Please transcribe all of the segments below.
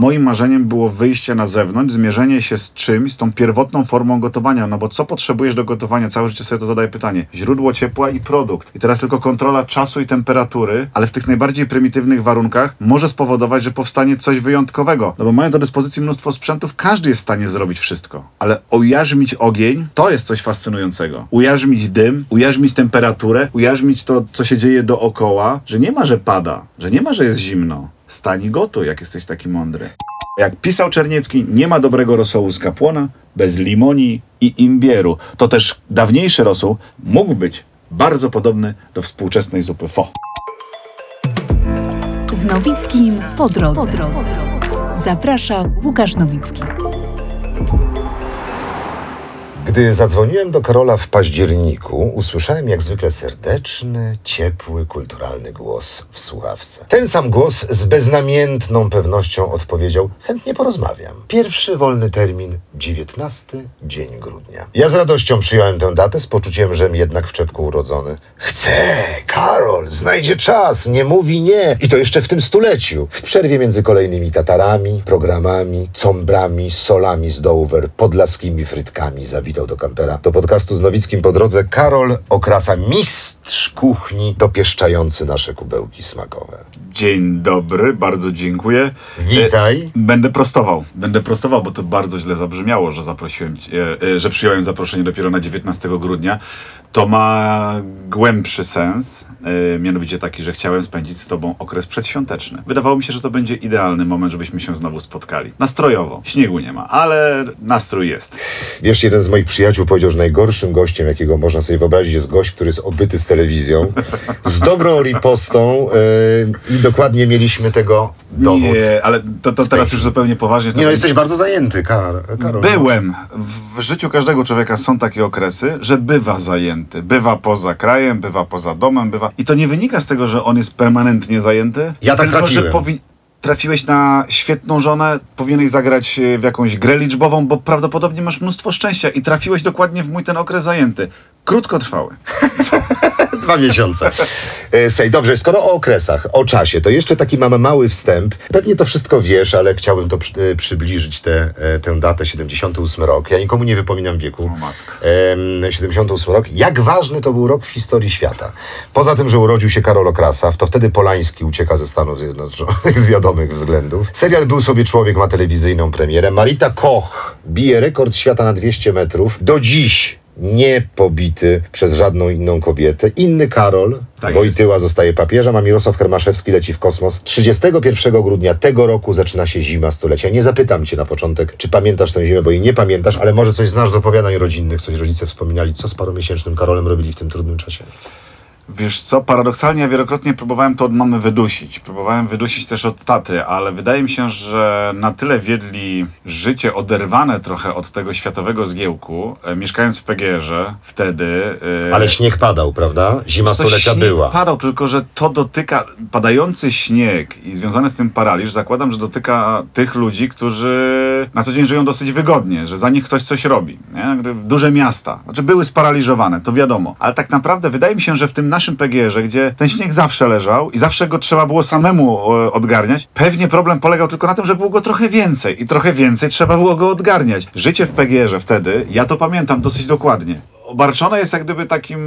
Moim marzeniem było wyjście na zewnątrz, zmierzenie się z czymś, z tą pierwotną formą gotowania, no bo co potrzebujesz do gotowania? Całe życie sobie to zadaję pytanie. Źródło ciepła i produkt. I teraz tylko kontrola czasu i temperatury, ale w tych najbardziej prymitywnych warunkach może spowodować, że powstanie coś wyjątkowego. No bo mając do dyspozycji mnóstwo sprzętów, każdy jest w stanie zrobić wszystko. Ale ujarzmić ogień, to jest coś fascynującego. Ujarzmić dym, ujarzmić temperaturę, ujarzmić to, co się dzieje dookoła, że nie ma, że pada, że nie ma, że jest zimno. Stań i gotuj, jak jesteś taki mądry. Jak pisał Czerniecki, nie ma dobrego rosołu z kapłona bez limonii i imbieru. To też dawniejszy rosół mógł być bardzo podobny do współczesnej zupy fo. Z Nowickim po drodze. Zaprasza Łukasz Nowicki. Gdy zadzwoniłem do Karola w październiku, usłyszałem jak zwykle serdeczny, ciepły, kulturalny głos w słuchawce. Ten sam głos z beznamiętną pewnością odpowiedział: Chętnie porozmawiam. Pierwszy wolny termin 19 dzień grudnia. Ja z radością przyjąłem tę datę z poczuciem, że jednak w czepku urodzony. Chcę, Karol, znajdzie czas, nie mówi nie. I to jeszcze w tym stuleciu. W przerwie między kolejnymi tatarami, programami, combrami, solami z Dover, podlaskimi frytkami do kampera. Do podcastu z Nowickim po drodze Karol Okrasa, mistrz kuchni dopieszczający nasze kubełki smakowe. Dzień dobry, bardzo dziękuję. Witaj. E, Będę prostował. Będę prostował, bo to bardzo źle zabrzmiało, że zaprosiłem cię, e, że przyjąłem zaproszenie dopiero na 19 grudnia. To ma głębszy sens, e, mianowicie taki, że chciałem spędzić z tobą okres przedświąteczny. Wydawało mi się, że to będzie idealny moment, żebyśmy się znowu spotkali. Nastrojowo. Śniegu nie ma, ale nastrój jest. Wiesz, jeden z moich przyjaciół powiedział, że najgorszym gościem, jakiego można sobie wyobrazić, jest gość, który jest obyty z telewizją, z dobrą ripostą yy, i dokładnie mieliśmy tego dowód. Nie, ale to, to teraz już zupełnie poważnie. Nie no, jesteś bardzo zajęty, Kar Karol. Byłem. W życiu każdego człowieka są takie okresy, że bywa zajęty. Bywa poza krajem, bywa poza domem, bywa. I to nie wynika z tego, że on jest permanentnie zajęty. Ja tak tylko, że trafiłem. Trafiłeś na świetną żonę, powinieneś zagrać e, w jakąś grę liczbową, bo prawdopodobnie masz mnóstwo szczęścia i trafiłeś dokładnie w mój ten okres zajęty. Krótkotrwały. Dwa miesiące. E, Sej, dobrze, skoro o okresach, o czasie, to jeszcze taki mamy mały wstęp. Pewnie to wszystko wiesz, ale chciałbym to przy, e, przybliżyć tę e, tę datę, 78 rok. Ja nikomu nie wypominam wieku. O matko. Em, 78 rok. Jak ważny to był rok w historii świata. Poza tym, że urodził się Karol Okrasaw, to wtedy Polański ucieka ze Stanów Zjednoczonych z wiadomych względów. Serial Był sobie człowiek ma telewizyjną premierę. Marita Koch bije rekord świata na 200 metrów. Do dziś nie pobity przez żadną inną kobietę. Inny Karol, Tak Wojtyła zostaje papieżem, a Mirosław Hermaszewski leci w kosmos. 31 grudnia tego roku zaczyna się zima stulecia. Nie zapytam cię na początek, czy pamiętasz tę zimę, bo jej nie pamiętasz, ale może coś znasz z opowiadań rodzinnych, coś rodzice wspominali, co z paromiesięcznym Karolem robili w tym trudnym czasie. Wiesz co, paradoksalnie ja wielokrotnie próbowałem to od mamy wydusić. Próbowałem wydusić też od taty, ale wydaje mi się, że na tyle wiedli życie oderwane trochę od tego światowego zgiełku, e, mieszkając w PGR-ze wtedy... e, Ale śnieg padał, prawda? Zima Coś stulecia była. Padał, tylko że to dotyka, padający śnieg i związany z tym paraliż, zakładam, że dotyka tych ludzi, którzy na co dzień żyją dosyć wygodnie, że za nich ktoś coś robi. Nie? Duże miasta, znaczy były sparaliżowane, to wiadomo. Ale tak naprawdę wydaje mi się, że w tym naszym PGR-ze, gdzie ten śnieg zawsze leżał i zawsze go trzeba było samemu e, odgarniać, pewnie problem polegał tylko na tym, że było go trochę więcej i trochę więcej trzeba było go odgarniać. Życie w PGR-ze wtedy, ja to pamiętam dosyć dokładnie. Obarczone jest jak gdyby takim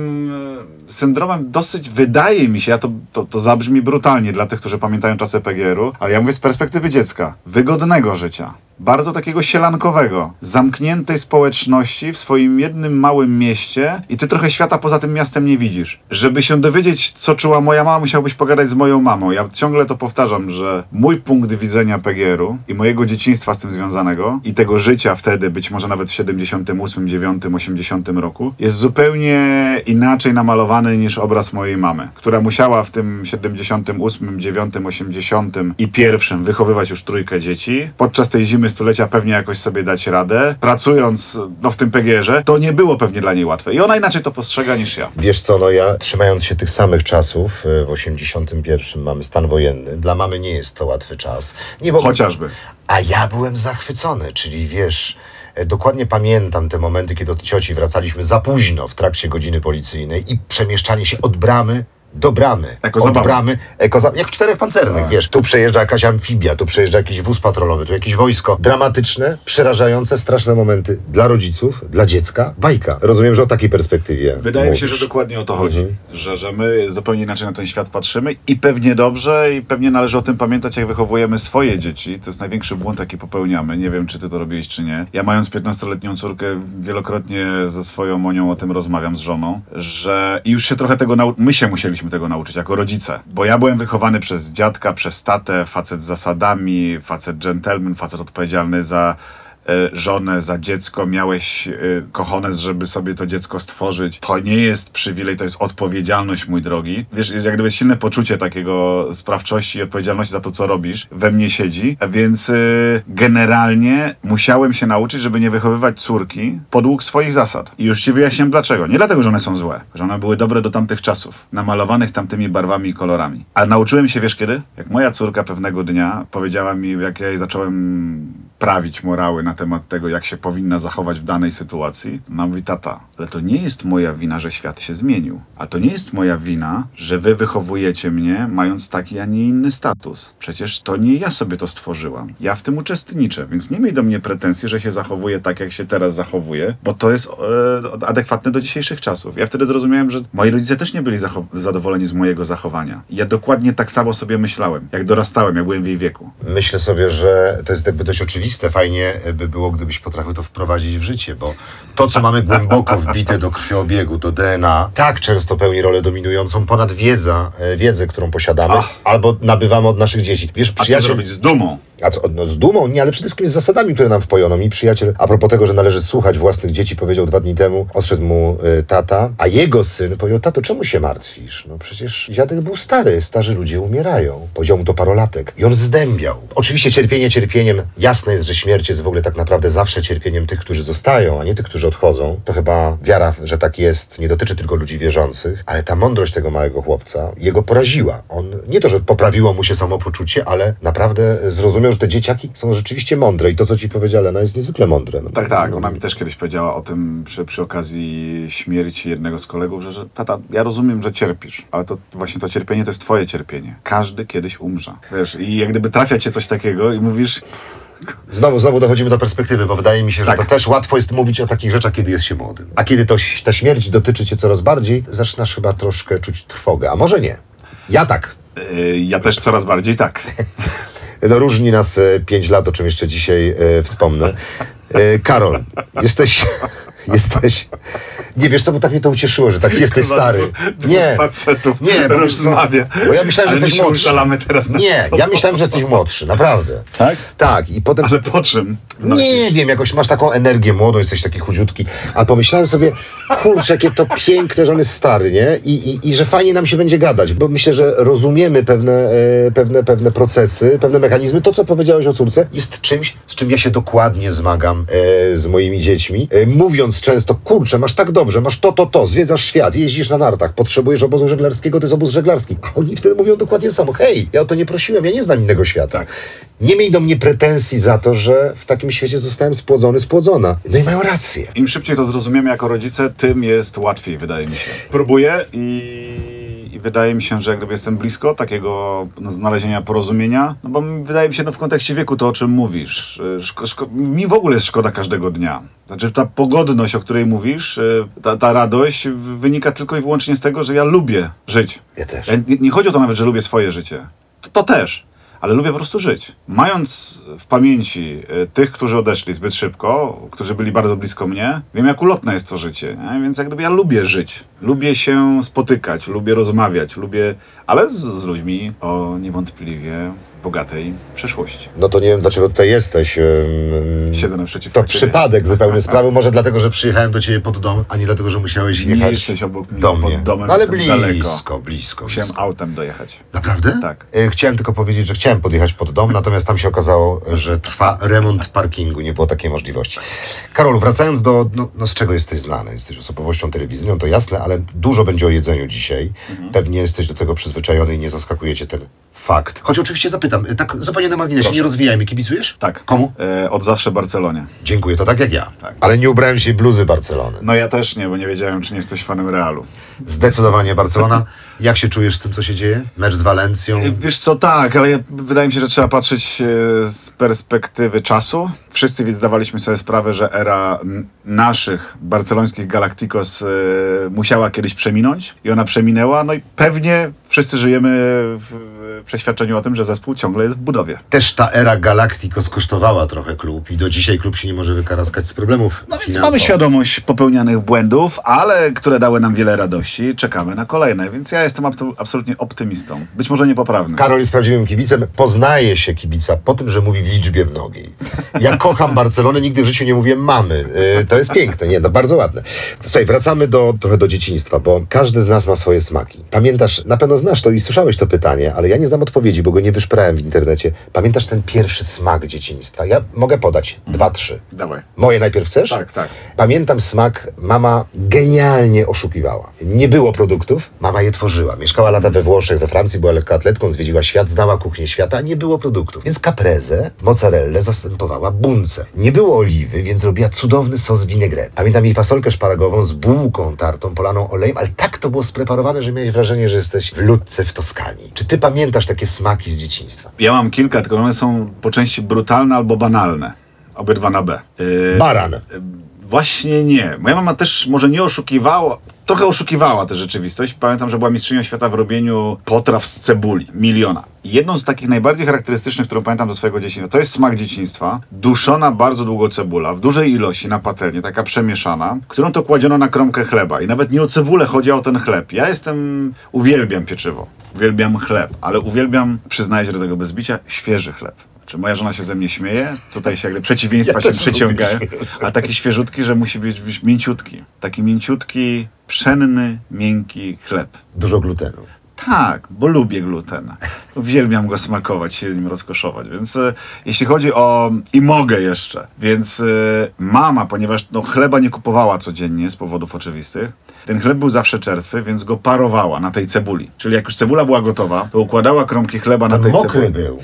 e, syndromem dosyć, wydaje mi się, ja to, to, to zabrzmi brutalnie dla tych, którzy pamiętają czasy PGR-u, ale ja mówię z perspektywy dziecka, wygodnego życia, bardzo takiego sielankowego, zamkniętej społeczności w swoim jednym małym mieście i ty trochę świata poza tym miastem nie widzisz. Żeby się dowiedzieć, co czuła moja mama, musiałbyś pogadać z moją mamą. Ja ciągle to powtarzam, że mój punkt widzenia PGR-u i mojego dzieciństwa z tym związanego i tego życia wtedy, być może nawet w 78, 9, 80 roku, jest zupełnie inaczej namalowany niż obraz mojej mamy, która musiała w tym 78, 9, 80 i pierwszym wychowywać już trójkę dzieci. Podczas tej zimy stulecia pewnie jakoś sobie dać radę. Pracując no, w tym PGR-ze, to nie było pewnie dla niej łatwe. I ona inaczej to postrzega niż ja. Wiesz co, no ja trzymając się tych samych czasów, y, w 81 mamy stan wojenny. Dla mamy nie jest to łatwy czas. Nie, Chociażby. A ja byłem zachwycony, czyli wiesz, e, dokładnie pamiętam te momenty, kiedy od cioci wracaliśmy za późno w trakcie godziny policyjnej i przemieszczanie się od bramy do bramy. Od zabawa. bramy, jak w czterech pancernych, wiesz. Tu przejeżdża jakaś amfibia, tu przejeżdża jakiś wóz patrolowy, tu jakieś wojsko. Dramatyczne, przerażające, straszne momenty dla rodziców, dla dziecka. Bajka. Rozumiem, że o takiej perspektywie Wydaje mi się, mówisz. że dokładnie o to chodzi. Mhm. Że, że my zupełnie inaczej na ten świat patrzymy i pewnie dobrze i pewnie należy o tym pamiętać, jak wychowujemy swoje dzieci. To jest największy błąd, jaki popełniamy. Nie wiem, czy ty to robiłeś, czy nie. Ja mając 15-letnią córkę, wielokrotnie ze swoją Monią o tym rozmawiam z żoną, że i już się trochę tego nau- my się musieliśmy tego nauczyć jako rodzice. Bo ja byłem wychowany przez dziadka, przez tatę, facet z zasadami, facet gentleman, facet odpowiedzialny za żonę, za dziecko, miałeś e, kochones, żeby sobie to dziecko stworzyć. To nie jest przywilej, to jest odpowiedzialność, mój drogi. Wiesz, jest jak gdyby silne poczucie takiego sprawczości i odpowiedzialności za to, co robisz, we mnie siedzi, więc e, generalnie musiałem się nauczyć, żeby nie wychowywać córki podług swoich zasad. I już ci wyjaśniam dlaczego. Nie dlatego, że one są złe, że one były dobre do tamtych czasów, namalowanych tamtymi barwami i kolorami. Ale nauczyłem się, wiesz kiedy? Jak moja córka pewnego dnia powiedziała mi, jak ja jej zacząłem prawić morały na temat tego, jak się powinna zachować w danej sytuacji. Ona mówi, tata, ale to nie jest moja wina, że świat się zmienił. A to nie jest moja wina, że wy wychowujecie mnie, mając taki, a nie inny status. Przecież to nie ja sobie to stworzyłam. Ja w tym uczestniczę, więc nie miej do mnie pretensji, że się zachowuję tak, jak się teraz zachowuję, bo to jest e, adekwatne do dzisiejszych czasów. Ja wtedy zrozumiałem, że moi rodzice też nie byli zadowoleni z mojego zachowania. Ja dokładnie tak samo sobie myślałem, jak dorastałem, jak byłem w jej wieku. Myślę sobie, że to jest jakby dość oczywiste. Fajnie by było, gdybyś potrafił to wprowadzić w życie, bo to, co mamy głęboko wbite do krwiobiegu, do DNA, tak często pełni rolę dominującą ponad wiedza, e, wiedzę, którą posiadamy, Ach. albo nabywamy od naszych dzieci. Wiesz, A co przyjaciel... zrobić z dumą? A co, no z dumą? Nie, ale przede wszystkim z zasadami, które nam wpojono. Mi przyjaciel, a propos tego, że należy słuchać własnych dzieci, powiedział dwa dni temu, odszedł mu y, tata, a jego syn powiedział, tato, czemu się martwisz? No przecież dziadek był stary, starzy ludzie umierają. Powiedział mu to parolatek i on zdębiał. Oczywiście cierpienie cierpieniem, jasne jest, że śmierć jest w ogóle tak naprawdę zawsze cierpieniem tych, którzy zostają, a nie tych, którzy odchodzą. To chyba wiara, że tak jest, nie dotyczy tylko ludzi wierzących, ale ta mądrość tego małego chłopca jego poraziła. On nie to, że poprawiło mu się samopoczucie, ale naprawdę zrozumiał, że te dzieciaki są rzeczywiście mądre i to, co ci powiedziała Lena, jest niezwykle mądre. No, Tak, tak. Ona mi też kiedyś powiedziała o tym przy, przy okazji śmierci jednego z kolegów, że, że tata, ja rozumiem, że cierpisz, ale to właśnie to cierpienie to jest twoje cierpienie. Każdy kiedyś umrze. Wiesz, i jak gdyby trafia cię coś takiego i mówisz, Znowu, znowu dochodzimy do perspektywy, bo wydaje mi się, że Tak. to też łatwo jest mówić o takich rzeczach, kiedy jest się młodym. A kiedy to, ta śmierć dotyczy cię coraz bardziej, zaczynasz chyba troszkę czuć trwogę. A może nie? Ja tak. Yy, ja też coraz bardziej tak. No różni nas e, pięć lat, o czym jeszcze dzisiaj e, wspomnę. Karol, jesteś... Jesteś... Nie, wiesz co, bo tak mnie to ucieszyło, że tak jesteś stary. dwóch Nie, facetów nie, bo rozmawia. Bo ja myślałem, że jesteś młodszy. teraz Nie, sobą. ja myślałem, że jesteś młodszy, naprawdę. Tak? Tak, i potem... Ale po czym? Nie wiem, jakoś masz taką energię młodą, jesteś taki chudziutki. A pomyślałem sobie, kurczę, jakie to piękne, że on jest stary, nie? I, i, i że fajnie nam się będzie gadać, bo myślę, że rozumiemy pewne, e, pewne, pewne procesy, pewne mechanizmy. To, co powiedziałeś o córce, jest czymś, z czym ja się dokładnie zmagam e, z moimi dziećmi. E, mówiąc często, kurczę, masz tak dobrze, masz to, to, to, zwiedzasz świat, jeździsz na nartach, potrzebujesz obozu żeglarskiego, to jest obóz żeglarski. A oni wtedy mówią dokładnie samo. Hej, ja o to nie prosiłem, ja nie znam innego świata. Tak. Nie miej do mnie pretensji za to, że w takim świecie zostałem spłodzony, spłodzona. No i mają rację. Im szybciej to zrozumiemy jako rodzice, tym jest łatwiej, wydaje mi się. Próbuję i, i wydaje mi się, że jak gdyby jestem blisko takiego znalezienia porozumienia, no bo wydaje mi się, no w kontekście wieku to, o czym mówisz, y, szko, szko, mi w ogóle jest szkoda każdego dnia. Znaczy ta pogodność, o której mówisz, y, ta, ta radość wynika tylko i wyłącznie z tego, że ja lubię żyć. Ja też. Nie, nie chodzi o to nawet, że lubię swoje życie. To, to też. Ale lubię po prostu żyć. Mając w pamięci tych, którzy odeszli zbyt szybko, którzy byli bardzo blisko mnie, wiem, jak ulotne jest to życie. Nie? Więc jak gdyby ja lubię żyć. Lubię się spotykać, lubię rozmawiać, lubię, ale z, z ludźmi o niewątpliwie bogatej przeszłości. No to nie wiem, dlaczego tutaj jesteś. ym, Siedzę naprzeciwko To ciebie. przypadek zupełnie sprawy. Może dlatego, że przyjechałem do ciebie pod dom, a nie dlatego, że musiałeś Nie jechać jesteś obok mnie, do pod mnie. domem, No ale jestem blisko, daleko. blisko, Musiałem blisko. autem dojechać. Naprawdę? Tak. E, Chciałem tylko powiedzieć, że chciałem podjechać pod dom, natomiast tam się okazało, że trwa remont parkingu. Nie było takiej możliwości. Karolu, wracając do, no, no z czego jesteś znany? Jesteś osobowością telewizyjną, to jasne, ale dużo będzie o jedzeniu dzisiaj. Pewnie jesteś do tego przyzwyczajony i nie zaskakuje cię ten fakt. Choć oczywiście zapytam, e, tak zupełnie na marginesie, Proszę. nie rozwijajmy. Kibicujesz? Tak. Komu? E, od zawsze Barcelonie. Dziękuję, to tak jak ja. Tak. Ale nie ubrałem się bluzy Barcelony. No ja też nie, bo nie wiedziałem, czy nie jesteś fanem Realu. Zdecydowanie Barcelona. Jak się czujesz z tym, co się dzieje? Mecz z Walencją. Wiesz co, tak, ale wydaje mi się, że trzeba patrzeć e, z perspektywy czasu. Wszyscy zdawaliśmy sobie sprawę, że era naszych barcelońskich Galacticos e, musiała kiedyś przeminąć i ona przeminęła, no i pewnie wszyscy żyjemy w przeświadczeniu o tym, że zespół ciągle jest w budowie. Też ta era Galacticos kosztowała trochę klub i do dzisiaj klub się nie może wykaraskać z problemów No więc finansowych. mamy świadomość popełnianych błędów, ale które dały nam wiele radości. Czekamy na kolejne, więc ja jestem abso- absolutnie optymistą. Być może niepoprawny. Karol jest prawdziwym kibicem. Poznaje się kibica po tym, że mówi w liczbie mnogiej. Ja kocham Barcelonę, nigdy w życiu nie mówię mamy. Yy, to jest piękne, nie, no bardzo ładne. Słuchaj, wracamy do, trochę do dzieciństwa, bo każdy z nas ma swoje smaki. Pamiętasz, na pewno znasz to i słyszałeś to pytanie, ale ja nie znam odpowiedzi, bo go nie wyszperałem w internecie. Pamiętasz ten pierwszy smak dzieciństwa? Ja mogę podać dwa, trzy. Dawaj. Moje najpierw chcesz? Tak, tak. Pamiętam smak, mama genialnie oszukiwała. Nie było produktów, mama je tworzyła. Mieszkała lata we Włoszech, we Francji, była lekkoatletką, zwiedziła świat, znała kuchnię świata, a nie było produktów. Więc caprese, mozzarellę zastępowała bunce. Nie było oliwy, więc robiła cudowny sos vinaigrette. Pamiętam jej fasolkę szparagową z bułką tartą polaną olejem, ale tak to było spreparowane, że miałeś wrażenie, że jesteś w ludce w Toskanii. Czy ty pamiętasz takie smaki z dzieciństwa? Ja mam kilka, tylko one są po części brutalne albo banalne. Obydwa na B. Yy, Baran. Właśnie nie. Moja mama też może nie oszukiwała, trochę oszukiwała tę rzeczywistość. Pamiętam, że była mistrzynią świata w robieniu potraw z cebuli. Miliona. Jedną z takich najbardziej charakterystycznych, którą pamiętam ze swojego dzieciństwa, to jest smak dzieciństwa. Duszona bardzo długo cebula, w dużej ilości na patelnię, taka przemieszana, którą to kładziono na kromkę chleba. I nawet nie o cebulę chodzi, a o ten chleb. Ja jestem, uwielbiam pieczywo, uwielbiam chleb, ale uwielbiam, przyznaję się do tego bez bicia, świeży chleb. Czy moja żona się ze mnie śmieje? Tutaj się jakby przeciwieństwa Ja się przyciągają. A taki świeżutki, że musi być być mięciutki. Taki mięciutki, pszenny, miękki chleb. Dużo glutenu. Tak, bo lubię gluten. Uwielbiam go smakować, się nim rozkoszować. Więc e, jeśli chodzi o... i mogę jeszcze. Więc e, mama, ponieważ no, chleba nie kupowała codziennie z powodów oczywistych, ten chleb był zawsze czerstwy, więc go parowała na tej cebuli. Czyli jak już cebula była gotowa, to układała kromki chleba na tej Mokry cebuli. był.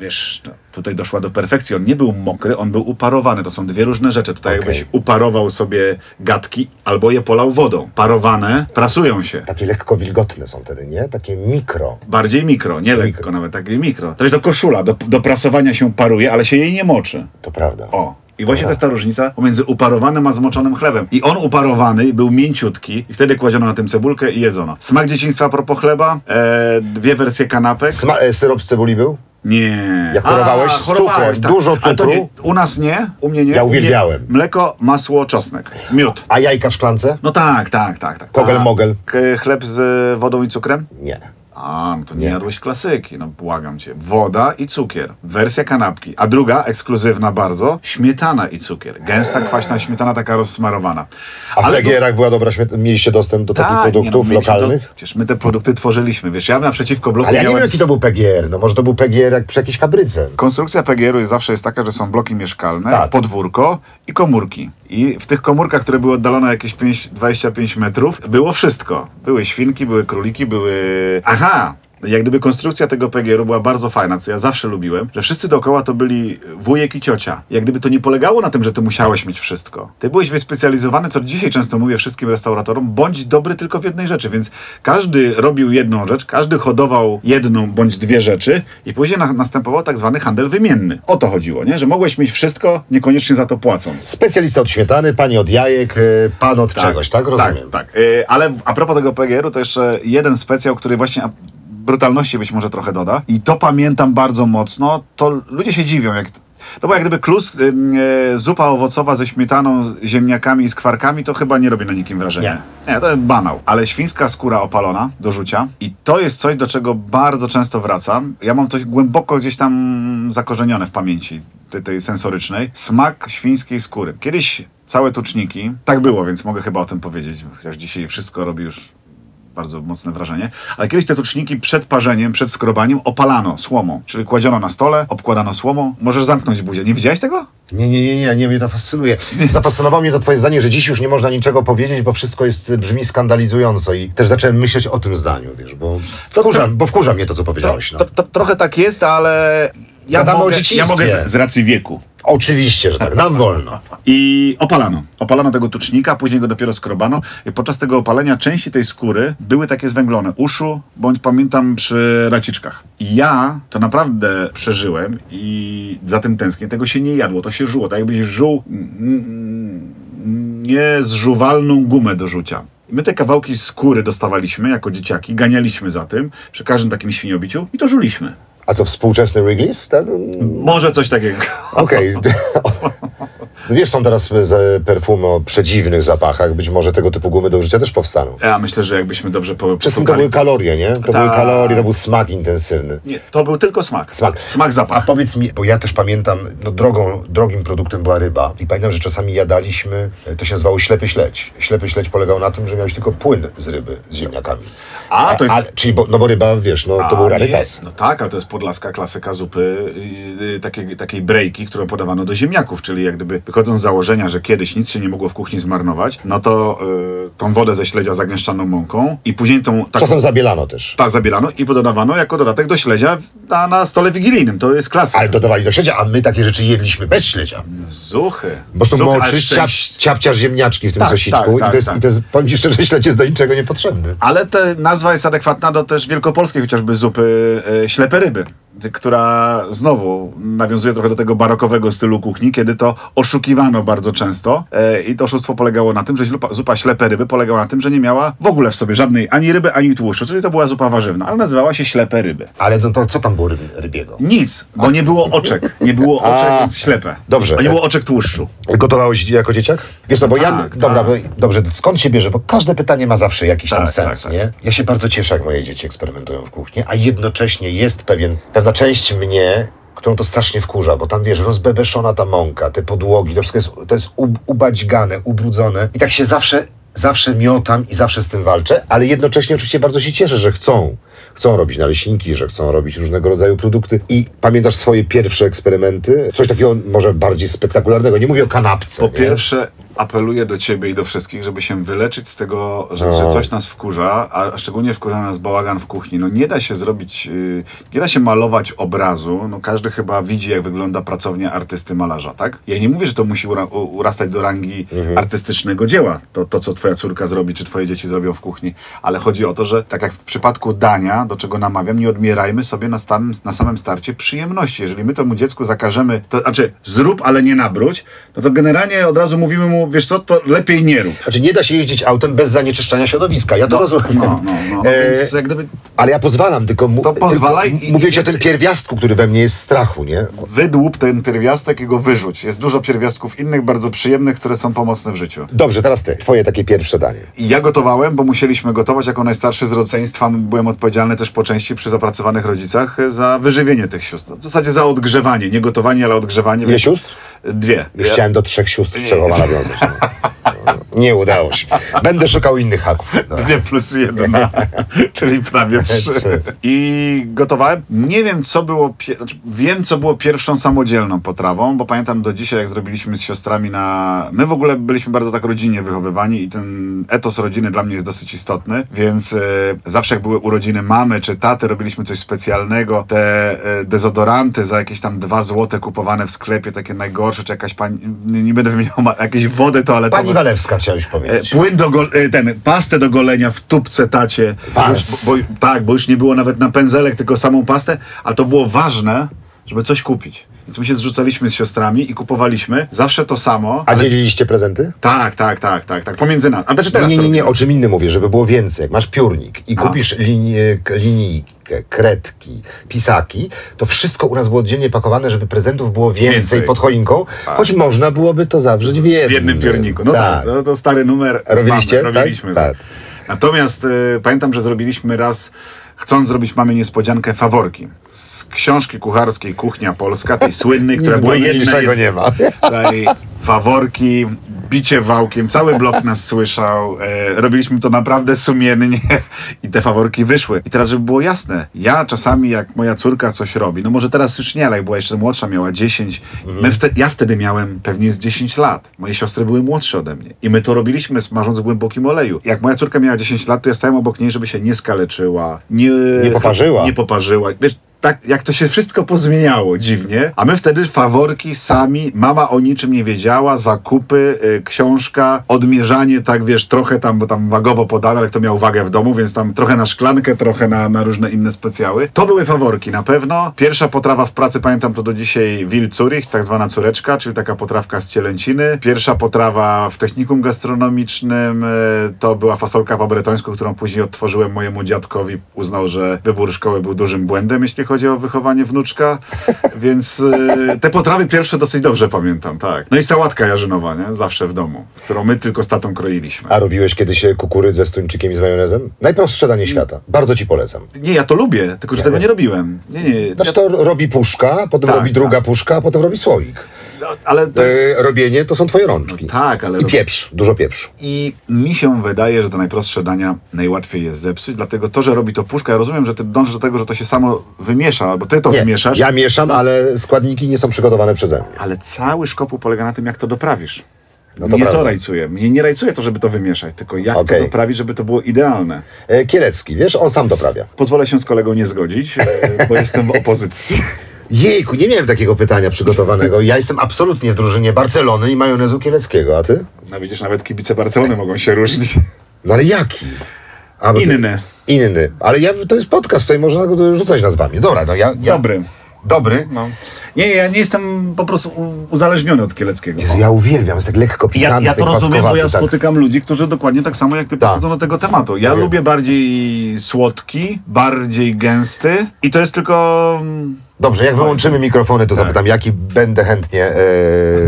Wiesz, no, tutaj doszła do perfekcji. On nie był mokry, on był uparowany. To są dwie różne rzeczy. Tutaj Okej. jakbyś uparował sobie gatki albo je polał wodą. Parowane prasują się. Takie lekko wilgotne są wtedy, nie? Takie mikro. Bardziej mikro, nie lekko Mikro. nawet, takie mikro. To jest to koszula, do, do prasowania się paruje, ale się jej nie moczy. To prawda. O. I właśnie to jest ta różnica pomiędzy uparowanym a zmoczonym chlebem. I on uparowany był mięciutki i wtedy kładziono na tym cebulkę i jedzono. Smak dzieciństwa a propos chleba, e, dwie wersje kanapek. Sma- e, syrop z cebuli był? Nie. Jak chorowałeś z chorowałeś, cukrem, dużo Ale to cukru? nie, u nas nie, u mnie nie. Ja U mnie uwielbiałem. Mleko, masło, czosnek, miód. A jajka w szklance? No tak, tak, tak. tak. Kogel, A mogel? k- Chleb z wodą i cukrem? Nie. A, no to nie, Nie. jadłeś klasyki, no błagam cię. Woda i cukier. Wersja kanapki. A druga, ekskluzywna bardzo, śmietana i cukier. Gęsta, kwaśna śmietana, taka rozsmarowana. A w Ale PGR-ach była dobra śmiet- mieliście dostęp do takich Tak, produktów no, lokalnych? To, przecież my te produkty tworzyliśmy, wiesz, ja naprzeciwko bloku Ale ja nie wiem, jaki to był PGR. No może to był PGR jak przy jakiejś fabryce. Konstrukcja PGR-u jest zawsze jest taka, że są bloki mieszkalne, Tak. podwórko i komórki. I w tych komórkach, które były oddalone jakieś 5, 25 metrów, było wszystko. Były świnki, były króliki, były... Aha! Jak gdyby konstrukcja tego PGR-u była bardzo fajna, co ja zawsze lubiłem, że wszyscy dookoła to byli wujek i ciocia. Jak gdyby to nie polegało na tym, że ty musiałeś mieć wszystko. Ty byłeś wyspecjalizowany, co dzisiaj często mówię wszystkim restauratorom, bądź dobry tylko w jednej rzeczy, więc każdy robił jedną rzecz, każdy hodował jedną bądź dwie rzeczy i później na, następował tak zwany handel wymienny. O to chodziło, nie? Że mogłeś mieć wszystko, niekoniecznie za to płacąc. Specjalista od śmietany, pani od jajek, e, pan od czegoś, tak? Rozumiem. Tak, tak. Y, ale a propos tego PGR-u, to jeszcze jeden specjał, który właśnie brutalności być może trochę doda. I to pamiętam bardzo mocno. To ludzie się dziwią, jak... No bo jak gdyby klus, y, y, zupa owocowa ze śmietaną, ziemniakami i skwarkami, to chyba nie robi na nikim wrażenia. Nie. to jest banał. Ale świńska skóra opalona do rzucia i to jest coś, do czego bardzo często wracam. Ja mam to głęboko gdzieś tam zakorzenione w pamięci tej, tej sensorycznej. Smak świńskiej skóry. Kiedyś całe tuczniki, tak było, więc mogę chyba o tym powiedzieć, chociaż dzisiaj wszystko robi już bardzo mocne wrażenie. Ale kiedyś te tuczniki przed parzeniem, przed skrobaniem opalano słomą. Czyli kładziono na stole, obkładano słomą. Możesz zamknąć buzię. Nie widziałeś tego? Nie, nie, nie, nie, nie, mnie to fascynuje. Zafascynowało mnie to twoje zdanie, że dziś już nie można niczego powiedzieć, bo wszystko jest, brzmi skandalizująco i też zacząłem myśleć o tym zdaniu, wiesz, bo wkurza, bo wkurza mnie to, co powiedziałeś. No. To, to, trochę tak jest, ale ja Gadamy o mogę, ja mogę z, z racji wieku Oczywiście, że tak. Nam wolno. I opalano. Opalano tego tucznika, później go dopiero skrobano. I podczas tego opalenia części tej skóry były takie zwęglone. Uszu, bądź pamiętam przy raciczkach. I ja to naprawdę przeżyłem i za tym tęsknię. Tego się nie jadło, to się żuło. Tak jakbyś żuł niezżuwalną gumę do rzucia. My te kawałki skóry dostawaliśmy jako dzieciaki, ganialiśmy za tym przy każdym takim świniobiciu i to żuliśmy. A co, współczesny Wrigley's? Tak? Może coś takiego. Okej. No Wiesz, są teraz z perfumy o przedziwnych zapachach. Być może tego typu gumy do użycia też powstaną. Ja myślę, że jakbyśmy dobrze po, Wszystkim to były kalorie, nie? To były Tak. kalorie, to był smak intensywny. Nie, to był tylko smak. Smak. Smak, A zapach. powiedz mi, bo ja też pamiętam, no drogą, drogim produktem była ryba i pamiętam, że czasami jadaliśmy, e, to się nazywało ślepy śledź. Ślepy śledź polegał na tym, że miałeś tylko płyn z ryby, z ziemniakami. A, to jest- Ale, czyli, bo, no bo ryba, wiesz, no to A, był rarytas. No tak, ale to jest podlaska klasyka zupy, yy, takiej, takiej brejki, którą podawano do ziemniaków, czyli jak gdyby wychodząc z założenia, że kiedyś nic się nie mogło w kuchni zmarnować, no to yy, tą wodę ze śledzia zagęszczano mąką i później tą taką Czasem zabielano też. ta zabielano i pododawano jako dodatek do śledzia na, na stole wigilijnym. To jest klasyka. Ale dodawali do śledzia, a my takie rzeczy jedliśmy bez śledzia. Zuchy. Bo są moczyć ciap, ciapciarz ziemniaczki w tym Tak, sosiczku tak, i, tak, to jest, tak. i to jest, powiem ci szczerze, śledź jest do niczego niepotrzebny. Ale ta nazwa jest adekwatna do też wielkopolskiej chociażby zupy e, ślepe ryby, która znowu nawiązuje trochę do tego barokowego stylu kuchni, kiedy to oszukiwano bardzo często e, i to oszustwo polegało na tym, że zupa, zupa ślepe ryby polegała na tym, że nie miała w ogóle w sobie żadnej ani ryby, ani tłuszczu, czyli to była zupa warzywna, ale nazywała się ślepe ryby. Ale no to co tam było ryb, rybiego? Nic, bo nie było oczek. Nie było oczek, A, więc ślepe. dobrze. A nie było oczek tłuszczu. Gotowałeś jako dzieciak? Wiesz, no bo ja, tak, dobra, tak. bo, dobrze, skąd się bierze? Bo każde pytanie ma zawsze jakiś tam Tak, sens, tak, tak. nie? Ja się bardzo cieszę, jak moje dzieci eksperymentują w kuchni, a jednocześnie jest pewien, pewna część mnie, którą to strasznie wkurza, bo tam, wiesz, rozbebeszona ta mąka, te podłogi, to wszystko jest, to jest ub, ubadźgane, ubrudzone i tak się zawsze, zawsze miotam i zawsze z tym walczę, ale jednocześnie oczywiście bardzo się cieszę, że chcą. Chcą robić naleśniki, że chcą robić różnego rodzaju produkty. I pamiętasz swoje pierwsze eksperymenty? Coś takiego może bardziej spektakularnego. Nie mówię o kanapce. Po nie? pierwsze, apeluję do ciebie i do wszystkich, żeby się wyleczyć z tego, że, że coś nas wkurza, a szczególnie wkurza nas bałagan w kuchni. No nie da się zrobić, yy, nie da się malować obrazu. No każdy chyba widzi, jak wygląda pracownia artysty malarza, tak? Ja nie mówię, że to musi ura, urastać do rangi Mhm. artystycznego dzieła, to, to co twoja córka zrobi, czy twoje dzieci zrobią w kuchni, ale chodzi o to, że tak jak w przypadku dania, do czego namawiam, nie odmierajmy sobie na, stan, na samym starcie przyjemności. Jeżeli my temu dziecku zakażemy, to znaczy zrób, ale nie nabróć, no to generalnie od razu mówimy mu, wiesz co, to lepiej nie rób. Znaczy nie da się jeździć autem bez zanieczyszczania środowiska. Ja to rozumiem. No, no, no, no E, więc jak gdyby Ale ja pozwalam, tylko, mu, To pozwalaj tylko mówię ci o tym pierwiastku, który we mnie jest strachu, nie? wydłup ten pierwiastek i go wyrzuć. Jest dużo pierwiastków innych, bardzo przyjemnych, które są pomocne w życiu. Dobrze, teraz ty. Twoje takie pierwsze danie. Ja gotowałem, bo musieliśmy gotować jako najstarszy z rodzeństwa. Byłem odpowiedzialny też po części przy zapracowanych rodzicach e, za wyżywienie tych sióstr. W zasadzie za odgrzewanie. Nie gotowanie, ale odgrzewanie. Ile sióstr? Dwie. Już chciałem do trzech sióstr Czechowa nawiązać. or something. Nie udało się. Będę szukał innych haków. Dwie plus jedna, czyli prawie trzy. I gotowałem. Nie wiem, co było. Znaczy, wiem, co było pierwszą samodzielną potrawą, bo pamiętam do dzisiaj, jak zrobiliśmy z siostrami na. My w ogóle byliśmy bardzo tak rodzinnie wychowywani i ten etos rodziny dla mnie jest dosyć istotny, więc e, zawsze jak były urodziny mamy czy taty, robiliśmy coś specjalnego. Te e, dezodoranty za jakieś tam dwa złote kupowane w sklepie, takie najgorsze, czy jakaś pani. Nie, nie będę wymieniał, jakieś wody toaletowe. Pani Walewska chciałeś E, powiedzieć. Płyn do go, e, ten, pastę do golenia w tubce tacie. Was. Bo, bo, tak, bo już nie było nawet na pędzelek, tylko samą pastę, ale to było ważne, żeby coś kupić. Więc my się zrzucaliśmy z siostrami i kupowaliśmy zawsze to samo. A ale- dzieliliście prezenty? Tak, tak, tak, tak, tak, pomiędzy nami. A znaczy Nie, teraz nie, nie, nie, robimy. o czym innym mówię, żeby było więcej. Masz piórnik i kupisz linię, k- kredki, pisaki, to wszystko u nas było oddzielnie pakowane, żeby prezentów było więcej, Więcej. pod choinką, choć można byłoby to zawrzeć w jednym. w jednym piorniku. No tak, no, to stary numer. Robiliście? Znamy, Tak? robiliśmy. Tak. Natomiast e, pamiętam, że zrobiliśmy raz, chcąc zrobić mamy niespodziankę faworki. Z książki kucharskiej Kuchnia Polska, tej słynnej, która była jedna. niczego nie ma. Tutaj faworki, bicie wałkiem, cały blok nas słyszał. E, robiliśmy to naprawdę sumiennie i te faworki wyszły. I teraz, żeby było jasne, ja czasami jak moja córka coś robi, no może teraz już nie, ale jak była jeszcze młodsza, miała 10, my wte, ja wtedy miałem pewnie z 10 lat. Moje siostry były młodsze ode mnie. I my to robiliśmy smażąc w głębokim oleju. Jak moja córka miała 10 lat, to ja stałem obok niej, żeby się nie skaleczyła, nie, Nie poparzyła. Nie poparzyła. Wiesz, tak jak to się wszystko pozmieniało dziwnie, a my wtedy faworki sami, mama o niczym nie wiedziała, zakupy, y, książka, odmierzanie, tak wiesz, trochę tam, bo tam wagowo podane, ale kto miał wagę w domu, więc tam trochę na szklankę, trochę na, na różne inne specjały. To były faworki na pewno. Pierwsza potrawa w pracy, pamiętam to do dzisiaj, Wil Zurich, tak zwana córeczka, czyli taka potrawka z cielęciny. Pierwsza potrawa w technikum gastronomicznym y, to była fasolka po bretońsku, którą później odtworzyłem mojemu dziadkowi. Uznał, że wybór szkoły był dużym błędem, jeśli chodzi o wychowanie wnuczka, więc y, te potrawy pierwsze dosyć dobrze pamiętam, tak. No i sałatka jarzynowa, nie? Zawsze w domu, którą my tylko z tatą kroiliśmy. A robiłeś kiedyś kukurydzę z tuńczykiem i z majonezem? Najprostsze danie świata. Bardzo ci polecam. Nie, ja to lubię, tylko że tego nie robiłem. Nie, nie. Znaczy to robi puszka, potem Tak, robi druga puszka, a potem robi słoik. No, ale to jest... E, robienie to są twoje rączki. Tak, ale... I pieprz, dużo pieprzu. I mi się wydaje, że te najprostsze dania najłatwiej jest zepsuć, dlatego to, że robi to puszka, ja rozumiem, że ty dążysz do tego, że to się samo wymiesza, albo ty to Nie, wymieszasz, ja mieszam, ale składniki nie są przygotowane przeze mnie. ale cały szkopuł polega na tym, jak to doprawisz. No to Mnie to prawda. rajcuje. Mnie nie rajcuje to, żeby to wymieszać, tylko jak Okej. to doprawić, żeby to było idealne. E, Kielecki, wiesz, on sam doprawia. Pozwolę się z kolegą nie zgodzić, e, bo jestem w opozycji. Jejku, nie miałem takiego pytania przygotowanego. Ja jestem absolutnie w drużynie Barcelony i majonezu kieleckiego, a ty? No widzisz, nawet kibice Barcelony mogą się różnić. No ale jaki? A, bo ty- Inny. Inny. Ale ja, to jest podcast, tutaj można go rzucać nazwami. Dobra, no ja... ja Dobry. Dobry? No. Nie, ja nie jestem po prostu uzależniony od Kieleckiego. Jezu, ja uwielbiam, jest tak lekko Ja, pikantny, ja to rozumiem, bo ja tak. spotykam ludzi, którzy dokładnie tak samo jak ty Tak. podchodzą do tego tematu. Ja Ja wiem. lubię bardziej słodki, bardziej gęsty i to jest tylko... Dobrze, jak wyłączymy mikrofony, to zapytam, jaki będę chętnie e,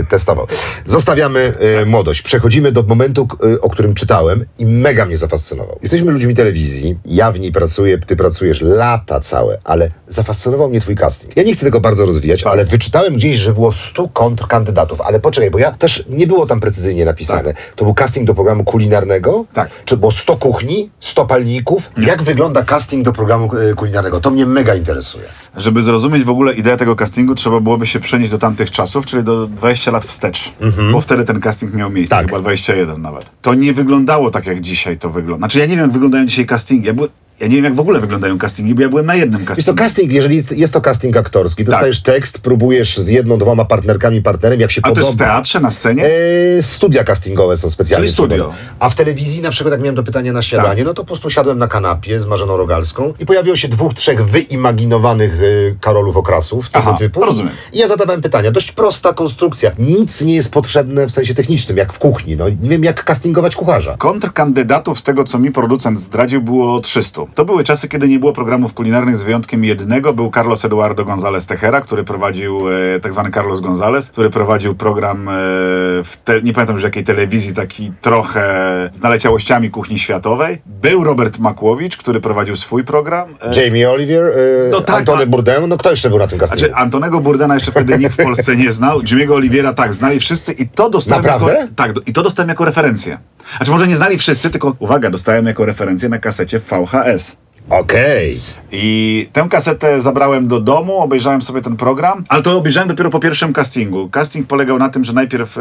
testował. Zostawiamy e, młodość. Przechodzimy do momentu, k- e, o którym czytałem i mega mnie zafascynował. Jesteśmy ludźmi telewizji, ja w niej pracuję, ty pracujesz lata całe, ale zafascynował mnie twój casting. Ja nie chcę tego bardzo rozwijać, Tak. ale wyczytałem gdzieś, że było 100 kontrkandydatów. Ale poczekaj, bo ja też nie było tam precyzyjnie napisane. To był casting do programu kulinarnego? Tak. Czy było 100 kuchni, 100 palników? Jak wygląda casting do programu e, kulinarnego? To mnie mega interesuje. Żeby zrozumieć w ogóle ideę tego castingu, trzeba byłoby się przenieść do tamtych czasów, czyli do 20 lat wstecz. Bo wtedy ten casting miał miejsce, Tak. chyba 21 nawet. To nie wyglądało tak, jak dzisiaj to wygląda. Znaczy, ja nie wiem, jak wyglądają dzisiaj castingi. Ja, byłem, ja nie wiem, jak w ogóle wyglądają castingi, bo ja byłem na jednym Jest to castingu. casting, jeżeli jest to casting aktorski, dostajesz tekst, próbujesz z jedną, dwoma partnerkami, partnerem, jak się Tak. A to podoba. jest w teatrze, na scenie? E, studia castingowe są specjalnie. Czyli studio. A w telewizji, na przykład, jak miałem do pytania na śniadanie, Tak. no to po prostu siadłem na kanapie z Marzeną Rogalską i pojawiło się dwóch, trzech wyimaginowanych e, Karolów Okrasów tego Aha, typu. rozumiem. I ja zadawałem pytania. Dość prosta konstrukcja. Nic nie jest potrzebne w sensie technicznym, jak w kuchni. No, nie wiem, jak castingować kucharza. Kontrkandydatów, z tego co mi producent zdradził, było 300. To były czasy, kiedy nie było programów kulinarnych z wyjątkiem jednego. Był Carlos Eduardo González Tejera, który prowadził, e, tak zwany Carlos González, który prowadził program e, w, te, nie pamiętam już jakiej telewizji, taki trochę z naleciałościami kuchni światowej. Był Robert Makłowicz, który prowadził swój program. E, Jamie Oliver, e, No tak, Antony. Bourdain, no kto jeszcze był na tym castingu? Znaczy, Antonego Burdena jeszcze wtedy nikt w Polsce nie znał. Jimmy'ego Oliviera tak, znali wszyscy i to dostałem Naprawdę? jako, tak, i to dostałem jako referencję. Znaczy może nie znali wszyscy, tylko uwaga, dostałem jako referencję na kasecie w VHS. Okej. I tę kasetę zabrałem do domu, obejrzałem sobie ten program, ale to obejrzałem dopiero po pierwszym castingu. Casting polegał na tym, że najpierw e,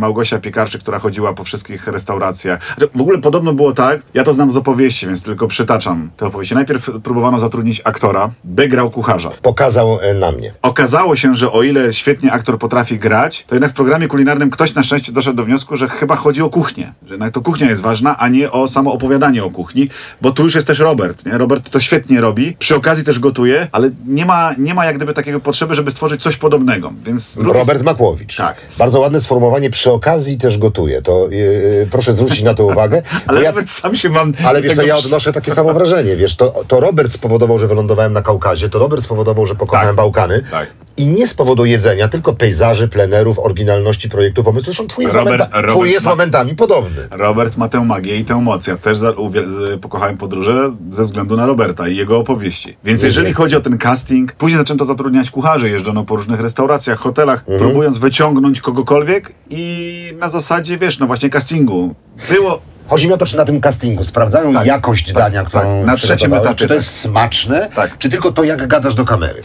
Małgosia Piekarczyk, która chodziła po wszystkich restauracjach. W ogóle podobno było tak, ja to znam z opowieści, więc tylko przytaczam te opowieści. Najpierw próbowano zatrudnić aktora, by grał kucharza. Pokazał e, na mnie. Okazało się, że o ile świetnie aktor potrafi grać, to jednak w programie kulinarnym ktoś na szczęście doszedł do wniosku, że chyba chodzi o kuchnię. Że jednak to kuchnia jest ważna, a nie o samo opowiadanie o kuchni, bo tu już jest też Robert. Nie? Robert to świetnie robi, przy okazji też gotuje, ale nie ma, nie ma jak gdyby takiego potrzeby, żeby stworzyć coś podobnego. Więc Robert Makłowicz. Tak. Bardzo ładne sformułowanie, przy okazji też gotuje. To yy, proszę zwrócić na to uwagę. Ale ja, sam się mam. ale wiesz, tego ja odnoszę takie samo wrażenie. Wiesz, to, to Robert spowodował, że wylądowałem na Kaukazie, to Robert spowodował, że pokonałem Tak. Bałkany. Tak. I nie z powodu jedzenia, tylko pejzaży, plenerów, oryginalności projektu, pomysłu. Zresztą twój jest, Robert- momenta, Robert twój jest ma- momentami podobny. Robert ma tę magię i tę moc. Ja też za, pokochałem podróże ze względu na Roberta i jego opowieści. Więc jeżeli chodzi o ten casting, później zaczęto zatrudniać kucharzy, jeżdżono po różnych restauracjach, hotelach, próbując wyciągnąć kogokolwiek i na zasadzie, wiesz, no właśnie castingu. Było... Chodzi mi o to, czy na tym castingu sprawdzają Tak, jakość tak, dania, tak. którą Na trzecim etapie, Czy to tak. jest smaczne, Tak. czy tylko to, jak gadasz do kamery?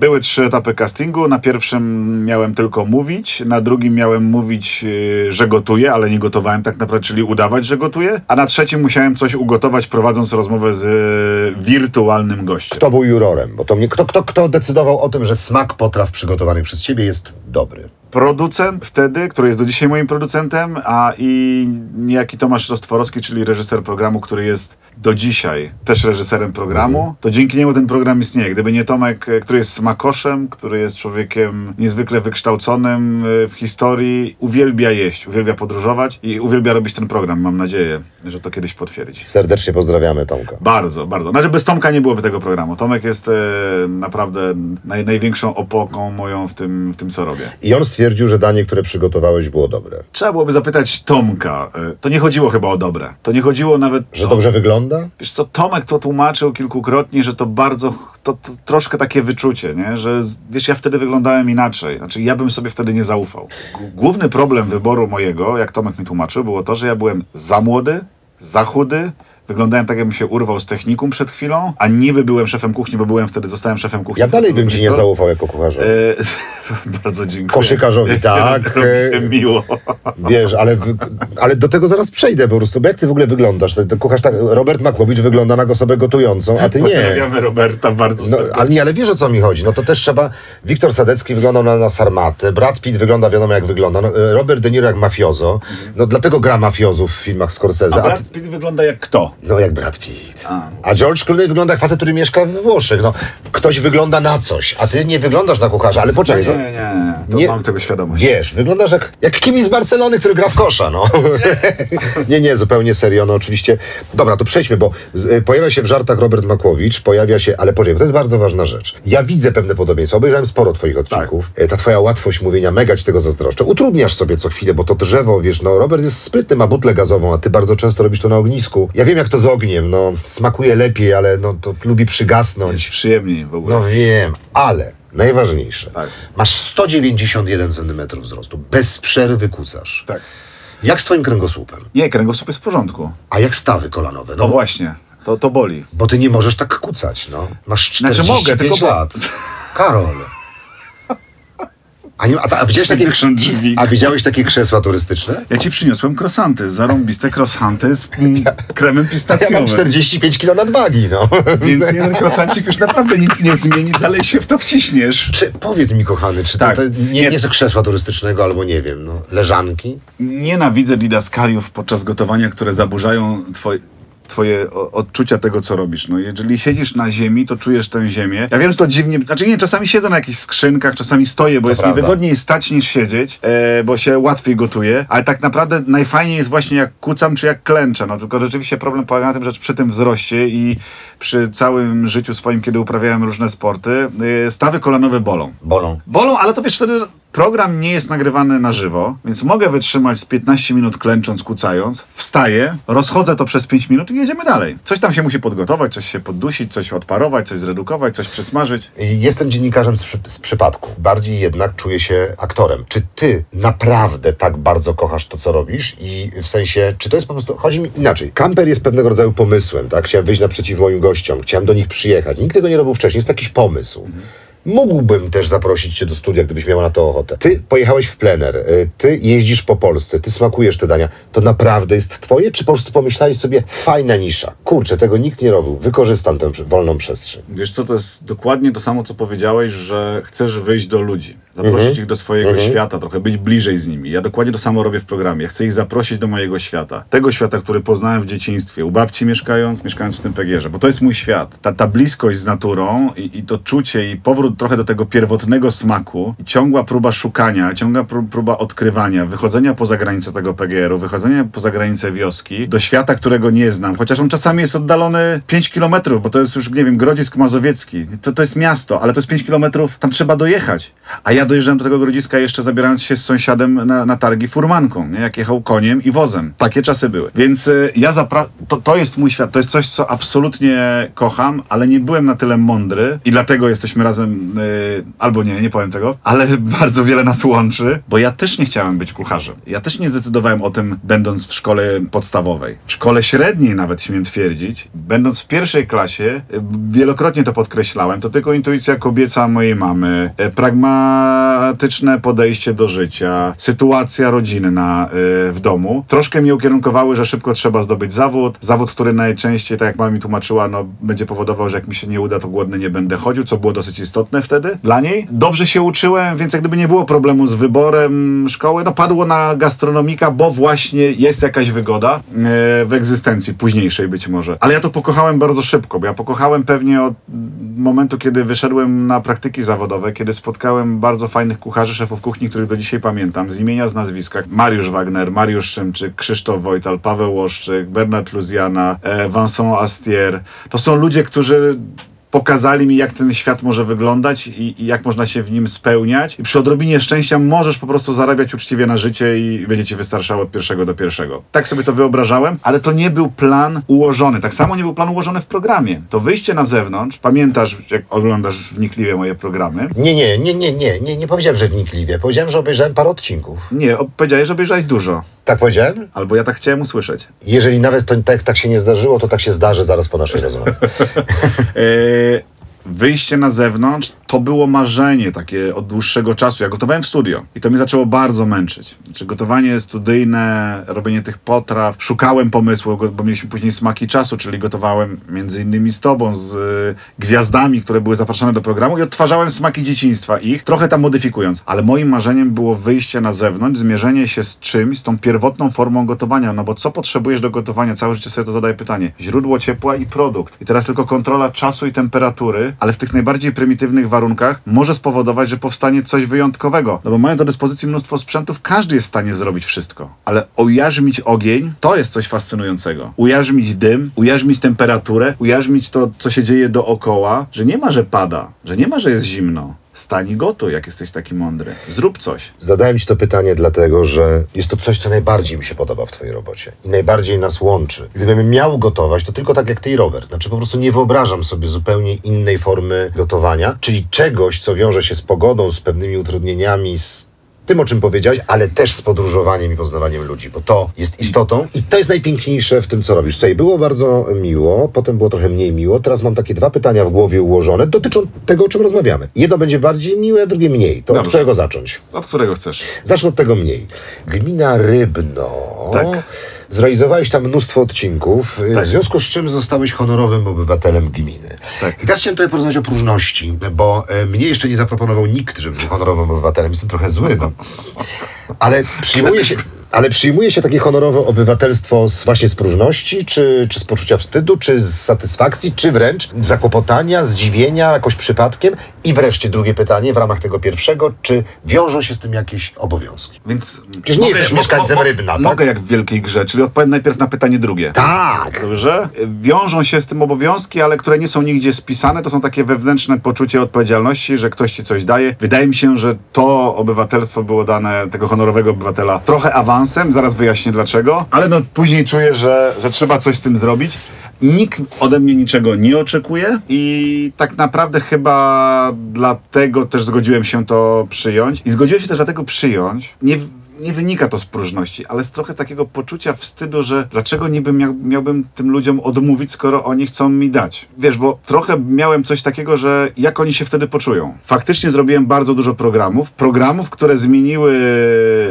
Były trzy etapy castingu. Na pierwszym miałem tylko mówić, na drugim miałem mówić, yy, że gotuję, ale nie gotowałem tak naprawdę, czyli udawać, że gotuję, a na trzecim musiałem coś ugotować, prowadząc rozmowę z yy, wirtualnym gościem. Kto był jurorem? Bo to mnie, kto, kto, kto decydował o tym, że smak potraw przygotowanych przez ciebie jest dobry? Producent wtedy, który jest do dzisiaj moim producentem, a i niejaki Tomasz Rostworowski, czyli reżyser programu, który jest do dzisiaj też reżyserem programu, to dzięki niemu ten program istnieje. Gdyby nie Tomek, e, który jest smakoszem, który jest człowiekiem niezwykle wykształconym e, w historii, uwielbia jeść, uwielbia podróżować i uwielbia robić ten program. Mam nadzieję, że to kiedyś potwierdzi. Serdecznie pozdrawiamy Tomka. Bardzo, bardzo. Znaczy bez Tomka nie byłoby tego programu. Tomek jest e, naprawdę naj, największą opoką moją w tym, w tym, co robię. I on stwierdził, że danie, które przygotowałeś, było dobre. Trzeba byłoby zapytać Tomka. E, To nie chodziło chyba o dobre. To nie chodziło nawet... Że o... dobrze wygląda? Wiesz co, Tomek to tłumaczył kilkukrotnie, że to bardzo, to, to troszkę takie wyczucie, nie? Że wiesz, ja wtedy wyglądałem inaczej. Znaczy, ja bym sobie wtedy nie zaufał. Główny problem wyboru mojego, jak Tomek mi tłumaczył, było to, że ja byłem za młody, za chudy, wyglądałem tak, jakbym się urwał z technikum przed chwilą, a niby byłem szefem kuchni, bo byłem wtedy, zostałem szefem kuchni. Ja dalej bym ci nie zaufał jako kucharzowi. E, bardzo dziękuję. Koszykarzowi tak, e, miło. Wiesz, ale, ale do tego zaraz przejdę po prostu, bo jak ty w ogóle wyglądasz? To kucharz tak, Robert Makłowicz wygląda na osobę gotującą, a ty nie. Pozdrawiamy Roberta bardzo No, serdecznie. ale nie, ale wiesz o co mi chodzi. No to też trzeba. Wiktor Sadecki wyglądał na, na Sarmatę, Brad Pitt wygląda wiadomo jak wygląda, no, e, Robert De Niro jak mafiozo. No dlatego gra mafiozów w filmach Scorsese. A A ty, Brad Pitt wygląda jak kto? No jak Brad Pitt. A George Clooney wygląda jak facet, który mieszka we Włoszech. No, ktoś wygląda na coś, a ty nie wyglądasz na kucharza, ale poczekaj. Nie, zo- nie, nie. To Nie- mam tego świadomość. Wiesz, wyglądasz jak, jak kibic z Barcelony, który gra w kosza, no. nie, nie, zupełnie serio, no oczywiście. Dobra, to przejdźmy, bo z, y, pojawia się w żartach Robert Makłowicz, pojawia się, ale poczekaj, bo to jest bardzo ważna rzecz. Ja widzę pewne podobieństwa, obejrzałem sporo twoich odcinków. Tak. E, Ta twoja łatwość mówienia, mega ci tego zazdroszczę. Utrudniasz sobie co chwilę, bo to drzewo, wiesz, no Robert jest sprytny, ma butlę gazową, a ty bardzo często robisz to na ognisku. Ja wiem, jak to z ogniem, no, smakuje lepiej, ale no, to lubi przygasnąć. Jest przyjemniej w ogóle. No wiem, ale najważniejsze. Tak. Masz 191 cm wzrostu. Bez przerwy kucasz. Tak. Jak z twoim kręgosłupem? Nie, kręgosłup jest w porządku. A jak stawy kolanowe? No No, właśnie, to, to boli. bo ty nie możesz tak kucać, no. Masz Znaczy 45 mogę, tylko bo- lat. Karol. A, nie, a, ta, a, widziałeś takie, a widziałeś takie krzesła turystyczne? Ja ci przyniosłem krosanty, zarąbiste krosanty z mm, kremem Ja mam pistacjowym. 45 kg nadwagi, no. Więc jeden krosancik już naprawdę nic nie zmieni, dalej się w to wciśniesz. Czy, powiedz mi, kochany, czy Tak. to, to nie, Nie. są krzesła turystycznego albo nie wiem, no, leżanki? Nienawidzę didaskaliów podczas gotowania, które zaburzają twoje, twoje odczucia tego, co robisz. No, jeżeli siedzisz na ziemi, to czujesz tę ziemię. Ja wiem, że to dziwnie... Znaczy nie, czasami siedzę na jakichś skrzynkach, czasami stoję, bo jest prawda. mi wygodniej stać niż siedzieć, e, bo się łatwiej gotuje, ale tak naprawdę najfajniej jest właśnie jak kucam, czy jak klęczę. No, tylko rzeczywiście problem polega na tym, że przy tym wzroście i przy całym życiu swoim, kiedy uprawiałem różne sporty, e, stawy kolanowe bolą. Bolą. Bolą, ale to wiesz, wtedy program nie jest nagrywany na żywo, więc mogę wytrzymać z 15 minut klęcząc, kucając, wstaję, rozchodzę to przez 5 minut i jedziemy dalej. Coś tam się musi podgotować, coś się poddusić, coś odparować, coś zredukować, coś przysmażyć. Jestem dziennikarzem z, z przypadku. Bardziej jednak czuję się aktorem. Czy ty naprawdę tak bardzo kochasz to, co robisz? I w sensie, czy to jest po prostu. Chodzi mi inaczej. Kamper jest pewnego rodzaju pomysłem, tak? Chciałem wyjść naprzeciw moim gościom, chciałem do nich przyjechać. Nikt tego nie robił wcześniej, jest to jakiś pomysł. Mógłbym też zaprosić cię do studia, gdybyś miała na to ochotę. Ty pojechałeś w plener, y, ty jeździsz po Polsce, ty smakujesz te dania. To naprawdę jest twoje, czy po prostu pomyślałeś sobie, fajna nisza? Kurczę, tego nikt nie robił. Wykorzystam tę wolną przestrzeń. Wiesz co, to jest dokładnie to samo, co powiedziałeś, że chcesz wyjść do ludzi, zaprosić ich do swojego świata, trochę być bliżej z nimi. Ja dokładnie to samo robię w programie. Ja chcę ich zaprosić do mojego świata. Tego świata, który poznałem w dzieciństwie, u babci mieszkając, mieszkając w tym pegierze, bo to jest mój świat. Ta, ta bliskość z naturą i, i to czucie i powrót trochę do tego pierwotnego smaku, ciągła próba szukania, ciągła pró- próba odkrywania, wychodzenia poza granice tego PGR-u, wychodzenia poza granice wioski, do świata, którego nie znam, chociaż on czasami jest oddalony 5 kilometrów, bo to jest już, nie wiem, Grodzisk Mazowiecki. To, to jest miasto, ale to jest 5 kilometrów, tam trzeba dojechać. A ja dojeżdżałem do tego Grodziska jeszcze zabierając się z sąsiadem na, na targi furmanką, nie? jak jechał koniem i wozem. Takie czasy były. Więc y, ja zapra... To, to jest mój świat, to jest coś, co absolutnie kocham, ale nie byłem na tyle mądry i dlatego jesteśmy razem y, albo nie, nie powiem tego, ale bardzo wiele nas łączy, bo ja też nie chciałem być kucharzem. Ja też nie zdecydowałem o tym, będąc w szkole podstawowej. W szkole średniej nawet śmiem twierdzić, będąc w pierwszej klasie, y, wielokrotnie to podkreślałem, to tylko intuicja kobieca mojej mamy, y, pragmatyczne podejście do życia, sytuacja rodzinna y, w domu, troszkę mnie ukierunkowały, że szybko trzeba zdobyć zawód. Zawód, który najczęściej, tak jak mama mi tłumaczyła, no, będzie powodował, że jak mi się nie uda, to głodny nie będę chodził, co było dosyć istotne wtedy dla niej. Dobrze się uczyłem, więc jak gdyby nie było problemu z wyborem szkoły, no padło na gastronomika, bo właśnie jest jakaś wygoda e, w egzystencji, późniejszej być może. Ale ja to pokochałem bardzo szybko, bo ja pokochałem pewnie od momentu, kiedy wyszedłem na praktyki zawodowe, kiedy spotkałem bardzo fajnych kucharzy, szefów kuchni, których do dzisiaj pamiętam, z imienia, z nazwiska. Mariusz Wagner, Mariusz Szymczyk, Krzysztof Wojtal, Paweł Łoszczyk, Bernard Luziana, e, Vincent Astier. To są ludzie, którzy pokazali mi, jak ten świat może wyglądać i, i jak można się w nim spełniać. I przy odrobinie szczęścia możesz po prostu zarabiać uczciwie na życie i będzie ci wystarczało od pierwszego do pierwszego. Tak sobie to wyobrażałem, ale to nie był plan ułożony. Tak samo nie był plan ułożony w programie. To wyjście na zewnątrz, pamiętasz, jak oglądasz wnikliwie moje programy? Nie, nie, nie, nie, nie, nie, nie powiedziałem, że wnikliwie. Powiedziałem, że obejrzałem parę odcinków. Nie, powiedziałeś, że obejrzałeś dużo. Tak powiedziałem? Albo ja tak chciałem usłyszeć. Jeżeli nawet to tak, tak się nie zdarzyło, to tak się zdarzy zaraz po naszej rozmowie. Yy, wyjście na zewnątrz to było marzenie takie od dłuższego czasu. Ja gotowałem w studio i to mnie zaczęło bardzo męczyć. Znaczy gotowanie studyjne, robienie tych potraw, szukałem pomysłu, bo mieliśmy później smaki czasu, czyli gotowałem między innymi z tobą, z y, gwiazdami, które były zapraszane do programu i odtwarzałem smaki dzieciństwa ich, trochę tam modyfikując. Ale moim marzeniem było wyjście na zewnątrz, zmierzenie się z czymś, z tą pierwotną formą gotowania, no bo co potrzebujesz do gotowania? Całe życie sobie to zadaję pytanie. Źródło ciepła i produkt. I teraz tylko kontrola czasu i temperatury, ale w tych najbardziej prymitywnych warunkach może spowodować, że powstanie coś wyjątkowego. No bo mając do dyspozycji mnóstwo sprzętów, każdy jest w stanie zrobić wszystko. Ale ujarzmić ogień, to jest coś fascynującego. Ujarzmić dym, ujarzmić temperaturę, ujarzmić to, co się dzieje dookoła, że nie ma, że pada, że nie ma, że jest zimno. Stań i gotuj, jak jesteś taki mądry. Zrób coś. Zadałem Ci to pytanie dlatego, że jest to coś, co najbardziej mi się podoba w Twojej robocie i najbardziej nas łączy. Gdybym miał gotować, to tylko tak jak Ty i Robert. Znaczy po prostu nie wyobrażam sobie zupełnie innej formy gotowania, czyli czegoś, co wiąże się z pogodą, z pewnymi utrudnieniami, z tym, o czym powiedziałeś, ale też z podróżowaniem i poznawaniem ludzi, bo to jest istotą i to jest najpiękniejsze w tym, co robisz. Słuchaj, było bardzo miło, potem było trochę mniej miło. Teraz mam takie dwa pytania w głowie ułożone, dotyczą tego, o czym rozmawiamy. Jedno będzie bardziej miłe, a drugie mniej. To od Dobrze. którego zacząć? Od którego chcesz? Zacznę od tego mniej. Gmina Rybno. Tak. Zrealizowałeś tam mnóstwo odcinków, y, Tak. w związku z czym zostałeś honorowym obywatelem gminy. Tak. I teraz chciałem tutaj porozmawiać o próżności, bo e, mnie jeszcze nie zaproponował nikt, żebym był honorowym obywatelem. Jestem trochę zły, no. Ale przyjmuje się... Ale przyjmuje się takie honorowe obywatelstwo z, właśnie z próżności, czy, czy z poczucia wstydu, czy z satysfakcji, czy wręcz zakłopotania, zdziwienia, jakoś przypadkiem? I wreszcie drugie pytanie w ramach tego pierwszego, czy wiążą się z tym jakieś obowiązki? Więc. Przecież nie jesteś mieszkańcem Rybna, tak? Mogę jak w Wielkiej Grze, czyli odpowiem najpierw na pytanie drugie. Tak! Dobrze? Wiążą się z tym obowiązki, ale które nie są nigdzie spisane. To są takie wewnętrzne poczucie odpowiedzialności, że ktoś ci coś daje. Wydaje mi się, że to obywatelstwo było dane, tego honorowego obywatela, trochę awansem. Zaraz wyjaśnię dlaczego. Ale no później czuję, że, że trzeba coś z tym zrobić. Nikt ode mnie niczego nie oczekuje i tak naprawdę chyba dlatego też zgodziłem się to przyjąć. I zgodziłem się też dlatego przyjąć. Nie, nie wynika to z próżności, ale z trochę takiego poczucia wstydu, że dlaczego niby miał, miałbym tym ludziom odmówić, skoro oni chcą mi dać. Wiesz, bo trochę miałem coś takiego, że jak oni się wtedy poczują. Faktycznie zrobiłem bardzo dużo programów, programów, które zmieniły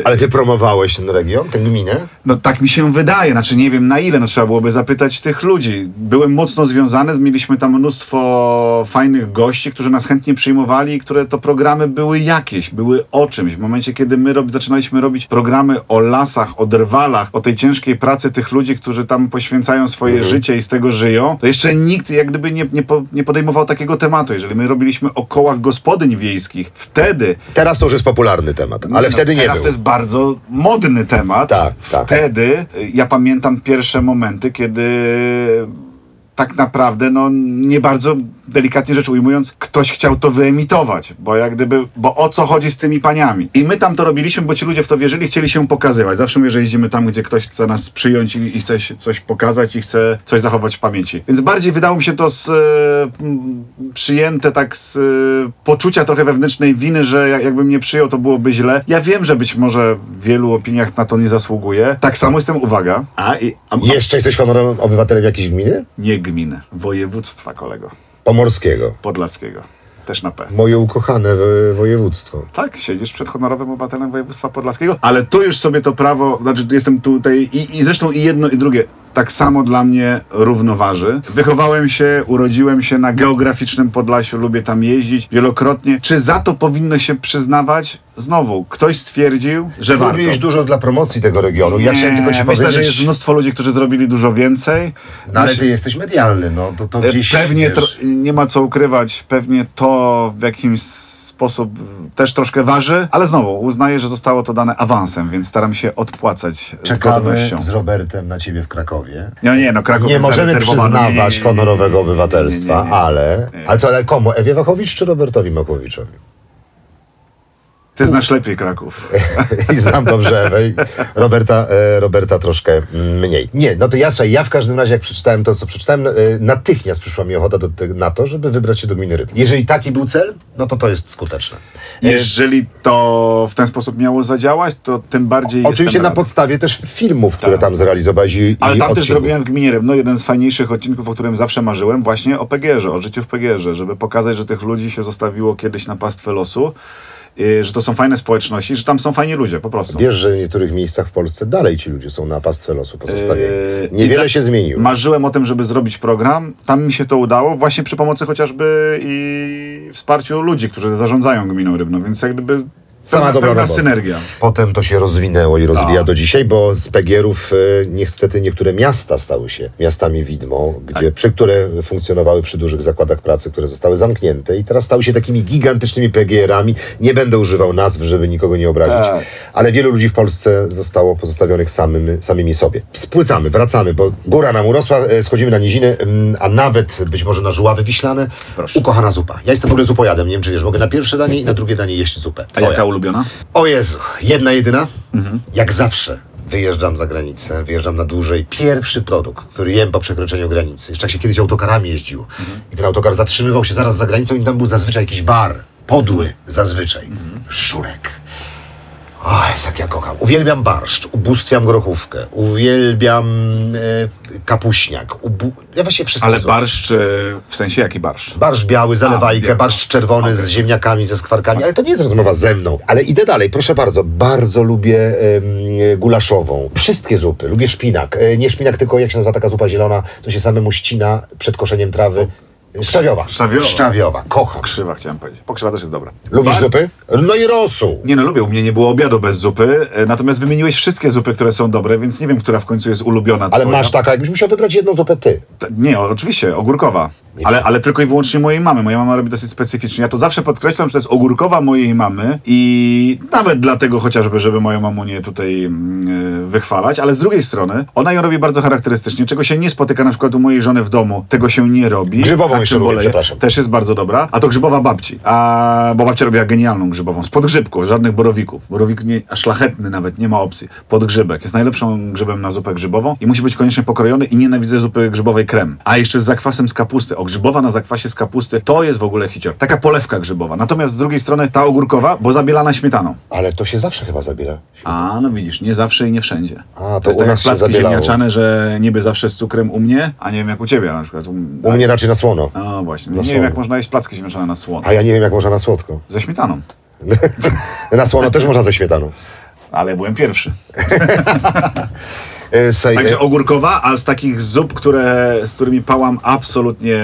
Ale ty promowałeś ten region, tę gminę? no tak mi się wydaje, znaczy nie wiem na ile, no trzeba byłoby zapytać tych ludzi. Byłem mocno związany, mieliśmy tam mnóstwo fajnych gości, którzy nas chętnie przyjmowali które to programy były jakieś, były o czymś. W momencie, kiedy my rob, zaczynaliśmy robić programy o lasach, o drwalach, o tej ciężkiej pracy tych ludzi, którzy tam poświęcają swoje życie i z tego żyją, to jeszcze nikt jak gdyby nie, nie, po, nie podejmował takiego tematu. Jeżeli my robiliśmy o kołach gospodyń wiejskich, wtedy Teraz to już jest popularny temat, ale no, wtedy nie teraz był. to jest bardzo modny temat. Tak, tak. Wtedy y, ja pamiętam pierwsze momenty, kiedy tak naprawdę no, nie bardzo delikatnie rzecz ujmując, ktoś chciał to wyemitować, bo jak gdyby, bo o co chodzi z tymi paniami. I my tam to robiliśmy, bo ci ludzie w to wierzyli, chcieli się pokazywać. Zawsze mówię, że jeździmy tam, gdzie ktoś chce nas przyjąć i, i chce się coś pokazać i chce coś zachować w pamięci. Więc bardziej wydało mi się to z, m, przyjęte tak z e, poczucia trochę wewnętrznej winy, że jak- jakbym nie przyjął, to byłoby źle. Ja wiem, że być może w wielu opiniach na to nie zasługuje. Tak samo jestem, uwaga, a, i, a, a Jeszcze jesteś honorowym obywatelem jakiejś gminy? nie gminy, województwa, kolego, Pomorskiego. podlaskiego. Też na P. Moje ukochane wo- województwo. Tak, siedzisz przed honorowym obywatelem województwa podlaskiego, ale tu już sobie to prawo, znaczy jestem tutaj i, i zresztą i jedno i drugie tak samo dla mnie równoważy. Wychowałem się, urodziłem się na geograficznym Podlasiu, lubię tam jeździć wielokrotnie. Czy za to powinno się przyznawać? Znowu, ktoś stwierdził, że warto. Zrobiłeś dużo dla promocji tego regionu. Ja Nie, chciałem tylko ci myślę, powiedzieć... że jest mnóstwo ludzi, którzy zrobili dużo więcej. No ale ty jesteś medialny, no to, to E, gdzieś... Pewnie wiesz, nie ma co ukrywać, pewnie to w jakimś sposób też troszkę waży, ale znowu uznaję, że zostało to dane awansem, więc staram się odpłacać Czekamy godnością. z Robertem na ciebie w Krakowie. No nie, no Kraków Nie jest możemy zarezerwowany. przyznawać Nie, nie, honorowego obywatelstwa, ale... Ale co, ale komu? Ewie Wachowicz czy Robertowi Makłowiczowi? Ty znasz lepiej Kraków. I znam dobrze Ewę i Roberta, e, Roberta troszkę mniej. Nie, no to ja, słuchaj, ja w każdym razie jak przeczytałem to, co przeczytałem, e, natychmiast przyszła mi ochota do, na to, żeby wybrać się do gminy Ryb. Jeżeli taki był cel, no to to jest skuteczne. E, Jeżeli to w ten sposób miało zadziałać, to tym bardziej Oczywiście jestem na rad. podstawie też filmów, które Tak. tam zrealizowałeś i, Ale tam też zrobiłem w Gminie Rybno jeden z fajniejszych odcinków, o którym zawsze marzyłem, właśnie o PGR-ze, o życiu w PGR-ze, żeby pokazać, że tych ludzi się zostawiło kiedyś na pastwę losu, że to są fajne społeczności, że tam są fajni ludzie, po prostu. Wiesz, że w niektórych miejscach w Polsce dalej ci ludzie są na pastwę losu pozostawieni. Yy, Niewiele tak się zmieniło. Marzyłem o tym, żeby zrobić program. Tam mi się to udało, właśnie przy pomocy chociażby i wsparciu ludzi, którzy zarządzają gminą rybną, więc jak gdyby Sama dobra pełna robota. synergia. Potem to się rozwinęło i rozwija Tak. do dzisiaj, bo z Pegierów e, niestety niektóre miasta stały się miastami widmo, Tak. gdzie, przy które funkcjonowały przy dużych zakładach pracy, które zostały zamknięte i teraz stały się takimi gigantycznymi Pegierami. Nie będę używał nazw, żeby nikogo nie obrazić, Tak. ale wielu ludzi w Polsce zostało pozostawionych samym, samymi sobie. Spłycamy, wracamy, bo góra nam urosła, e, schodzimy na niziny, mm, a nawet być może na żuławy wiślane. Proszę. Ukochana zupa. Ja jestem w ogóle zupojadem, nie wiem czy wiesz, mogę na pierwsze danie i na drugie danie jeść zupę. A Twoja. jaka ulubiona? O Jezu, jedna jedyna? Jak zawsze wyjeżdżam za granicę, wyjeżdżam na dłużej. Pierwszy produkt, który jem po przekroczeniu granicy. Jeszcze jak się kiedyś autokarami jeździło. I ten autokar zatrzymywał się zaraz za granicą i tam był zazwyczaj jakiś bar. Podły zazwyczaj. Żurek. O, jest jak ja kocham. Uwielbiam barszcz, ubóstwiam grochówkę, uwielbiam e, kapuśniak. Ubu... Ja właściwie wszystko Ale barszcz, e, w sensie jaki barszcz? Barszcz biały, zalewajkę, biały. barszcz czerwony z ziemniakami, ze skwarkami, ale to nie jest rozmowa ze mną. Ale idę dalej, proszę bardzo. Bardzo lubię em, gulaszową. Wszystkie zupy. Lubię szpinak. E, nie szpinak, tylko jak się nazywa taka zupa zielona, to się samemu ścina przed koszeniem trawy. Szczawiowa. Szczawiowa. Szczawiowa. Kocham. Pokrzywa chciałem powiedzieć. Pokrzywa też jest dobra. Lubisz Bar- zupy? No i rosół. Nie no, lubię. U mnie nie było obiadu bez zupy, e, natomiast wymieniłeś wszystkie zupy, które są dobre, więc nie wiem, która w końcu jest ulubiona Ale twoja. masz taka, jakbyś musiał wybrać jedną zupę ty. T- Nie, o- oczywiście, ogórkowa. Ale, ale tylko i wyłącznie mojej mamy. Moja mama robi dosyć specyficznie. Ja to zawsze podkreślam, że to jest ogórkowa mojej mamy i nawet dlatego chociażby, żeby moją mamunię tutaj mm, e, wychwalać, ale z drugiej strony ona ją robi bardzo charakterystycznie, czego się nie spotyka na przykład u mojej żony w domu. Tego się nie robi. Grzybową Tak, przepraszam. Też jest bardzo dobra. A to grzybowa babci. A, bo babcia robiła genialną grzybową. Z podgrzybków, żadnych borowików. Borowik nie, a szlachetny nawet, nie ma opcji. Podgrzybek. Jest najlepszą grzybem na zupę grzybową i musi być koniecznie pokrojony i nienawidzę zupy grzybowej krem. A jeszcze z zakwasem z kapusty. O, grzybowa na zakwasie z kapusty to jest w ogóle hicior. Taka polewka grzybowa. Natomiast z drugiej strony ta ogórkowa, bo zabielana śmietaną. Ale to się zawsze chyba zabiera. A, no widzisz, nie zawsze i nie wszędzie. A, to to jest u tak jak placki ziemniaczane, że niby zawsze z cukrem u mnie, a nie wiem jak u ciebie na przykład. U mnie raczej na słono. No właśnie, nie wiem jak można jeść placki ziemniaczane na słono. A ja nie wiem, jak można na słodko. Ze śmietaną. na słono też można ze śmietaną. Ale byłem pierwszy. E, Sej, Także ogórkowa, a z takich zup, które, z którymi pałam absolutnie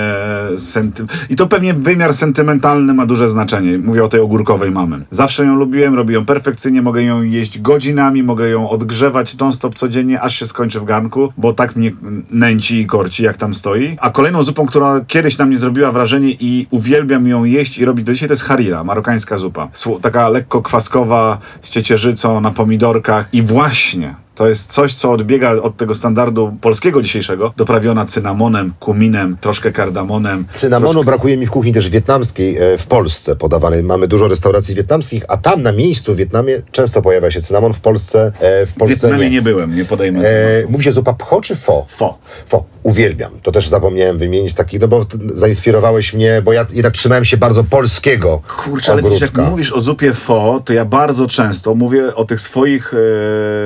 senty... I to pewnie wymiar sentymentalny ma duże znaczenie. Mówię o tej ogórkowej mamy. Zawsze ją lubiłem, robię ją perfekcyjnie, mogę ją jeść godzinami, mogę ją odgrzewać non-stop codziennie, aż się skończy w garnku, bo tak mnie nęci i korci, jak tam stoi. A kolejną zupą, która kiedyś na mnie zrobiła wrażenie i uwielbiam ją jeść i robić do dzisiaj, to jest harira, marokańska zupa. Taka lekko kwaskowa, z ciecierzycą, na pomidorkach i właśnie to jest coś, co odbiega od tego standardu polskiego dzisiejszego, doprawiona cynamonem, kuminem, troszkę kardamonem. Cynamonu troszkę... brakuje mi w kuchni też wietnamskiej e, w Polsce podawanej. Mamy dużo restauracji wietnamskich, a tam na miejscu w Wietnamie często pojawia się cynamon. W Polsce, e, w W Polsce Wietnamie nie. nie byłem, nie podejmę E, mówi się zupa pcho czy fo? Fo. Fo. Uwielbiam. To też zapomniałem wymienić taki, no bo zainspirowałeś mnie, bo ja jednak trzymałem się bardzo polskiego Kurczę, ale widzisz, jak ogródka. mówisz o zupie fo, to ja bardzo często mówię o tych swoich e,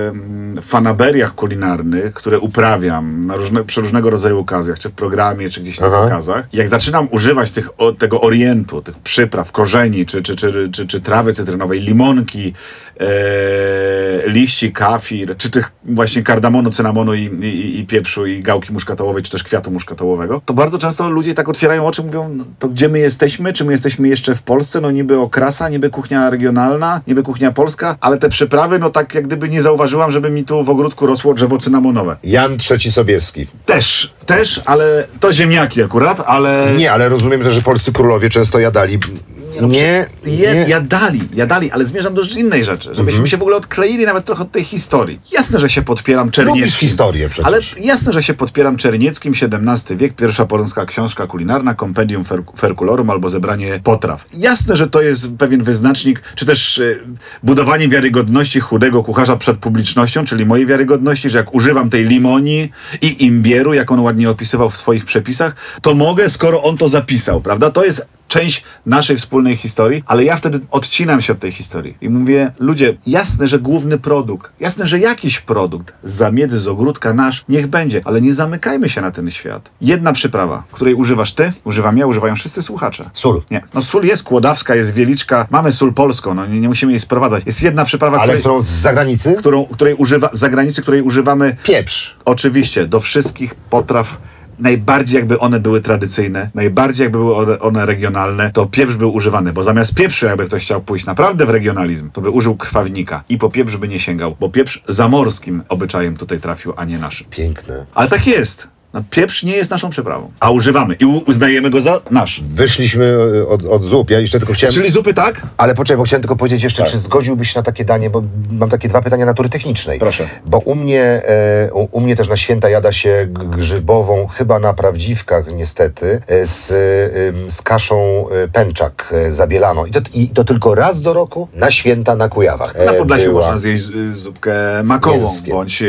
mm, fanaberiach kulinarnych, które uprawiam na różne, przy różnego rodzaju okazjach, czy w programie, czy gdzieś na Aha. pokazach. Jak zaczynam używać tych, o, tego orientu, tych przypraw, korzeni, czy, czy, czy, czy, czy trawy cytrynowej, limonki, e, liści kafir, czy tych właśnie kardamonu, cynamonu i, i, i pieprzu i gałki muszkatołowej, czy też kwiatu muszkatołowego, to bardzo często ludzie tak otwierają oczy, mówią, no, to gdzie my jesteśmy? Czy my jesteśmy jeszcze w Polsce? No niby okrasa, niby kuchnia regionalna, niby kuchnia polska, ale te przyprawy, no tak jak gdyby nie zauważyłam, żeby mi tu w ogródku rosło drzewo cynamonowe. Jan III Sobieski. Też, też, ale to ziemniaki akurat, ale... Nie, ale rozumiem też, że polscy królowie często jadali. No Nie, przecież nie. Je, jadali, jadali, ale zmierzam do innej rzeczy, żebyśmy Mhm. się w ogóle odkleili nawet trochę od tej historii. Jasne, że się podpieram Czernieckim. Lubisz historię przecież. Ale jasne, że się podpieram Czernieckim, XVII wiek, pierwsza polska książka kulinarna, Compendium fer Ferculorum albo zebranie potraw. Jasne, że to jest pewien wyznacznik, czy też e, budowanie wiarygodności chudego kucharza przed publicznością, czyli mojej wiarygodności, że jak używam tej limonii i imbieru, jak on ładnie opisywał w swoich przepisach, to mogę, skoro on to zapisał, prawda? To jest część naszej wspólnej historii, ale ja wtedy odcinam się od tej historii i mówię, ludzie, jasne, że główny produkt, jasne, że jakiś produkt z zamiedzy, z ogródka nasz, niech będzie, ale nie zamykajmy się na ten świat. Jedna przyprawa, której używasz ty, używam ja, używają wszyscy słuchacze. Sól. Nie. No sól jest kłodawska, jest wieliczka, mamy sól polską, no nie, nie musimy jej sprowadzać. Jest jedna przyprawa, Ale której, którą z zagranicy? którą, której używa, z zagranicy, której używamy Pieprz. Oczywiście, do wszystkich potraw najbardziej jakby one były tradycyjne, najbardziej jakby były one, regionalne, to pieprz był używany, bo zamiast pieprzu, jakby ktoś chciał pójść naprawdę w regionalizm, to by użył krwawnika i po pieprz by nie sięgał, bo pieprz zamorskim obyczajem tutaj trafił, a nie naszym. Piękne. Ale tak jest. No, pieprz nie jest naszą przyprawą, a używamy i uznajemy go za nasz. Wyszliśmy e, od, od zup. Ja jeszcze tylko chciałem. Czyli zupy tak? Ale poczekaj, bo chciałem tylko powiedzieć jeszcze, Tak. czy zgodziłbyś się na takie danie, bo mam takie dwa pytania natury technicznej. Proszę. Bo u mnie, e, u, u mnie też na święta jada się grzybową, chyba na prawdziwkach niestety, e, z, e, z kaszą e, pęczak e, zabielaną. I to, I to tylko raz do roku na święta na Kujawach. Na Podlasiu była- można zjeść zupkę makową, Mięskie. bądź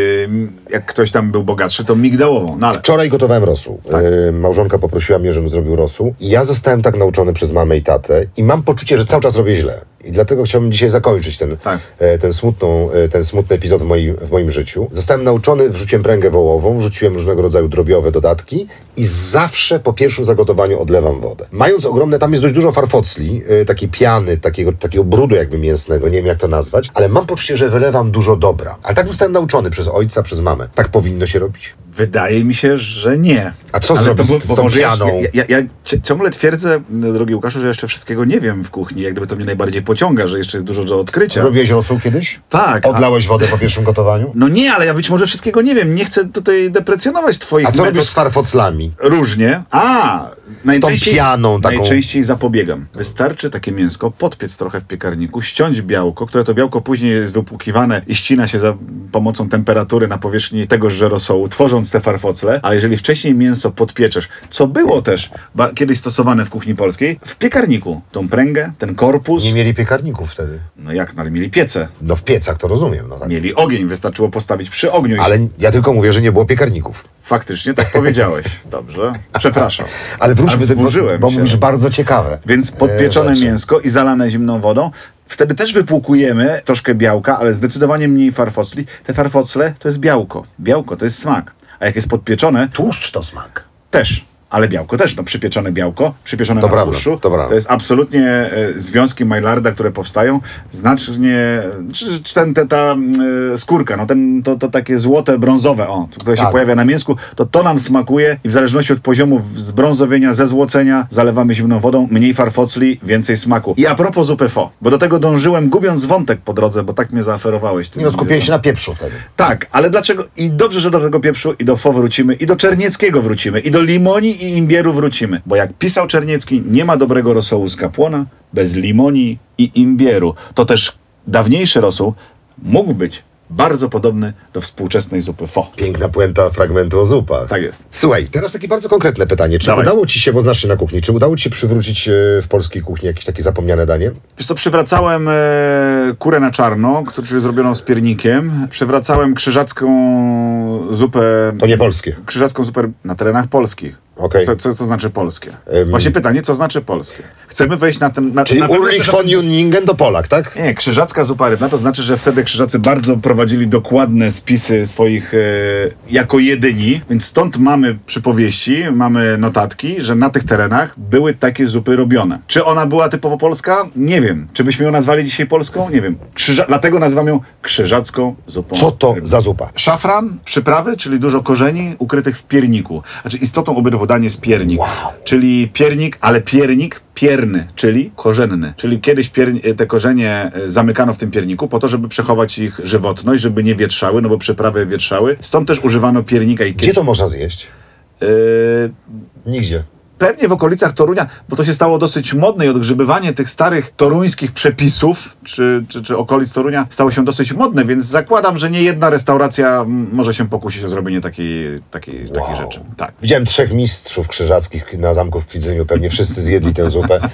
jak ktoś tam był bogatszy, to migdałową. No ale Wczoraj gotowałem rosół. Tak. E, małżonka poprosiła mnie, żebym zrobił rosół. I ja zostałem tak nauczony przez mamę i tatę i mam poczucie, że cały czas robię źle. I dlatego chciałbym dzisiaj zakończyć ten, Tak. e, ten, smutną, e, ten smutny epizod w moim, w moim życiu. Zostałem nauczony, wrzuciłem pręgę wołową, wrzuciłem różnego rodzaju drobiowe dodatki i zawsze po pierwszym zagotowaniu odlewam wodę. Mając ogromne, tam jest dość dużo farfocli, e, takiej piany, takiego, takiego brudu jakby mięsnego, nie wiem jak to nazwać, ale mam poczucie, że wylewam dużo dobra. Ale tak zostałem nauczony przez ojca, przez mamę. Tak powinno się robić. Wydaje mi się, że nie. A co zrobić z- z tą pianą? Ja, ja, ja ci- ciągle twierdzę, drogi Łukaszu, że jeszcze wszystkiego nie wiem w kuchni. Jak gdyby to mnie najbardziej pociąga, że jeszcze jest dużo do odkrycia. Robiłeś rosół kiedyś? Tak. a- Odlałeś wodę po pierwszym gotowaniu? No nie, ale ja być może wszystkiego nie wiem. Nie chcę tutaj deprecjonować twoich A co metod. robisz z farfoclami? Różnie. A, najczęściej, pianą taką. najczęściej zapobiegam. Wystarczy takie mięsko podpiec trochę w piekarniku, ściąć białko, które to białko później jest wypłukiwane i ścina się za pomocą temperatury na powierzchni tegoże rosołu, tworząc te farfocle. A jeżeli wcześniej mięso podpieczesz, co było też kiedyś stosowane w kuchni polskiej, w piekarniku, tą pręgę, ten korpus, Nie mieli piekarników wtedy. no jak, no ale mieli piece, No w piecach to rozumiem. No tak. mieli ogień, wystarczyło postawić przy ogniu Ale ja tylko mówię, że nie było piekarników. faktycznie tak powiedziałeś. Dobrze, przepraszam. Ale wróćmy wzburzyłem bo się. mówisz bardzo ciekawe. Więc podpieczone e, mięsko i zalane zimną wodą. Wtedy też wypłukujemy troszkę białka, ale zdecydowanie mniej farfocli. Te farfocle to jest białko. Białko to jest smak. A jak jest podpieczone, Tłuszcz to smak. też. Ale białko też, no przypieczone białko, przypieczone To na prawda, tłuszczu. to prawda. jest absolutnie e, związki Maillarda, które powstają, znacznie, czy, czy ten, te, ta e, skórka, no ten, to, to takie złote, brązowe, o, które się Tak. pojawia na mięsku, to to nam smakuje i w zależności od poziomu zbrązowienia, zezłocenia, zalewamy zimną wodą, mniej farfocli, więcej smaku. I a propos zupy fo, bo do tego dążyłem, gubiąc wątek po drodze, bo tak mnie Nie no, skupiłem się na pieprzu wtedy. tak, ale dlaczego? I dobrze, że do tego pieprzu i do fo wrócimy, i do czernieckiego wrócimy, i do limoni i imbieru wrócimy. Bo jak pisał Czerniecki, nie ma dobrego rosołu z kapłona bez limoni i imbieru. To też dawniejszy rosół mógł być bardzo podobny do współczesnej zupy fo. Piękna puenta fragmentu o zupach. Tak jest. Słuchaj, teraz takie bardzo konkretne pytanie. Czy Dawaj. udało ci się, bo znasz się na kuchni, czy udało ci się przywrócić e, w polskiej kuchni jakieś takie zapomniane danie? Wiesz co, przywracałem e, kurę na czarno, którą czyli zrobioną z piernikiem. Przywracałem krzyżacką zupę... To nie polskie. Krzyżacką zupę na terenach polskich. Okej. Co, co, co znaczy polskie? Em. Właśnie pytanie, co znaczy polskie? Chcemy wejść na ten... Na, Czyli na Ulrich von Junningen to Polak, tak? Nie, krzyżacka zupa rybna to znaczy, że wtedy krzyżacy bardzo prowadzili dokładne spisy swoich e, jako jedyni, więc stąd mamy przypowieści, mamy notatki, że na tych terenach były takie zupy robione. Czy ona była typowo polska? Nie wiem. Czy byśmy ją nazwali dzisiaj polską? Nie wiem. Krzyża dlatego nazywam ją krzyżacką zupą Co to za zupa? Szafran, przyprawy, czyli dużo korzeni ukrytych w pierniku. Znaczy istotą obydwu dań jest piernik. Czyli piernik, ale piernik pierny, czyli korzenny. Czyli kiedyś pier- te korzenie e, zamykano w tym pierniku po to, żeby przechować ich żywotność, żeby nie wietrzały, no bo przyprawy wietrzały. Stąd też używano piernika i Gdzie kiedyś... to można zjeść? Yy, Nigdzie. Pewnie w okolicach Torunia, bo to się stało dosyć modne i odgrzebywanie tych starych toruńskich przepisów, czy, czy, czy okolic Torunia stało się dosyć modne, więc zakładam, że nie jedna restauracja może się pokusić o zrobienie takiej, takiej, takiej rzeczy. Tak. Widziałem trzech mistrzów krzyżackich na zamku w Kwidzyniu, pewnie wszyscy zjedli tę zupę.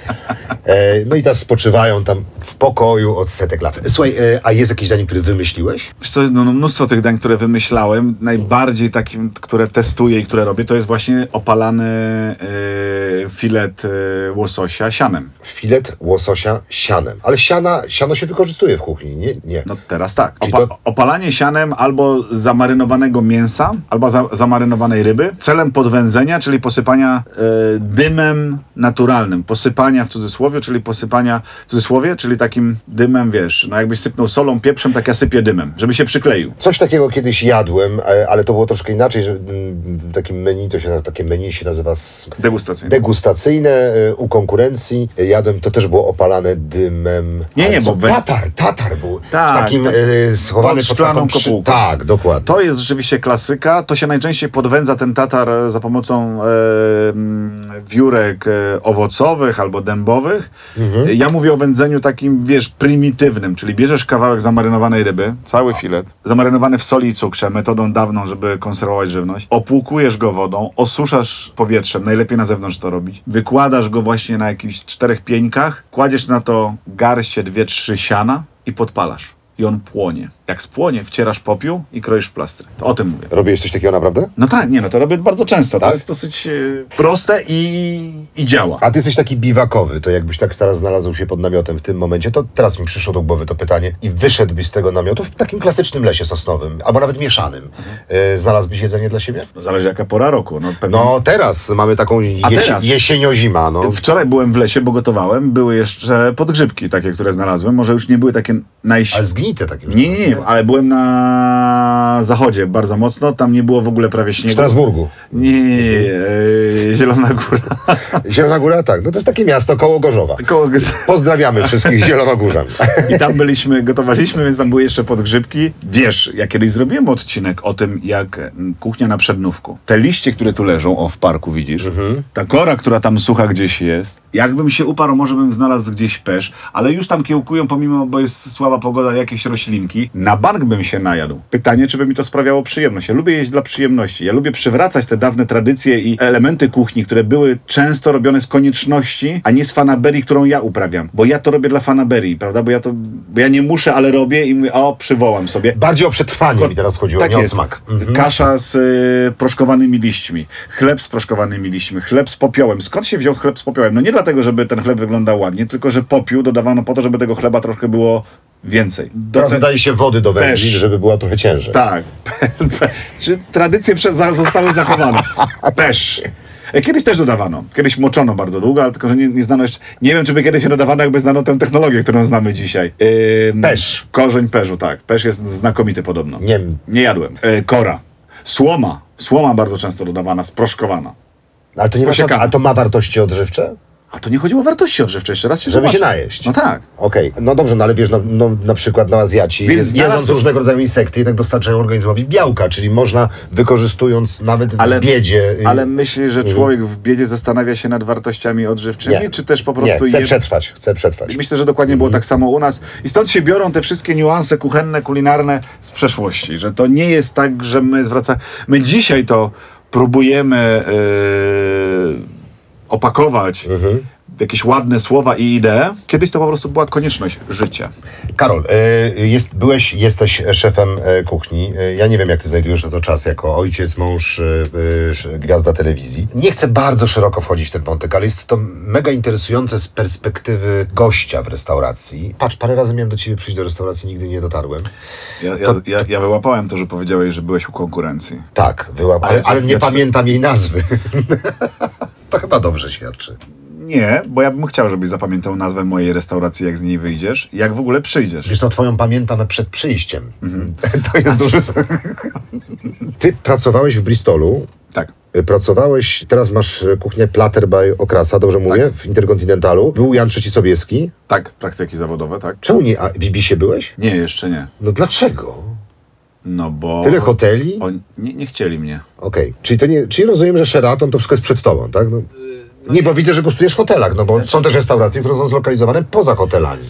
E, no i teraz spoczywają tam w pokoju od setek lat. Słuchaj, e, a jest jakieś danie, które wymyśliłeś? Wiesz co, no, no mnóstwo tych dań, które wymyślałem, najbardziej takim, które testuję i które robię, to jest właśnie opalany e, filet e, łososia sianem. Filet łososia sianem. Ale siana, siano się wykorzystuje w kuchni, nie? Nie. No teraz tak. Opa- to- Opalanie sianem albo zamarynowanego mięsa, albo za- zamarynowanej ryby, celem podwędzenia, czyli posypania e, dymem naturalnym. Posypania w cudzysłowie, czyli posypania w cudzysłowie, czyli takim dymem, wiesz, no jakbyś sypnął solą, pieprzem, tak ja sypię dymem, żeby się przykleił. Coś takiego kiedyś jadłem, e, ale to było troszkę inaczej, że mm, w takim menu, to się, takie menu się nazywa s- Degustacyjny. degustacyjne e, u konkurencji. E, Jadłem, to też było opalane dymem. Nie, nie, bo we- Tatar, tatar był Tak, w takim tak. e, schowany Pod pod taką przy- kopułką. Tak, dokładnie. To jest rzeczywiście klasyka. To się najczęściej podwędza ten tatar za pomocą e, wiórek e, owocowych albo dębowych. E, Ja mówię o wędzeniu takim, wiesz, prymitywnym, czyli bierzesz kawałek zamarynowanej ryby, cały filet, zamarynowany w soli i cukrze, metodą dawną, żeby konserwować żywność. Opłukujesz go wodą, osuszasz powietrzem, najlepiej na zewnątrz to robić. Wykładasz go właśnie na jakichś czterech pieńkach, kładziesz na to garście dwie, trzy siana i podpalasz. I on płonie. Jak spłonie, wcierasz popiół i kroisz plastry. To o tym mówię. Robiłeś coś takiego naprawdę? No tak, nie no, to robię bardzo często. Tak? To jest dosyć e, proste i, i działa. A ty jesteś taki biwakowy, to jakbyś tak teraz znalazł się pod namiotem w tym momencie, to teraz mi przyszło do głowy to pytanie i wyszedłbyś z tego namiotu w takim klasycznym lesie sosnowym, albo nawet mieszanym. E, znalazłbyś jedzenie dla siebie? No, zależy jaka pora roku. No, pewnie No teraz mamy taką teraz? jesienio-zima, no. Wczoraj byłem w lesie, bo gotowałem. Były jeszcze podgrzybki takie, które znalazłem. Może już nie były takie najś... Takie. Nie, nie, nie, ale byłem na zachodzie bardzo mocno. Tam nie było w ogóle prawie W śniegu. Strasburgu. Nie, nie, nie. E, Zielona Góra. Zielona Góra, tak. No to jest takie miasto koło Gorzowa. Koło... Pozdrawiamy wszystkich zielonogórzan. I tam byliśmy, gotowaliśmy, więc tam były jeszcze podgrzybki. Wiesz, ja kiedyś zrobiłem odcinek o tym, jak kuchnia na przednówku. Te liście, które tu leżą, o w parku widzisz, ta kora, która tam sucha gdzieś jest. Jakbym się uparł, może bym znalazł gdzieś pesz, ale już tam kiełkują, pomimo, bo jest słaba pogoda, jakieś roślinki. Na bank bym się najadł. Pytanie, czy by mi to sprawiało przyjemność. Ja lubię jeść dla przyjemności. Ja lubię przywracać te dawne tradycje i elementy kuchni, które były często robione z konieczności, a nie z fanaberii, którą ja uprawiam. Bo ja to robię dla fanaberii, prawda? Bo ja to, bo ja nie muszę, ale robię i mówię, o, przywołam sobie. Bardziej o przetrwanie mi teraz chodziło, Tak nie o jest. smak. Kasza z y, proszkowanymi liśćmi, chleb z proszkowanymi liśćmi, chleb z popiołem. Skąd się wziął chleb z popiołem? No nie dlatego, żeby ten chleb wyglądał ładnie, tylko że popiół dodawano po to, żeby tego chleba trochę było więcej. Teraz dodaje się wody do wędlin, Pesz. żeby była trochę ciężej. tak. Czy tradycje zostały zachowane? Pesz. E, Kiedyś też dodawano. Kiedyś moczono bardzo długo, ale tylko, że nie, nie znano jeszcze... Nie wiem, czy by kiedyś się dodawano, jakby znano tę technologię, którą znamy dzisiaj. Ym, Pesz. Korzeń perzu, tak. Pesz jest znakomity podobno. Nie, Nie jadłem. E, kora. Słoma. Słoma bardzo często dodawana, sproszkowana. ale to nie ma, a to ma wartości odżywcze? A to nie chodziło o wartości odżywcze, jeszcze raz się Żeby się zobaczę. najeść. No tak. Okej, no dobrze, no ale wiesz, no, no, na przykład no Azjaci, Więc jedząc znalazł- różnego rodzaju insekty, jednak dostarczają organizmowi białka, czyli można wykorzystując nawet Ale- w biedzie... y, Ale myślisz, że człowiek w biedzie zastanawia się nad wartościami odżywczymi, Nie. czy też po Nie, prostu chcę je... przetrwać, chcę przetrwać. I myślę, że dokładnie było tak samo u nas. I stąd się biorą te wszystkie niuanse kuchenne, kulinarne z przeszłości. Że to nie jest tak, że my zwracamy. My dzisiaj to próbujemy yy, opakować w jakieś ładne słowa i idee. Kiedyś to po prostu była konieczność życia. Karol, y, jest, byłeś, jesteś szefem y, kuchni. Y, Ja nie wiem, jak ty znajdujesz na to czas jako ojciec, mąż, gwiazda telewizji. Nie chcę bardzo szeroko wchodzić w ten wątek, ale jest to mega interesujące z perspektywy gościa w restauracji. Patrz, parę razy miałem do ciebie przyjść do restauracji, nigdy nie dotarłem. Ja, ja, ja, ja wyłapałem to, że powiedziałeś, że byłeś u konkurencji. Tak, wyłap, ale, Ale- ale nie ja- pamiętam jej nazwy. to chyba dobrze świadczy. Nie, bo ja bym chciał, żebyś zapamiętał nazwę mojej restauracji, jak z niej wyjdziesz, jak w ogóle przyjdziesz. Wiesz co, twoją pamiętam przed przyjściem. To jest duży... Ty pracowałeś w Bristolu, Tak. y, pracowałeś, teraz masz y, kuchnię Platter by Okrasa, dobrze mówię, w Interkontynentalu. Był Jan III Sobieski. Tak, praktyki zawodowe, tak? Czemu nie a, w Ibisie byłeś? Nie, jeszcze nie. No dlaczego? No bo... Tyle hoteli? On, nie, nie chcieli mnie. Okej, czyli to nie, czyli rozumiem, że Sheraton to wszystko jest przed tobą, tak? No. Nie, bo widzę, że gostujesz w hotelach, no bo są też restauracje, które są zlokalizowane poza hotelami.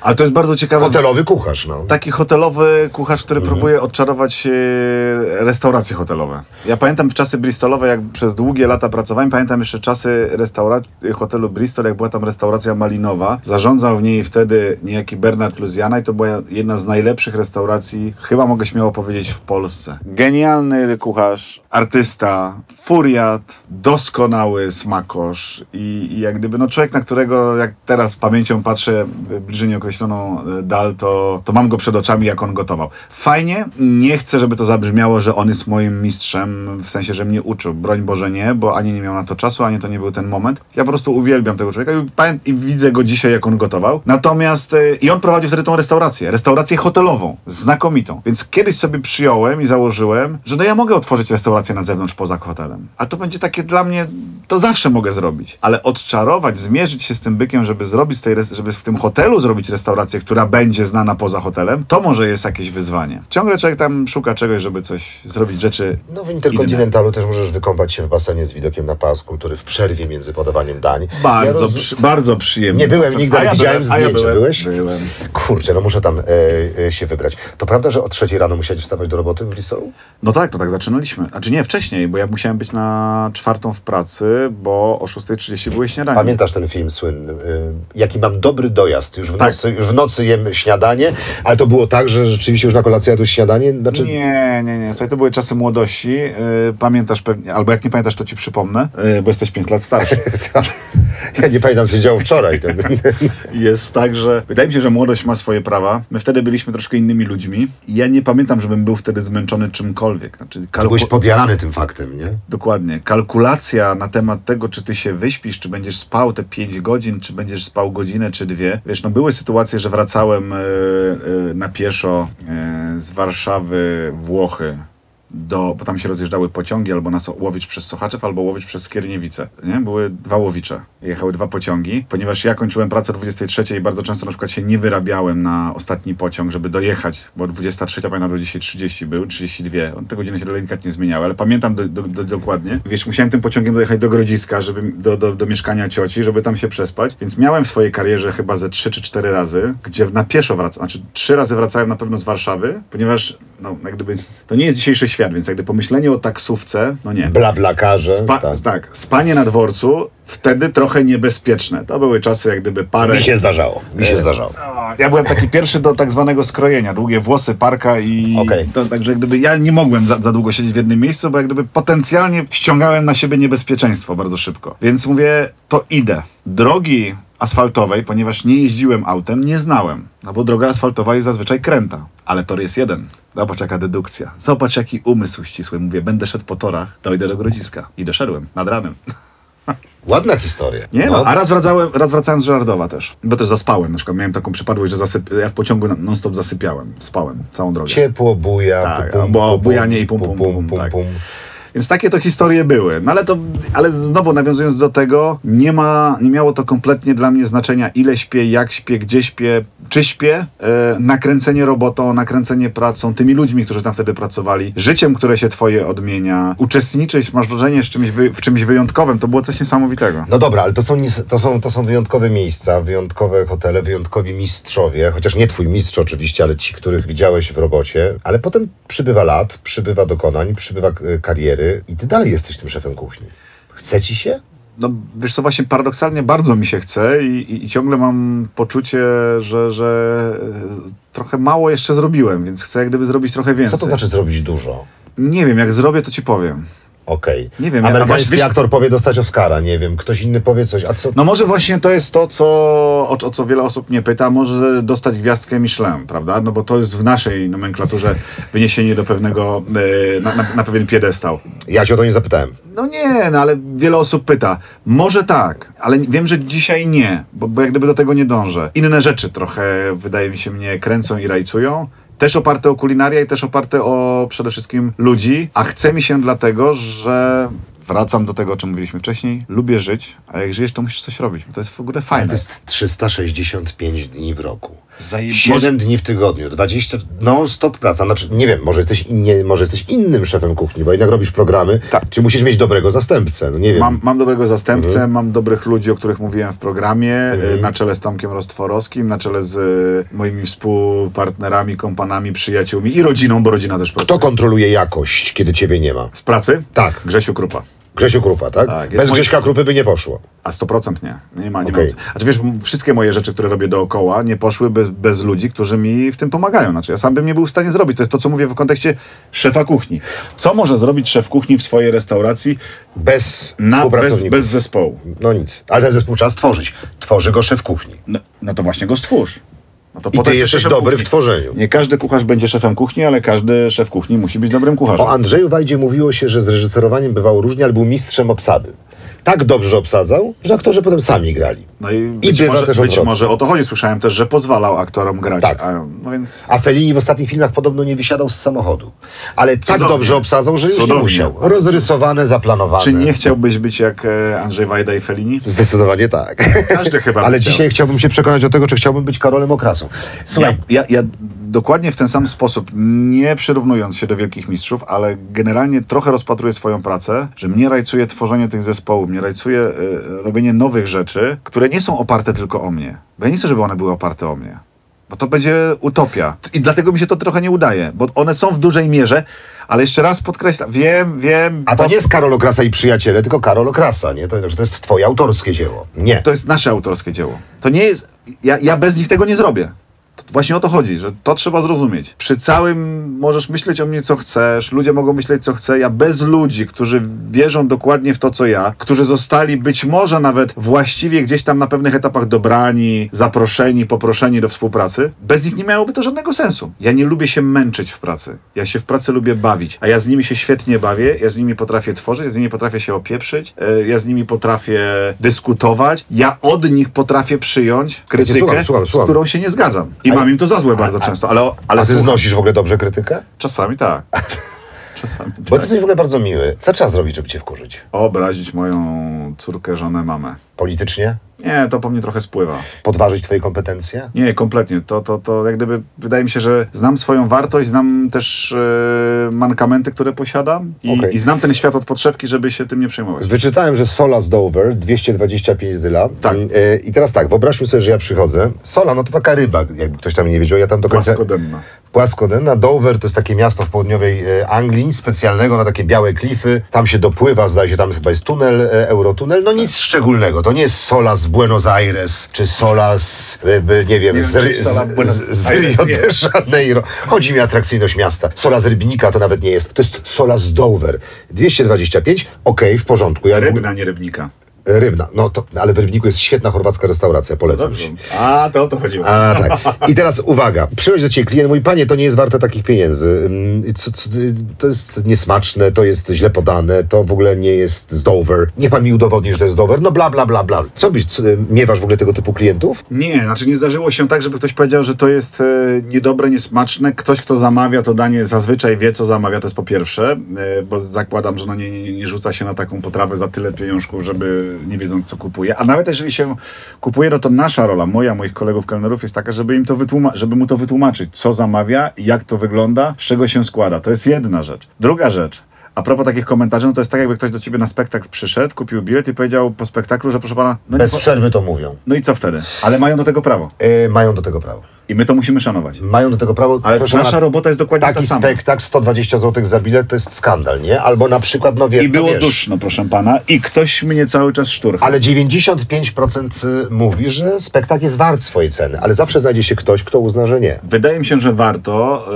Ale to jest bardzo ciekawe. Hotelowy kucharz, no. Taki hotelowy kucharz, który próbuje odczarować e, restauracje hotelowe. Ja pamiętam w czasy Bristolowe, jak przez długie lata pracowałem, pamiętam jeszcze czasy restauracji hotelu Bristol, jak była tam restauracja malinowa. Zarządzał w niej wtedy niejaki Bernard Luziana i to była jedna z najlepszych restauracji, chyba mogę śmiało powiedzieć, w Polsce. Genialny kucharz, artysta, furiat, doskonały smakosz i, i jak gdyby, no człowiek, na którego jak teraz pamięcią patrzę bliżej nieokreśloną e, dal, to, to mam go przed oczami, jak on gotował. Fajnie, nie chcę, żeby to zabrzmiało, że on jest moim mistrzem, w sensie, że mnie uczył. Broń Boże nie, bo ani nie miał na to czasu, ani to nie był ten moment. Ja po prostu uwielbiam tego człowieka i, i widzę go dzisiaj, jak on gotował. Natomiast e, i on prowadził wtedy tą restaurację, restaurację hotelową, znakomitą. Więc kiedyś sobie przyjąłem i założyłem, że no ja mogę otworzyć restaurację na zewnątrz poza hotelem. A to będzie takie dla mnie, to zawsze mogę zrobić. Ale odczarować, zmierzyć się z tym bykiem, żeby zrobić tej, żeby w tym hotelu zrobić restaurację, która będzie znana poza hotelem, to może jest jakieś wyzwanie. Ciągle człowiek tam szuka czegoś, żeby coś zrobić, rzeczy No w Interkontynentalu też możesz wykąpać się w basenie z widokiem na Pałac Kultury w przerwie między podawaniem dań. Bardzo, Ja roz- przy, bardzo przyjemnie. Nie byłem nigdy, ale ja widziałem byłem, a ja Byłeś? Byłem. Kurczę, no muszę tam e, e, się wybrać. To prawda, że o trzeciej rano musiałeś wstawać do roboty w Bristolu? No tak, to tak zaczynaliśmy. Znaczy nie, wcześniej, bo ja musiałem być na czwartą w pracy, bo o 6.30 były śniadanie. Pamiętasz ten film słynny? Y, jaki mam dobry dojazd. Już w, Tak. nocy, już w nocy jem śniadanie, ale to było tak, że rzeczywiście już na kolację jadłeś śniadanie? Znaczy, Nie, nie, nie. Słuchaj, to były czasy młodości. Yy, pamiętasz pewnie, albo jak nie pamiętasz, to ci przypomnę, yy, bo jesteś 5 lat starszy. Ja nie pamiętam, co się działo wczoraj. Tak. Jest tak, że wydaje mi się, że młodość ma swoje prawa. My wtedy byliśmy troszkę innymi ludźmi. Ja nie pamiętam, żebym był wtedy zmęczony czymkolwiek. Znaczy, kalku- Byłeś podjarany tym faktem, nie? Dokładnie. Kalkulacja na temat tego, czy ty się wyśpisz, czy będziesz spał te 5 godzin, czy będziesz spał godzinę, czy dwie. Wiesz, no były sytuacje, że wracałem e, e, na pieszo e, z Warszawy, Włochy, do, bo tam się rozjeżdżały pociągi, albo na so, Łowicz przez Sochaczew, albo Łowicz przez Skierniewice. Nie? Były dwa Łowicze. Jechały dwa pociągi. Ponieważ ja kończyłem pracę o 23 i bardzo często na przykład się nie wyrabiałem na ostatni pociąg, żeby dojechać, bo 23, pamiętam, że dzisiaj 30 był, 32. On te godziny się delikatnie zmieniały, ale pamiętam do, do, do, dokładnie. Wiesz, musiałem tym pociągiem dojechać do Grodziska, żeby, do, do, do mieszkania cioci, żeby tam się przespać. Więc miałem w swojej karierze chyba ze 3 czy 4 razy, gdzie na pieszo wracałem, znaczy 3 razy wracałem na pewno z Warszawy, ponieważ no, jak gdyby, to nie jest dzisiejszy świat, więc jak gdyby pomyślenie o taksówce, no nie. Blablakarze. Spa, tak. tak. spanie na dworcu wtedy trochę niebezpieczne. To były czasy jak gdyby parę... Mi się zdarzało. Mi się zdarzało. O, Ja byłem taki pierwszy do tak zwanego skrojenia. Długie włosy, parka i... Okej. To, także jak gdyby ja nie mogłem za, za długo siedzieć w jednym miejscu, bo jak gdyby potencjalnie ściągałem na siebie niebezpieczeństwo bardzo szybko. Więc mówię, to idę. Drogi asfaltowej, ponieważ nie jeździłem autem, nie znałem. No bo droga asfaltowa jest zazwyczaj kręta, ale tor jest jeden. Zobacz jaka dedukcja. Zobacz jaki umysł ścisły. Mówię, będę szedł po torach, to idę do Grodziska. I doszedłem, nad ranem. Ładna historia. Nie, no, a raz wracałem, raz wracałem z Żardowa też, bo też zaspałem. Na przykład miałem taką przypadłość, że zasyp, ja w pociągu non-stop zasypiałem, spałem całą drogę. Ciepło, buja. Tak, pum, pum, bujanie i pum, pum, pum, pum, pum, tak. pum. Więc takie to historie były. No ale to, ale znowu nawiązując do tego, nie ma, nie miało to kompletnie dla mnie znaczenia, ile śpię, jak śpię, gdzie śpię, czy śpię. E, nakręcenie robotą, nakręcenie pracą, tymi ludźmi, którzy tam wtedy pracowali, życiem, które się twoje odmienia, uczestniczyć, masz wrażenie, czymś wy, w czymś wyjątkowym, to było coś niesamowitego. No dobra, ale to są, to, są, to są wyjątkowe miejsca, wyjątkowe hotele, wyjątkowi mistrzowie, chociaż nie twój mistrz oczywiście, ale ci, których widziałeś w robocie, ale potem przybywa lat, przybywa dokonań, przybywa e, kariery i ty dalej jesteś tym szefem kuchni. Chce ci się? No wiesz co, właśnie paradoksalnie bardzo mi się chce i, i, i ciągle mam poczucie, że, że e, trochę mało jeszcze zrobiłem, więc chcę jak gdyby zrobić trochę więcej. Co to znaczy zrobić dużo? Nie wiem, jak zrobię, to ci powiem. Okej. Nie wiem, ja- Amerykański wiesz- aktor powie dostać Oscara, nie wiem, ktoś inny powie coś, a co... No może właśnie to jest to, co, o, o co wiele osób mnie pyta, może dostać gwiazdkę Michelin, prawda? No bo to jest w naszej nomenklaturze wyniesienie do pewnego, e, na, na, na pewien piedestał. Ja cię o to nie zapytałem. No nie, no ale wiele osób pyta. Może tak, ale wiem, że dzisiaj nie, bo, bo jak gdyby do tego nie dążę. Inne rzeczy trochę, wydaje mi się, mnie kręcą i rajcują. Też oparte o kulinaria i też oparte o przede wszystkim ludzi. A chce mi się dlatego, że wracam do tego, o czym mówiliśmy wcześniej. Lubię żyć, a jak żyjesz, to musisz coś robić. To jest w ogóle fajne. To jest 365 dni w roku. Zaje- 7 dni w tygodniu, 20 non-stop praca. Znaczy, nie wiem, może jesteś, nie, może jesteś innym szefem kuchni, bo jednak robisz programy, Tak. czy musisz mieć dobrego zastępcę, no nie wiem. Mam, mam dobrego zastępcę, Mhm. mam dobrych ludzi, o których mówiłem w programie, y, na czele z Tomkiem Rostworowskim, na czele z y, moimi współpartnerami, kompanami, przyjaciółmi i rodziną, bo rodzina też pracuje. Kto kontroluje jakość, kiedy ciebie nie ma? W pracy? Tak. Grzesiu Krupa. Grzesiu Krupa, tak? Tak, Bez mój- Grześka Krupy by nie poszło. A 100% nie. Nie ma, nie Okej. ma. Znaczy wiesz, wszystkie moje rzeczy, które robię dookoła, nie poszły bez, bez ludzi, którzy mi w tym pomagają. Znaczy ja sam bym nie był w stanie zrobić. To jest to, co mówię w kontekście szefa kuchni. Co może zrobić szef kuchni w swojej restauracji Bez na, bez, bez zespołu? No nic. Ale ten zespół trzeba stworzyć. Tworzy go szef kuchni. No, no to właśnie go stwórz. No to I ty jesteś dobry w kuchni. tworzeniu. Nie każdy kucharz będzie szefem kuchni, ale każdy szef kuchni musi być dobrym kucharzem. O Andrzeju Wajdzie mówiło się, że z reżyserowaniem bywało różnie, ale był mistrzem obsady. Tak dobrze obsadzał, że aktorzy potem sami grali. No i być, może, też być może o to chodzi. Słyszałem też, że pozwalał aktorom grać. Tak. A, no więc... A Fellini w ostatnich filmach podobno nie wysiadał z samochodu. Ale tak Cudownie. dobrze obsadzał, że już nie Cudownie. musiał. Rozrysowane, zaplanowane. Czy nie chciałbyś być jak e, Andrzej Wajda i Fellini? Zdecydowanie tak. Każdy chyba Ale chciał. dzisiaj chciałbym się przekonać do tego, czy chciałbym być Karolem Okrasą. Słuchaj, Ja, ja, ja dokładnie w ten sam sposób, nie przyrównując się do wielkich mistrzów, ale generalnie trochę rozpatruję swoją pracę, że mnie rajcuje tworzenie tych zespołów, mnie rajcuje e, robienie nowych rzeczy, które nie są oparte tylko o mnie. Bo ja nie chcę, żeby one były oparte o mnie. Bo to będzie utopia. I dlatego mi się to trochę nie udaje, bo one są w dużej mierze, ale jeszcze raz podkreślam, wiem, wiem. a to nie jest Karol Okrasa i przyjaciele, tylko Karol Okrasa, nie? To, to jest twoje autorskie dzieło. Nie. To jest nasze autorskie dzieło. To nie jest. Ja, ja bez nich tego nie zrobię. Właśnie o to chodzi, że to trzeba zrozumieć. Przy całym możesz myśleć o mnie co chcesz, ludzie mogą myśleć co chcą. Ja bez ludzi, którzy wierzą dokładnie w to, co ja, którzy zostali być może nawet właściwie gdzieś tam na pewnych etapach dobrani, zaproszeni, poproszeni do współpracy, bez nich nie miałoby to żadnego sensu. Ja nie lubię się męczyć w pracy. Ja się w pracy lubię bawić, a ja z nimi się świetnie bawię, ja z nimi potrafię tworzyć, ja z nimi potrafię się opieprzyć, e, ja z nimi potrafię dyskutować, ja od nich potrafię przyjąć krytykę, słucham, słucham, słucham. z którą się nie zgadzam. I mam im to za złe bardzo często, ale, ale A ty słucham. znosisz w ogóle dobrze krytykę? czasami tak. czasami Bo ty tak. jesteś w ogóle bardzo miły. Co trzeba zrobić, żeby cię wkurzyć? Obrazić moją córkę, żonę, mamę. Politycznie? Nie, to po mnie trochę spływa. Podważyć twoje kompetencje? Nie, kompletnie. To, to, to jak gdyby wydaje mi się, że znam swoją wartość, znam też e, mankamenty, które posiadam i, Okej. i znam ten świat od podszewki, żeby się tym nie przejmować. Wyczytałem, że Sola z Dover, 225 zyla. Tak. E, I teraz tak, wyobraźmy sobie, że ja przychodzę. Sola, no to taka ryba, jakby ktoś tam nie wiedział, ja tam do końca... Płaskodenna. Płaskodenna. Dover to jest takie miasto w południowej e, Anglii, specjalnego na takie białe klify. Tam się dopływa, zdaje się, tam chyba jest tunel, eurotunel. No nic szczególnego. To nie jest Sola z Buenos Aires, czy Sola z, e, e, nie wiem, Nie z, wiem, z, z, z Rio de. Janeiro. Chodzi mi o atrakcyjność miasta. Sola z Rybnika to nawet nie jest. To jest Sola z Dover. 225, okej, w porządku. Ja Rybna, nie rybnika. Rybna. No to, ale w Rybniku jest świetna chorwacka restauracja, polecam ci. A, to o to chodziło. A tak. I teraz uwaga. Przychodzi do ciebie klient, mówi, panie, to nie jest warte takich pieniędzy. Mm, Co, co, to jest niesmaczne, to jest źle podane, to w ogóle nie jest z Dover. Niech pan mi udowodni, że to jest Dover. No bla, bla, bla, bla. Co byś, co, miewasz w ogóle tego typu klientów? Nie, znaczy nie zdarzyło się tak, żeby ktoś powiedział, że to jest e, niedobre, niesmaczne. Ktoś, kto zamawia to danie, zazwyczaj wie, co zamawia, to jest po pierwsze, e, bo zakładam, że no nie, nie, nie rzuca się na taką potrawę za tyle pieniążków, żeby nie wiedząc, co kupuje. A nawet jeżeli się kupuje, no to nasza rola, moja, moich kolegów kelnerów jest taka, żeby im to wytłuma- żeby mu to wytłumaczyć, co zamawia, jak to wygląda, z czego się składa. To jest jedna rzecz. Druga rzecz. A propos takich komentarzy, no to jest tak, jakby ktoś do ciebie na spektakl przyszedł, kupił bilet i powiedział po spektaklu, że proszę pana, no, Bez po- przerwy to mówią. no i co wtedy? Ale mają do tego prawo. E, mają do tego prawo. I my to musimy szanować. Mają do tego prawo. Ale proszę nasza pana, robota jest dokładnie Taki ta sama. spektakl, 120 zł za bilet, to jest skandal, nie? Albo na przykład, no wie, I było no wiesz, duszno, proszę pana, i ktoś mnie cały czas szturcha. Ale 95% mówi, że spektakl jest wart swojej ceny, ale zawsze znajdzie się ktoś, kto uzna, że nie. Wydaje mi się, że warto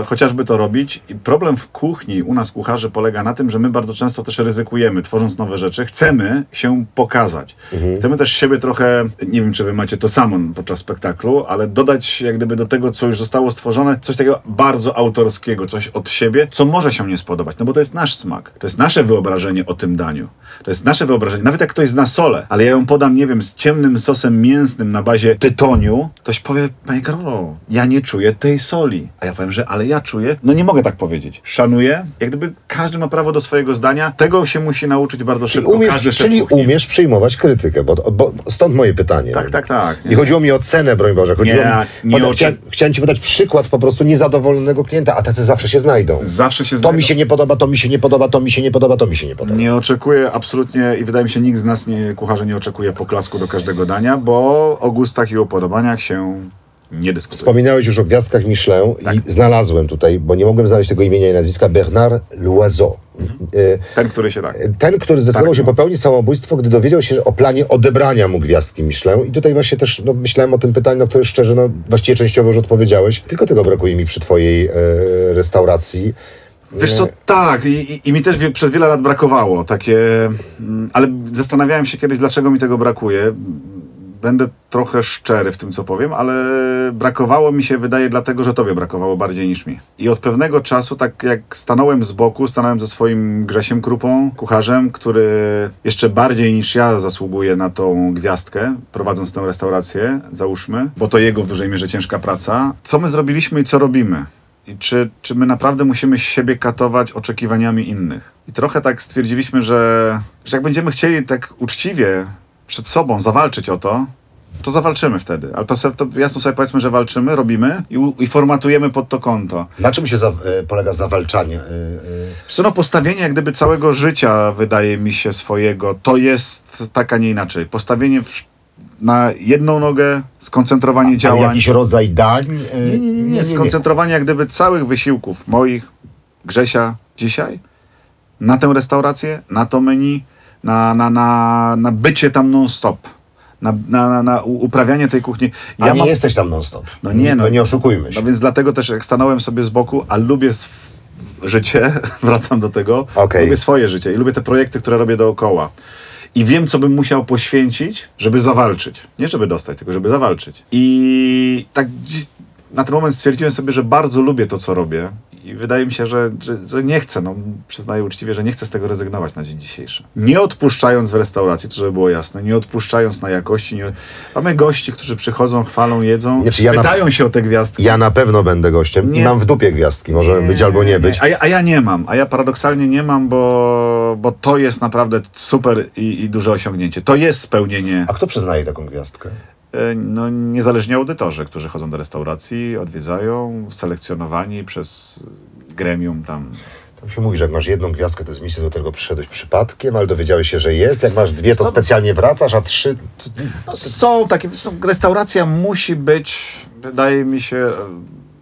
e, chociażby to robić. I problem w kuchni u nas kucharzy polega na tym, że my bardzo często też ryzykujemy, tworząc nowe rzeczy. Chcemy się pokazać. Chcemy też siebie trochę, nie wiem, czy wy macie to samo podczas spektaklu, ale dodać jak gdyby do tego, co już zostało stworzone, coś takiego bardzo autorskiego, coś od siebie, co może się nie spodobać, no bo to jest nasz smak. To jest nasze wyobrażenie o tym daniu. To jest nasze wyobrażenie. Nawet jak ktoś zna solę, ale ja ją podam, nie wiem, z ciemnym sosem mięsnym na bazie tytoniu, ktoś powie, panie Karolo, ja nie czuję tej soli. A ja powiem, że ale ja czuję. No nie mogę tak powiedzieć. Szanuję. Jak gdyby każdy ma prawo do swojego zdania. Tego się musi nauczyć bardzo szybko. Umiesz, każdy czyli umiesz przyjmować krytykę, bo, bo stąd moje pytanie. Tak, tak, tak. Nie chodziło mi o cenę, broń Boże. Chodziło Nie, mi, nie poda- o- chciałem, chciałem ci podać przykład po prostu niezadowolonego klienta, a tacy zawsze się znajdą. Zawsze się To znajdą. mi się nie podoba, to mi się nie podoba, to mi się nie podoba, to mi się nie podoba. Nie oczekuję absolutnie i wydaje mi się, nikt z nas, nie, kucharzy, nie oczekuje poklasku do każdego dania, bo o gustach i o podobaniach się nie dyskutuje. Wspominałeś już o gwiazdkach Michelin Tak. i znalazłem tutaj, bo nie mogłem znaleźć tego imienia i nazwiska, Bernard Loiseau. Y, Ten, który się tak. Ten, który zdecydował Tak, się no. popełnić samobójstwo, gdy dowiedział się o planie odebrania mu gwiazdki Michelin. I tutaj właśnie też no, myślałem o tym pytaniu, na które szczerze, no właściwie częściowo już odpowiedziałeś. Tylko tego brakuje mi przy twojej e, restauracji. Wiesz co, tak, i, i, mi też wie, przez wiele lat brakowało takie, mm, ale zastanawiałem się kiedyś, dlaczego mi tego brakuje. Będę trochę szczery w tym, co powiem, ale brakowało mi się, wydaje, dlatego, że tobie brakowało bardziej niż mi. I od pewnego czasu, tak jak stanąłem z boku, stanąłem ze swoim Grzesiem Krupą, kucharzem, który jeszcze bardziej niż ja zasługuje na tą gwiazdkę, prowadząc tę restaurację, załóżmy, bo to jego w dużej mierze ciężka praca. Co my zrobiliśmy i co robimy? I czy, czy my naprawdę musimy siebie katować oczekiwaniami innych? I trochę tak stwierdziliśmy, że, że jak będziemy chcieli tak uczciwie przed sobą zawalczyć o to, to zawalczymy wtedy. Ale to, sobie, to jasno sobie powiedzmy, że walczymy, robimy i, u- i formatujemy pod to konto. Na czym się za, e, polega zawalczanie? Wiesz Co no, postawienie jak gdyby całego życia, wydaje mi się, swojego, to jest tak, a nie inaczej. Postawienie w, na jedną nogę, skoncentrowanie ale działań. jakiś rodzaj dań? E, Nie, nie, nie, nie. Skoncentrowanie jak gdyby całych wysiłków moich, Grzesia dzisiaj na tę restaurację, na to menu, na, na, na, na bycie tam non-stop. Na, na, na, uprawianie tej kuchni. A nie jesteś tam non-stop. No nie, no. no nie oszukujmy się. No więc dlatego też jak stanąłem sobie z boku, a lubię życie, wracam do tego, Okej. lubię swoje życie i lubię te projekty, które robię dookoła. I wiem, co bym musiał poświęcić, żeby zawalczyć. Nie żeby dostać, tylko żeby zawalczyć. I tak na ten moment stwierdziłem sobie, że bardzo lubię to, co robię. I wydaje mi się, że, że, że nie chcę, no przyznaję uczciwie, że nie chcę z tego rezygnować na dzień dzisiejszy. Nie odpuszczając w restauracji, to żeby było jasne, nie odpuszczając na jakości. Nie... Mamy gości, którzy przychodzą, chwalą, jedzą, Znaczy, ja na- pytają się o te gwiazdki. Ja na pewno będę gościem Nie. mam w dupie gwiazdki. Może być albo nie być. A ja, a ja nie mam, a ja paradoksalnie nie mam, bo, bo to jest naprawdę super i, i duże osiągnięcie. To jest spełnienie. A kto przyznaje taką gwiazdkę? E, No, niezależni audytorzy, którzy chodzą do restauracji, odwiedzają, selekcjonowani przez gremium tam. Tam się mówi, że jak masz jedną gwiazdkę, to jest misja, do tego przyszedłeś przypadkiem, ale dowiedziałeś się, że jest. Jak masz dwie, to Co? specjalnie wracasz, a trzy... No, są takie, restauracja musi być, wydaje mi się, e,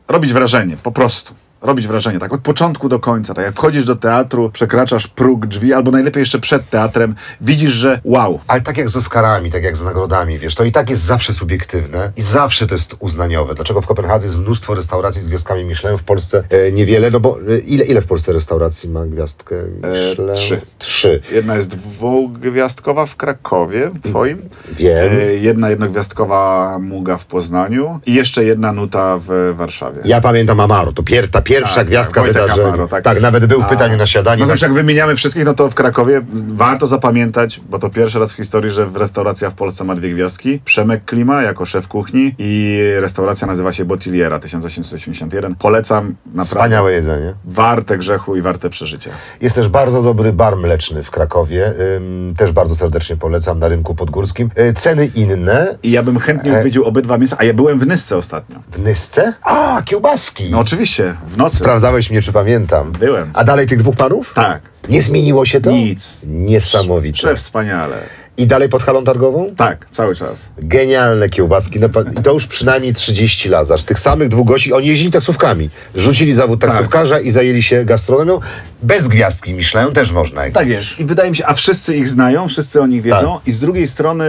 robić wrażenie, po prostu. Robić wrażenie, tak od początku do końca. Tak jak wchodzisz do teatru, przekraczasz próg drzwi, albo najlepiej jeszcze przed teatrem, widzisz, że wow, Ale tak jak z Oscarami, tak jak z nagrodami, wiesz, to i tak jest zawsze subiektywne i zawsze to jest uznaniowe. Dlaczego w Kopenhadze jest mnóstwo restauracji z gwiazdkami Michelin, w Polsce e, niewiele, no bo e, ile, ile w Polsce restauracji ma gwiazdkę Michelin? trzy. Trzy. Jedna jest dwugwiazdkowa w Krakowie, twoim. Wiem. E, Jedna jednogwiazdkowa Muga w Poznaniu i jeszcze jedna nuta w Warszawie. Ja pamiętam Amaro, to pier, ta pierwsza Tak, gwiazdka tak, wydarzenia. Amaro, tak. tak, nawet był w A, pytaniu na śniadanie. No na- też jak wymieniamy wszystkich, no to w Krakowie warto zapamiętać, bo to pierwszy raz w historii, że w restauracja w Polsce ma dwie gwiazdki. Przemek Klima jako szef kuchni i restauracja nazywa się Botiliera 1881. Polecam naprawdę. Wspaniałe jedzenie. Warte grzechu i warte przeżycia. Jest też bardzo dobry bar mleczny w Krakowie. Ym, też bardzo serdecznie polecam na rynku podgórskim. Y, ceny inne. I ja bym chętnie E. odwiedził obydwa miejsca, a ja byłem w Nysce ostatnio. W Nysce? A, kiełbaski. No oczywiście, w nocy. Sprawdzałeś mnie, czy pamiętam. Byłem. A dalej tych dwóch panów? Tak. Nie zmieniło się to? Nic. Niesamowite. Że wspaniale. I dalej pod halą targową? Tak, cały czas. Genialne kiełbaski. No, I to już przynajmniej 30 lat. Aż tych samych dwóch gości, oni jeździli taksówkami. Rzucili zawód Tak. taksówkarza i zajęli się gastronomią. Bez gwiazdki Michelin też można. Tak jest. I wydaje mi się, a wszyscy ich znają, wszyscy o nich wiedzą. I z drugiej strony.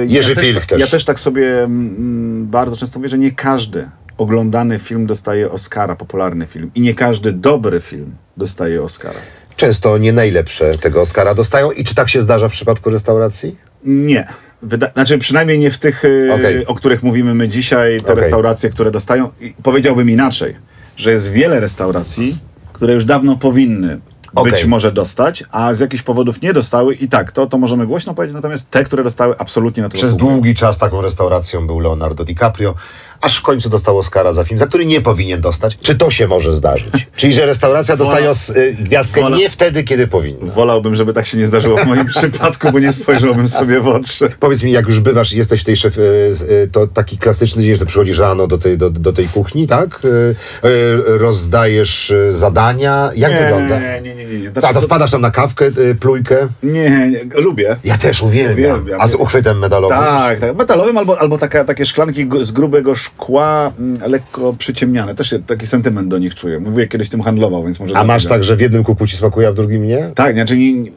Yy, Jerzy ja, też, Pilch też. ja też tak sobie mm, bardzo często mówię, że nie każdy oglądany film dostaje Oscara, popularny film. I nie każdy dobry film dostaje Oscara. Często nie najlepsze tego Oscara dostają. I czy tak się zdarza w przypadku restauracji? Nie. Wyda- znaczy przynajmniej nie w tych, yy, Okej. o których mówimy my dzisiaj, te Okej. restauracje, które dostają. I powiedziałbym inaczej, że jest wiele restauracji, które już dawno powinny być Okej. może dostać, a z jakichś powodów nie dostały i tak, to, to możemy głośno powiedzieć, natomiast te, które dostały, absolutnie na to Przez zasługują. długi czas taką restauracją był Leonardo DiCaprio, aż w końcu dostał Oscara za film, za który nie powinien dostać. Czy to się może zdarzyć? Czyli, że restauracja dostaje os, y, gwiazdkę Wola- nie wtedy, kiedy powinna. Wolałbym, żeby tak się nie zdarzyło w moim przypadku, bo nie spojrzałbym sobie w oczy. Powiedz mi, jak już bywasz, jesteś w tej szef, y, y, to taki klasyczny dzień, że ty przychodzisz rano do tej, do, do tej kuchni, tak? Y, y, rozdajesz y, zadania. Jak wygląda? Nie, nie, nie, nie. nie. A Znaczy, to wpadasz tam na kawkę, plujkę? nie, nie, lubię. Ja też uwielbiam. Uwielbiam. A z uchwytem medalowym? Tak, tak. Metalowym albo, albo taka, takie szklanki z grubego szkła, mm, lekko przyciemniane. Też się taki sentyment do nich czuję. Mówię, kiedyś tym handlował, więc może... A masz tak, że w jednym kuku ci smakuje, a w drugim nie? Tak, znaczy nie,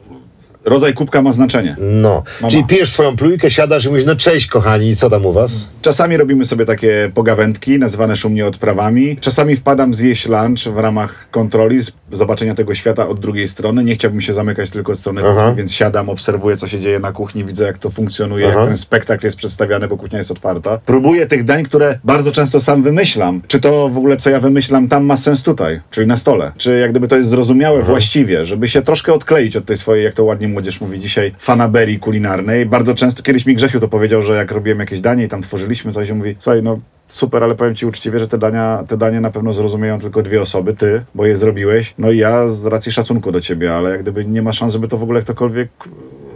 rodzaj kubka ma znaczenie. No. Mama. Czyli pijesz swoją plujkę, siadasz i mówisz, no cześć kochani, co tam u was? Czasami robimy sobie takie pogawędki, nazywane szumnie odprawami. Czasami wpadam zjeść lunch w ramach kontroli, z zobaczenia tego świata od drugiej strony. Nie chciałbym się zamykać tylko strony Aha. kuchni, więc siadam, obserwuję, co się dzieje na kuchni, widzę, jak to funkcjonuje, Aha. jak ten spektakl jest przedstawiany, bo kuchnia jest otwarta. Próbuję tych dań, które bardzo często sam wymyślam. Czy to w ogóle, co ja wymyślam tam ma sens tutaj, czyli na stole? Czy jak gdyby to jest zrozumiałe właściwie, żeby się troszkę odkleić od tej swojej, jak to ładnie młodzież mówi dzisiaj, fanaberii kulinarnej. Bardzo często, kiedyś mi Grzesiu to powiedział, że jak robiłem jakieś danie i tam tworzyliśmy coś, i mówi, słuchaj, no super, ale powiem ci uczciwie, że te dania, te danie na pewno zrozumieją tylko dwie osoby, ty, bo je zrobiłeś, no i ja z racji szacunku do ciebie, ale jak gdyby nie ma szans, żeby to w ogóle ktokolwiek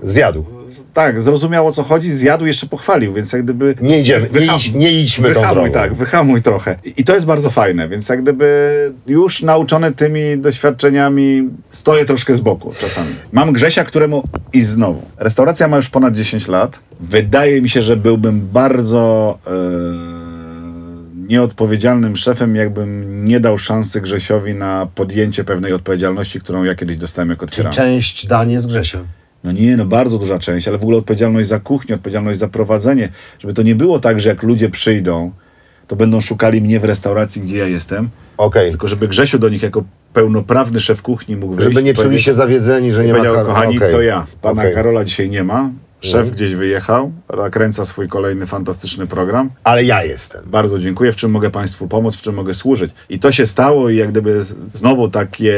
Zjadł. z- tak, zrozumiał o co chodzi, zjadł jeszcze pochwalił, więc jak gdyby... Nie idziemy, nie, idź, nie idźmy tą Wyhamuj, drogą. tak, wyhamuj trochę. I i to jest bardzo fajne, więc jak gdyby już nauczony tymi doświadczeniami stoję troszkę z boku czasami. Mam Grzesia, któremu i znowu. Restauracja ma już ponad 10 lat. Wydaje mi się, że byłbym bardzo e, nieodpowiedzialnym szefem, jakbym nie dał szansy Grzesiowi na podjęcie pewnej odpowiedzialności, którą ja kiedyś dostałem jako Czyli tyran. część dań jest Grzesia. No nie, no bardzo duża część, ale w ogóle odpowiedzialność za kuchnię, odpowiedzialność za prowadzenie, żeby to nie było tak, że jak ludzie przyjdą, to będą szukali mnie w restauracji, gdzie ja jestem, Okej. tylko żeby Grzesiu do nich jako pełnoprawny szef kuchni mógł wyjść Żeby nie czuli się zawiedzeni, że nie ma powiedział, kar- kochani, okej. to ja. Pana Okej. Karola dzisiaj nie ma, szef gdzieś wyjechał, nakręca swój kolejny fantastyczny program. Ale ja jestem. Bardzo dziękuję, w czym mogę Państwu pomóc, w czym mogę służyć. I to się stało i jak gdyby znowu takie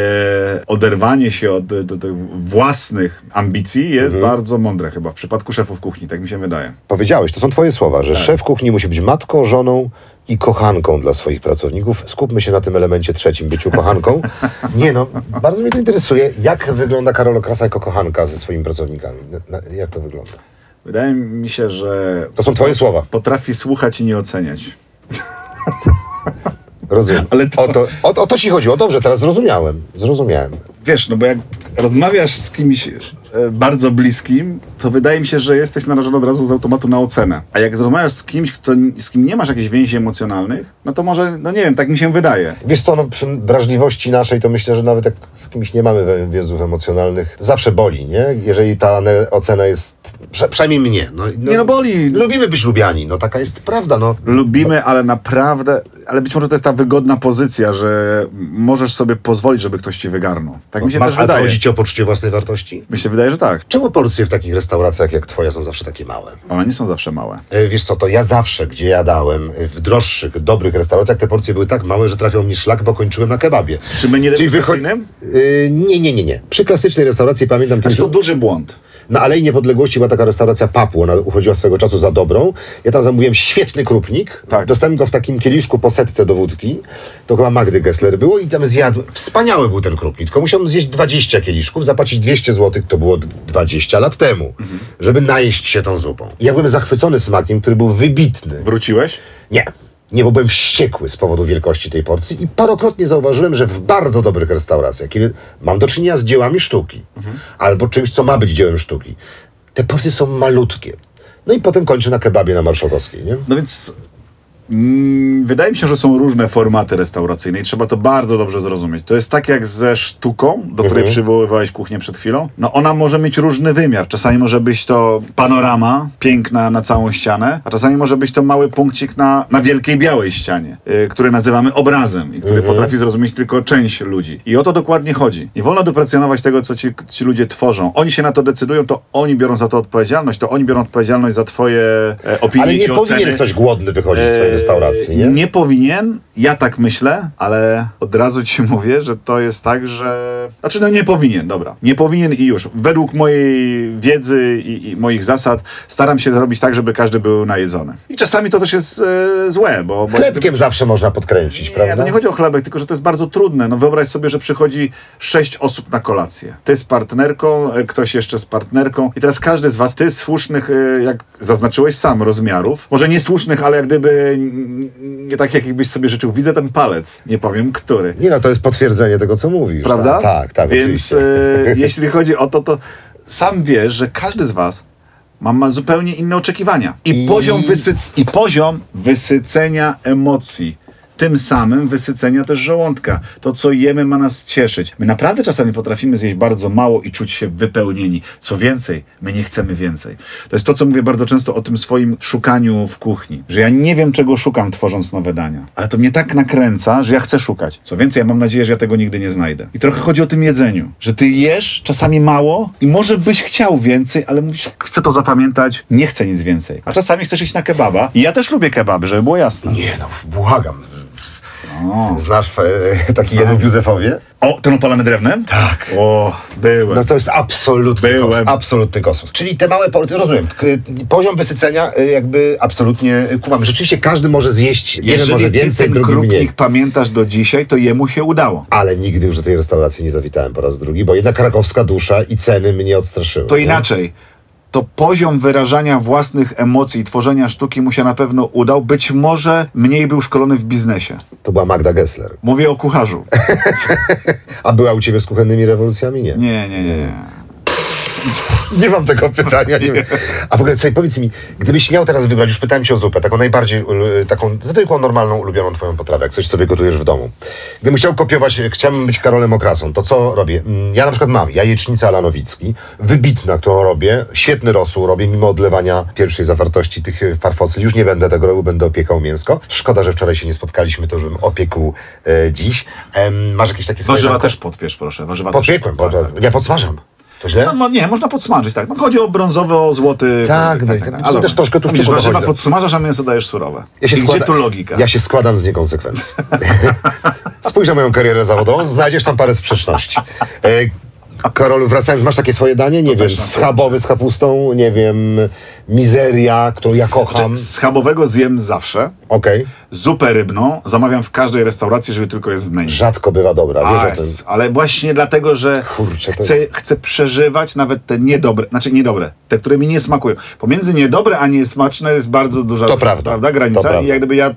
oderwanie się od do, do tych własnych ambicji jest Mhm. bardzo mądre chyba w przypadku szefów kuchni, tak mi się wydaje. Powiedziałeś, to są twoje słowa, że szef kuchni musi być matką, żoną i kochanką dla swoich pracowników. Skupmy się na tym elemencie trzecim, byciu kochanką. Nie no, bardzo mnie to interesuje. Jak wygląda Karol Krasa jako kochanka ze swoimi pracownikami? Jak to wygląda? Wydaje mi się, że To są twoje słowa. potrafi słuchać i nie oceniać. Rozumiem. Ale to- O, to, o, o to ci chodziło. Dobrze, teraz zrozumiałem. Zrozumiałem. Wiesz, no bo jak rozmawiasz z kimś e, bardzo bliskim, to wydaje mi się, że jesteś narażony od razu z automatu na ocenę. A jak rozmawiasz z kimś, kto, z kim nie masz jakichś więzi emocjonalnych, no to może, no nie wiem, tak mi się wydaje. Wiesz co, no, przy wrażliwości naszej to myślę, że nawet jak z kimś nie mamy więzów emocjonalnych, zawsze boli, nie? Jeżeli ta ocena jest, prze, przynajmniej mnie. No, Nie no, boli. Lubimy być lubiani, no taka jest prawda, no. Lubimy, ale naprawdę, ale być może to jest ta wygodna pozycja, że możesz sobie pozwolić, żeby ktoś ci wygarnął. Tak mi się Ma- też wydaje. chodzi ci o poczucie własnej wartości? Mi się wydaje, że tak. Czemu porcje w takich restauracjach jak twoja są zawsze takie małe? One nie są zawsze małe. E, Wiesz co, to ja zawsze, gdzie jadałem, e, w droższych, dobrych restauracjach, te porcje były tak małe, że trafiał mi szlak, bo kończyłem na kebabie. Przy menu Czyli wycho-? Yy, nie, nie, nie, nie. Przy klasycznej restauracji pamiętam Znaczy, to duży błąd. Na Alei Niepodległości była taka restauracja Papu, ona uchodziła swego czasu za dobrą. Ja tam zamówiłem świetny krupnik. Tak. Dostałem go w takim kieliszku po setce do wódki. To chyba Magdy Gessler było i tam zjadłem. Wspaniały był ten krupnik, tylko musiałem zjeść 20 kieliszków, zapłacić 200 zł, to było d- 20 lat temu, żeby najeść się tą zupą. I ja byłem zachwycony smakiem, który był wybitny. Wróciłeś? Nie. Nie, byłem wściekły z powodu wielkości tej porcji i parokrotnie zauważyłem, że w bardzo dobrych restauracjach, kiedy mam do czynienia z dziełami sztuki, albo czymś, co ma być dziełem sztuki, te porcje są malutkie. No i potem kończę na kebabie na Marszałkowskiej, nie? No więc wydaje mi się, że są różne formaty restauracyjne i trzeba to bardzo dobrze zrozumieć. To jest tak jak ze sztuką, do której przywoływałeś kuchnię przed chwilą. No ona może mieć różny wymiar. Czasami może być to panorama piękna na całą ścianę, a czasami może być to mały punkcik na, na wielkiej białej ścianie, y, który nazywamy obrazem i który potrafi zrozumieć tylko część ludzi. I o to dokładnie chodzi. Nie wolno deprecjonować tego, co ci, ci ludzie tworzą. Oni się na to decydują, to oni biorą za to odpowiedzialność, to oni biorą odpowiedzialność za twoje e, opinie Ale i nie oceny. powinien ktoś głodny wychodzić z swojej Eee, restauracji, nie? Nie powinien, ja tak myślę, ale od razu ci mówię, że to jest tak, że. Znaczy, no nie powinien, dobra. Nie powinien i już. Według mojej wiedzy i, i moich zasad staram się zrobić tak, żeby każdy był najedzony. I czasami to też jest e, złe, bo. bo Chlebkiem zawsze można podkręcić, nie, prawda? to nie chodzi o chlebek, tylko że to jest bardzo trudne. No wyobraź sobie, że przychodzi sześć osób na kolację. Ty z partnerką, e, ktoś jeszcze z partnerką i teraz każdy z was, ty słusznych, e, jak zaznaczyłeś sam, rozmiarów, może nie słusznych, ale jak gdyby nie tak, jakbyś sobie życzył. Widzę ten palec, nie powiem który. Nie no, to jest potwierdzenie tego, co mówisz. Prawda? Tak, tak, Więc e, jeśli chodzi o to, to sam wiesz, że każdy z was ma, ma zupełnie inne oczekiwania. I, I- Poziom wysyc- I poziom wysycenia emocji. Tym samym wysycenia też żołądka. To, co jemy, ma nas cieszyć. My naprawdę czasami potrafimy zjeść bardzo mało i czuć się wypełnieni. Co więcej, my nie chcemy więcej. To jest to, co mówię bardzo często o tym swoim szukaniu w kuchni. Że ja nie wiem, czego szukam, tworząc nowe dania. Ale to mnie tak nakręca, że ja chcę szukać. Co więcej, ja mam nadzieję, że ja tego nigdy nie znajdę. I trochę chodzi o tym jedzeniu. Że ty jesz czasami mało i może byś chciał więcej, ale mówisz, chcę to zapamiętać, nie chcę nic więcej. A czasami chcesz iść na kebaba. I ja też lubię kebaby, żeby było jasne. Nie no, błagam. Znasz e, taki jeden w Józefowie? o ten opalany drewnem? Tak. O, byłem. No to jest absolutny Byłem. kosmos. Absolutny kosmos. Czyli te małe porty, rozumiem, k- poziom wysycenia y, jakby absolutnie y, kumam. Rzeczywiście każdy może zjeść, jeden Jeżeli może więcej, ty ten drugi krupnik mniej. pamiętasz do dzisiaj, to jemu się udało. Ale nigdy już do tej restauracji nie zawitałem po raz drugi, bo jednak krakowska dusza i ceny mnie odstraszyły. To nie? inaczej. To poziom wyrażania własnych emocji, tworzenia sztuki mu się na pewno udał. Być może mniej był szkolony w biznesie. To była Magda Gessler. Mówię o kucharzu. A była u ciebie z kuchennymi rewolucjami? Nie. Nie, nie, nie. nie. Nie mam tego pytania. Nie wiem. A w ogóle sobie powiedz mi, gdybyś miał teraz wybrać, już pytałem cię o zupę, taką najbardziej, taką zwykłą, normalną, ulubioną twoją potrawę, jak coś sobie gotujesz w domu. Gdybym chciał kopiować, chciałbym być Karolem Okrasą, to co robię? Mm, Ja na przykład mam jajecznicę Alanowicki, wybitna, którą robię, świetny rosół robię, mimo odlewania pierwszej zawartości tych e, farfocyl. Już nie będę tego robił, będę opiekał mięsko. Szkoda, że wczoraj się nie spotkaliśmy, to żebym opiekł e, dziś. Em, masz jakieś takie. Warzywa też podpiesz, proszę. Warzywa Podpiekłem, też. tak, tak. ja podsmażam. To źle? No, no nie, można podsmażyć, tak. No, chodzi o brązowy, o złoty. Tak, no i tak- Ale też troszkę tu szczypą warzywa podsmażasz, a mięso dajesz surowe. Ja się I składa- Gdzie tu logika? Ja się składam z niekonsekwencji. Spójrz na moją karierę zawodową, znajdziesz tam parę sprzeczności. E, Karolu, wracając, masz takie swoje danie? Nie wiem, to schabowy z kapustą, nie wiem, mizeria, którą ja kocham. Schabowego zjem zawsze. Okej. Zupę rybną zamawiam w każdej restauracji, jeżeli tylko jest w menu. Rzadko bywa dobra, wiesz A, tym. jest, ale właśnie dlatego, że Kurczę, to- chcę, chcę przeżywać nawet te niedobre, znaczy niedobre, te, które mi nie smakują. Pomiędzy niedobre a niesmaczne jest bardzo duża To prawda, granica to prawda. i jak gdyby ja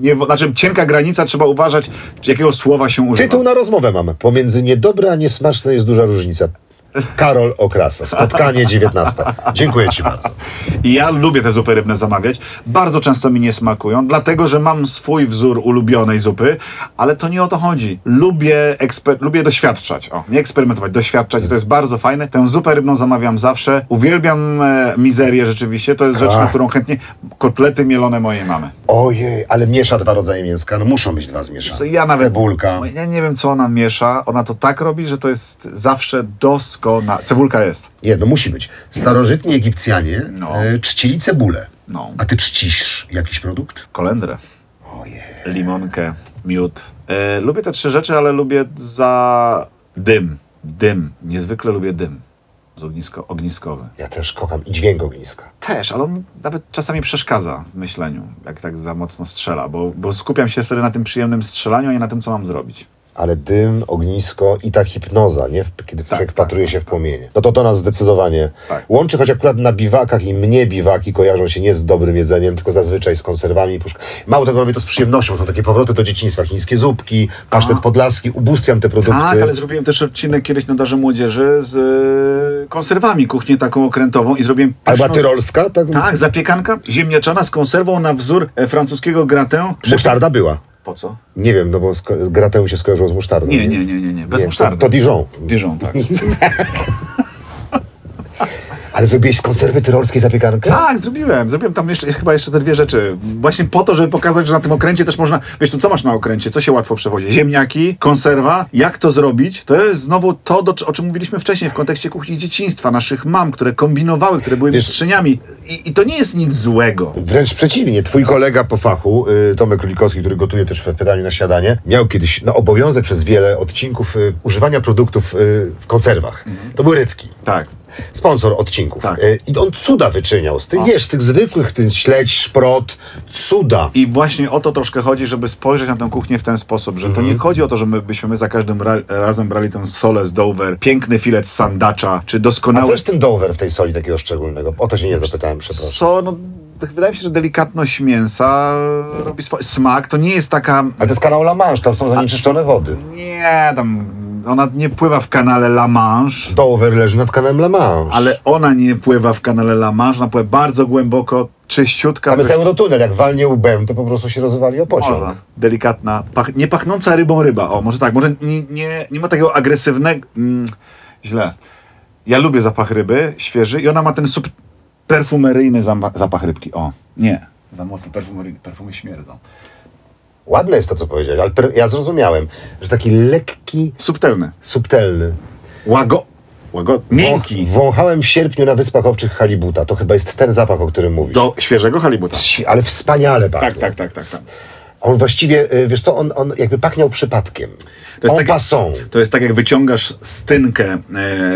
nie, znaczy cienka granica, trzeba uważać, jakiego słowa się używa. Tytuł na rozmowę mamy. Pomiędzy niedobre a niesmaczne jest duża różnica. Karol Okrasa. Spotkanie 19. Dziękuję Ci bardzo. Ja lubię te zupy rybne zamawiać. Bardzo często mi nie smakują, dlatego że mam swój wzór ulubionej zupy, ale to nie o to chodzi. Lubię, eksper- lubię doświadczać. O, nie eksperymentować, doświadczać. To jest bardzo fajne. Tę zupę rybną zamawiam zawsze. Uwielbiam e, mizerię rzeczywiście. To jest rzecz, na którą chętnie... Kotlety mielone mojej mamy. Ojej, ale miesza dwa rodzaje mięska. No muszą być dwa zmieszane. Ja nawet... Cebulka. Ja nie wiem, co ona miesza. Ona to tak robi, że to jest zawsze doskonałe. Cebulka jest. Nie, no musi być. Starożytni Egipcjanie No. e, czcili cebulę. No. A ty czcisz jakiś produkt? Kolendrę. Ojej. limonkę, miód. E, lubię te trzy rzeczy, ale lubię za dym. Dym. Niezwykle lubię dym. Z ognisko, ogniskowy. Ja też kocham i dźwięk ogniska. Też, ale on nawet czasami przeszkadza w myśleniu, jak tak za mocno strzela, bo, bo skupiam się wtedy na tym przyjemnym strzelaniu, a nie na tym, co mam zrobić. Ale dym, ognisko i ta hipnoza, nie? Kiedy człowiek tak, patruje tak, się w płomienie. No to to nas zdecydowanie Tak. łączy, choć akurat na biwakach i mnie biwaki kojarzą się nie z dobrym jedzeniem, tylko zazwyczaj z konserwami. puszk- Mało tego robię to z przyjemnością. Są takie powroty do dzieciństwa. Chińskie zupki, pasztet podlaski. Ubóstwiam te produkty. Tak, ale zrobiłem też odcinek kiedyś na Darze Młodzieży z e, konserwami, kuchnię taką okrętową i zrobiłem Alba pyszną- tyrolska, tak? Tak, zapiekanka ziemniaczana z konserwą na wzór e, francuskiego gratin. Musztarda była. Po co? Nie wiem, no bo gratę się skojarzyło z musztardą. Nie, nie, nie, nie, nie. Bez Nie, musztardy. To, to Dijon. Dijon, tak. Ale zrobiłeś z konserwy tyrolskiej zapiekankę? Tak, zrobiłem. Zrobiłem tam jeszcze, chyba jeszcze ze dwie rzeczy. Właśnie po to, żeby pokazać, że na tym okręcie też można... Wiesz, to co masz na okręcie? Co się łatwo przewozi? Ziemniaki, konserwa. Jak to zrobić? To jest znowu to, do, o czym mówiliśmy wcześniej w kontekście kuchni dzieciństwa, naszych mam, które kombinowały, które były Wiesz- mistrzyniami. I, I to nie jest nic złego. Wręcz przeciwnie, twój kolega po fachu, y, Tomek Królikowski, który gotuje też w pytaniu na śniadanie, miał kiedyś no, obowiązek przez wiele odcinków y, używania produktów y, w konserwach. To były rybki. Tak. Sponsor odcinków. Tak. Y, I on cuda wyczyniał z tych, wiesz, z tych zwykłych, ten śledź, szprot, cuda. I właśnie o to troszkę chodzi, żeby spojrzeć na tę kuchnię w ten sposób, że to nie chodzi o to, że my byśmy my za każdym ra razem brali tę solę z Dover, piękny filet z sandacza, czy A co doskonały... jest ten dower w tej soli takiego szczególnego? O to się nie zapytałem, przepraszam. Co, no, wydaje mi się, że delikatność mięsa robi swój smak. To nie jest taka... Ale to jest kanał La Manche, tam są zanieczyszczone wody. Nie, tam... Ona nie pływa w kanale La Manche, Dover leży nad kanałem La Manche. ale ona nie pływa w kanale La Manche, ona pływa bardzo głęboko, czyściutka. Tam jest eurotunel, jak walnie łbem, to po prostu się rozwali o pociąg. Może. Delikatna, pach, nie pachnąca rybą ryba. O, może tak, może nie, nie, nie ma takiego agresywnego... Mm, źle. Ja lubię zapach ryby, świeży i ona ma ten sub perfumeryjny zapach rybki. O, nie. Za mocno perfumery, perfumy śmierdzą. Ładne jest to, co powiedziałeś, ale ja zrozumiałem, że taki lekki, Subtelny. subtelny. Łago... Łago... Miękki. Wą- Wąchałem w sierpniu na Wyspach Owczych halibuta. To chyba jest ten zapach, o którym mówisz. Do świeżego halibuta. Ale wspaniale pachnie. Tak, tak, tak, tak, tak. On właściwie, y, wiesz co, on, on jakby pachniał przypadkiem. To jest en tak- passant. To jest tak, jak wyciągasz stynkę e,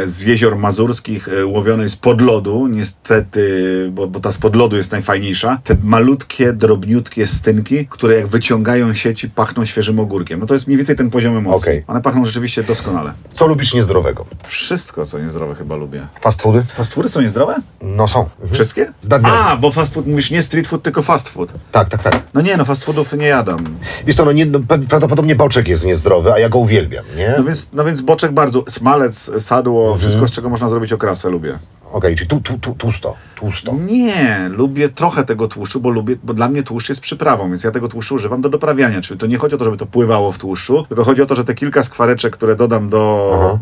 z jezior mazurskich e, łowionej spod lodu, niestety, bo, bo ta spod lodu jest najfajniejsza. Te malutkie, drobniutkie stynki, które jak wyciągają sieci, pachną świeżym ogórkiem. No to jest mniej więcej ten poziom emocji. Okej. One pachną rzeczywiście doskonale. Co lubisz niezdrowego? Wszystko, co niezdrowe chyba lubię. Fast foody? Fast foody są niezdrowe? No są. Mhm. Wszystkie? Nadmierne. A, bo fast food mówisz nie street food, tylko fast food. Tak, tak, tak. No nie, no fast foodów nie jadam. Wiesz co, no, nie, no prawdopodobnie boczek jest niezdrowy, a ja go uwielbiam, nie? No więc, no więc boczek bardzo, smalec, sadło, wszystko z czego można zrobić okrasę lubię. Okej, czyli tu, tu, tu, tłusto, tłusto. Nie, lubię trochę tego tłuszczu, bo lubię, bo dla mnie tłuszcz jest przyprawą, więc ja tego tłuszczu używam do doprawiania. Czyli to nie chodzi o to, żeby to pływało w tłuszczu, tylko chodzi o to, że te kilka skwareczek, które dodam do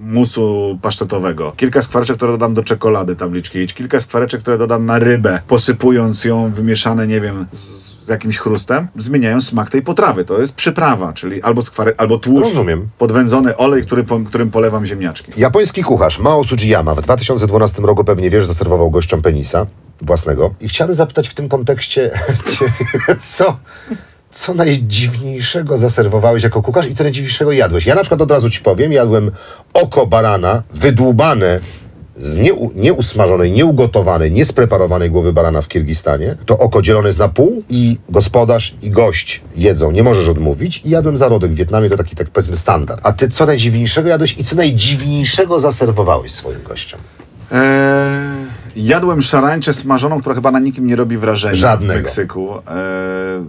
musu pasztetowego, kilka skwareczek, które dodam do czekolady tabliczki, kilka skwareczek, które dodam na rybę, posypując ją wymieszane, nie wiem, z, z jakimś chrustem, zmieniają smak tej potrawy. To jest przyprawa, czyli albo skwarek, albo tłuszcz, Rozumiem. podwędzony olej, który, po, którym polewam ziemniaczki. Japoński kucharz Mao Sujiyama w 2012 roku pewnie wiesz, zaserwował gościom penisa własnego. I chciałem zapytać w tym kontekście, co, co najdziwniejszego zaserwowałeś jako kucharz i co najdziwniejszego jadłeś? Ja na przykład od razu ci powiem, jadłem oko barana wydłubane z nieu, nieusmażonej, nieugotowanej, niespreparowanej głowy barana w Kirgistanie. To oko dzielone jest na pół i gospodarz i gość jedzą. Nie możesz odmówić. I jadłem zarodek w Wietnamie, to taki, tak powiedzmy, standard. A ty co najdziwniejszego jadłeś i co najdziwniejszego zaserwowałeś swoim gościom? 嗯。Jadłem szarańczę smażoną, która chyba na nikim nie robi wrażenia Żadnego. w Meksyku. E,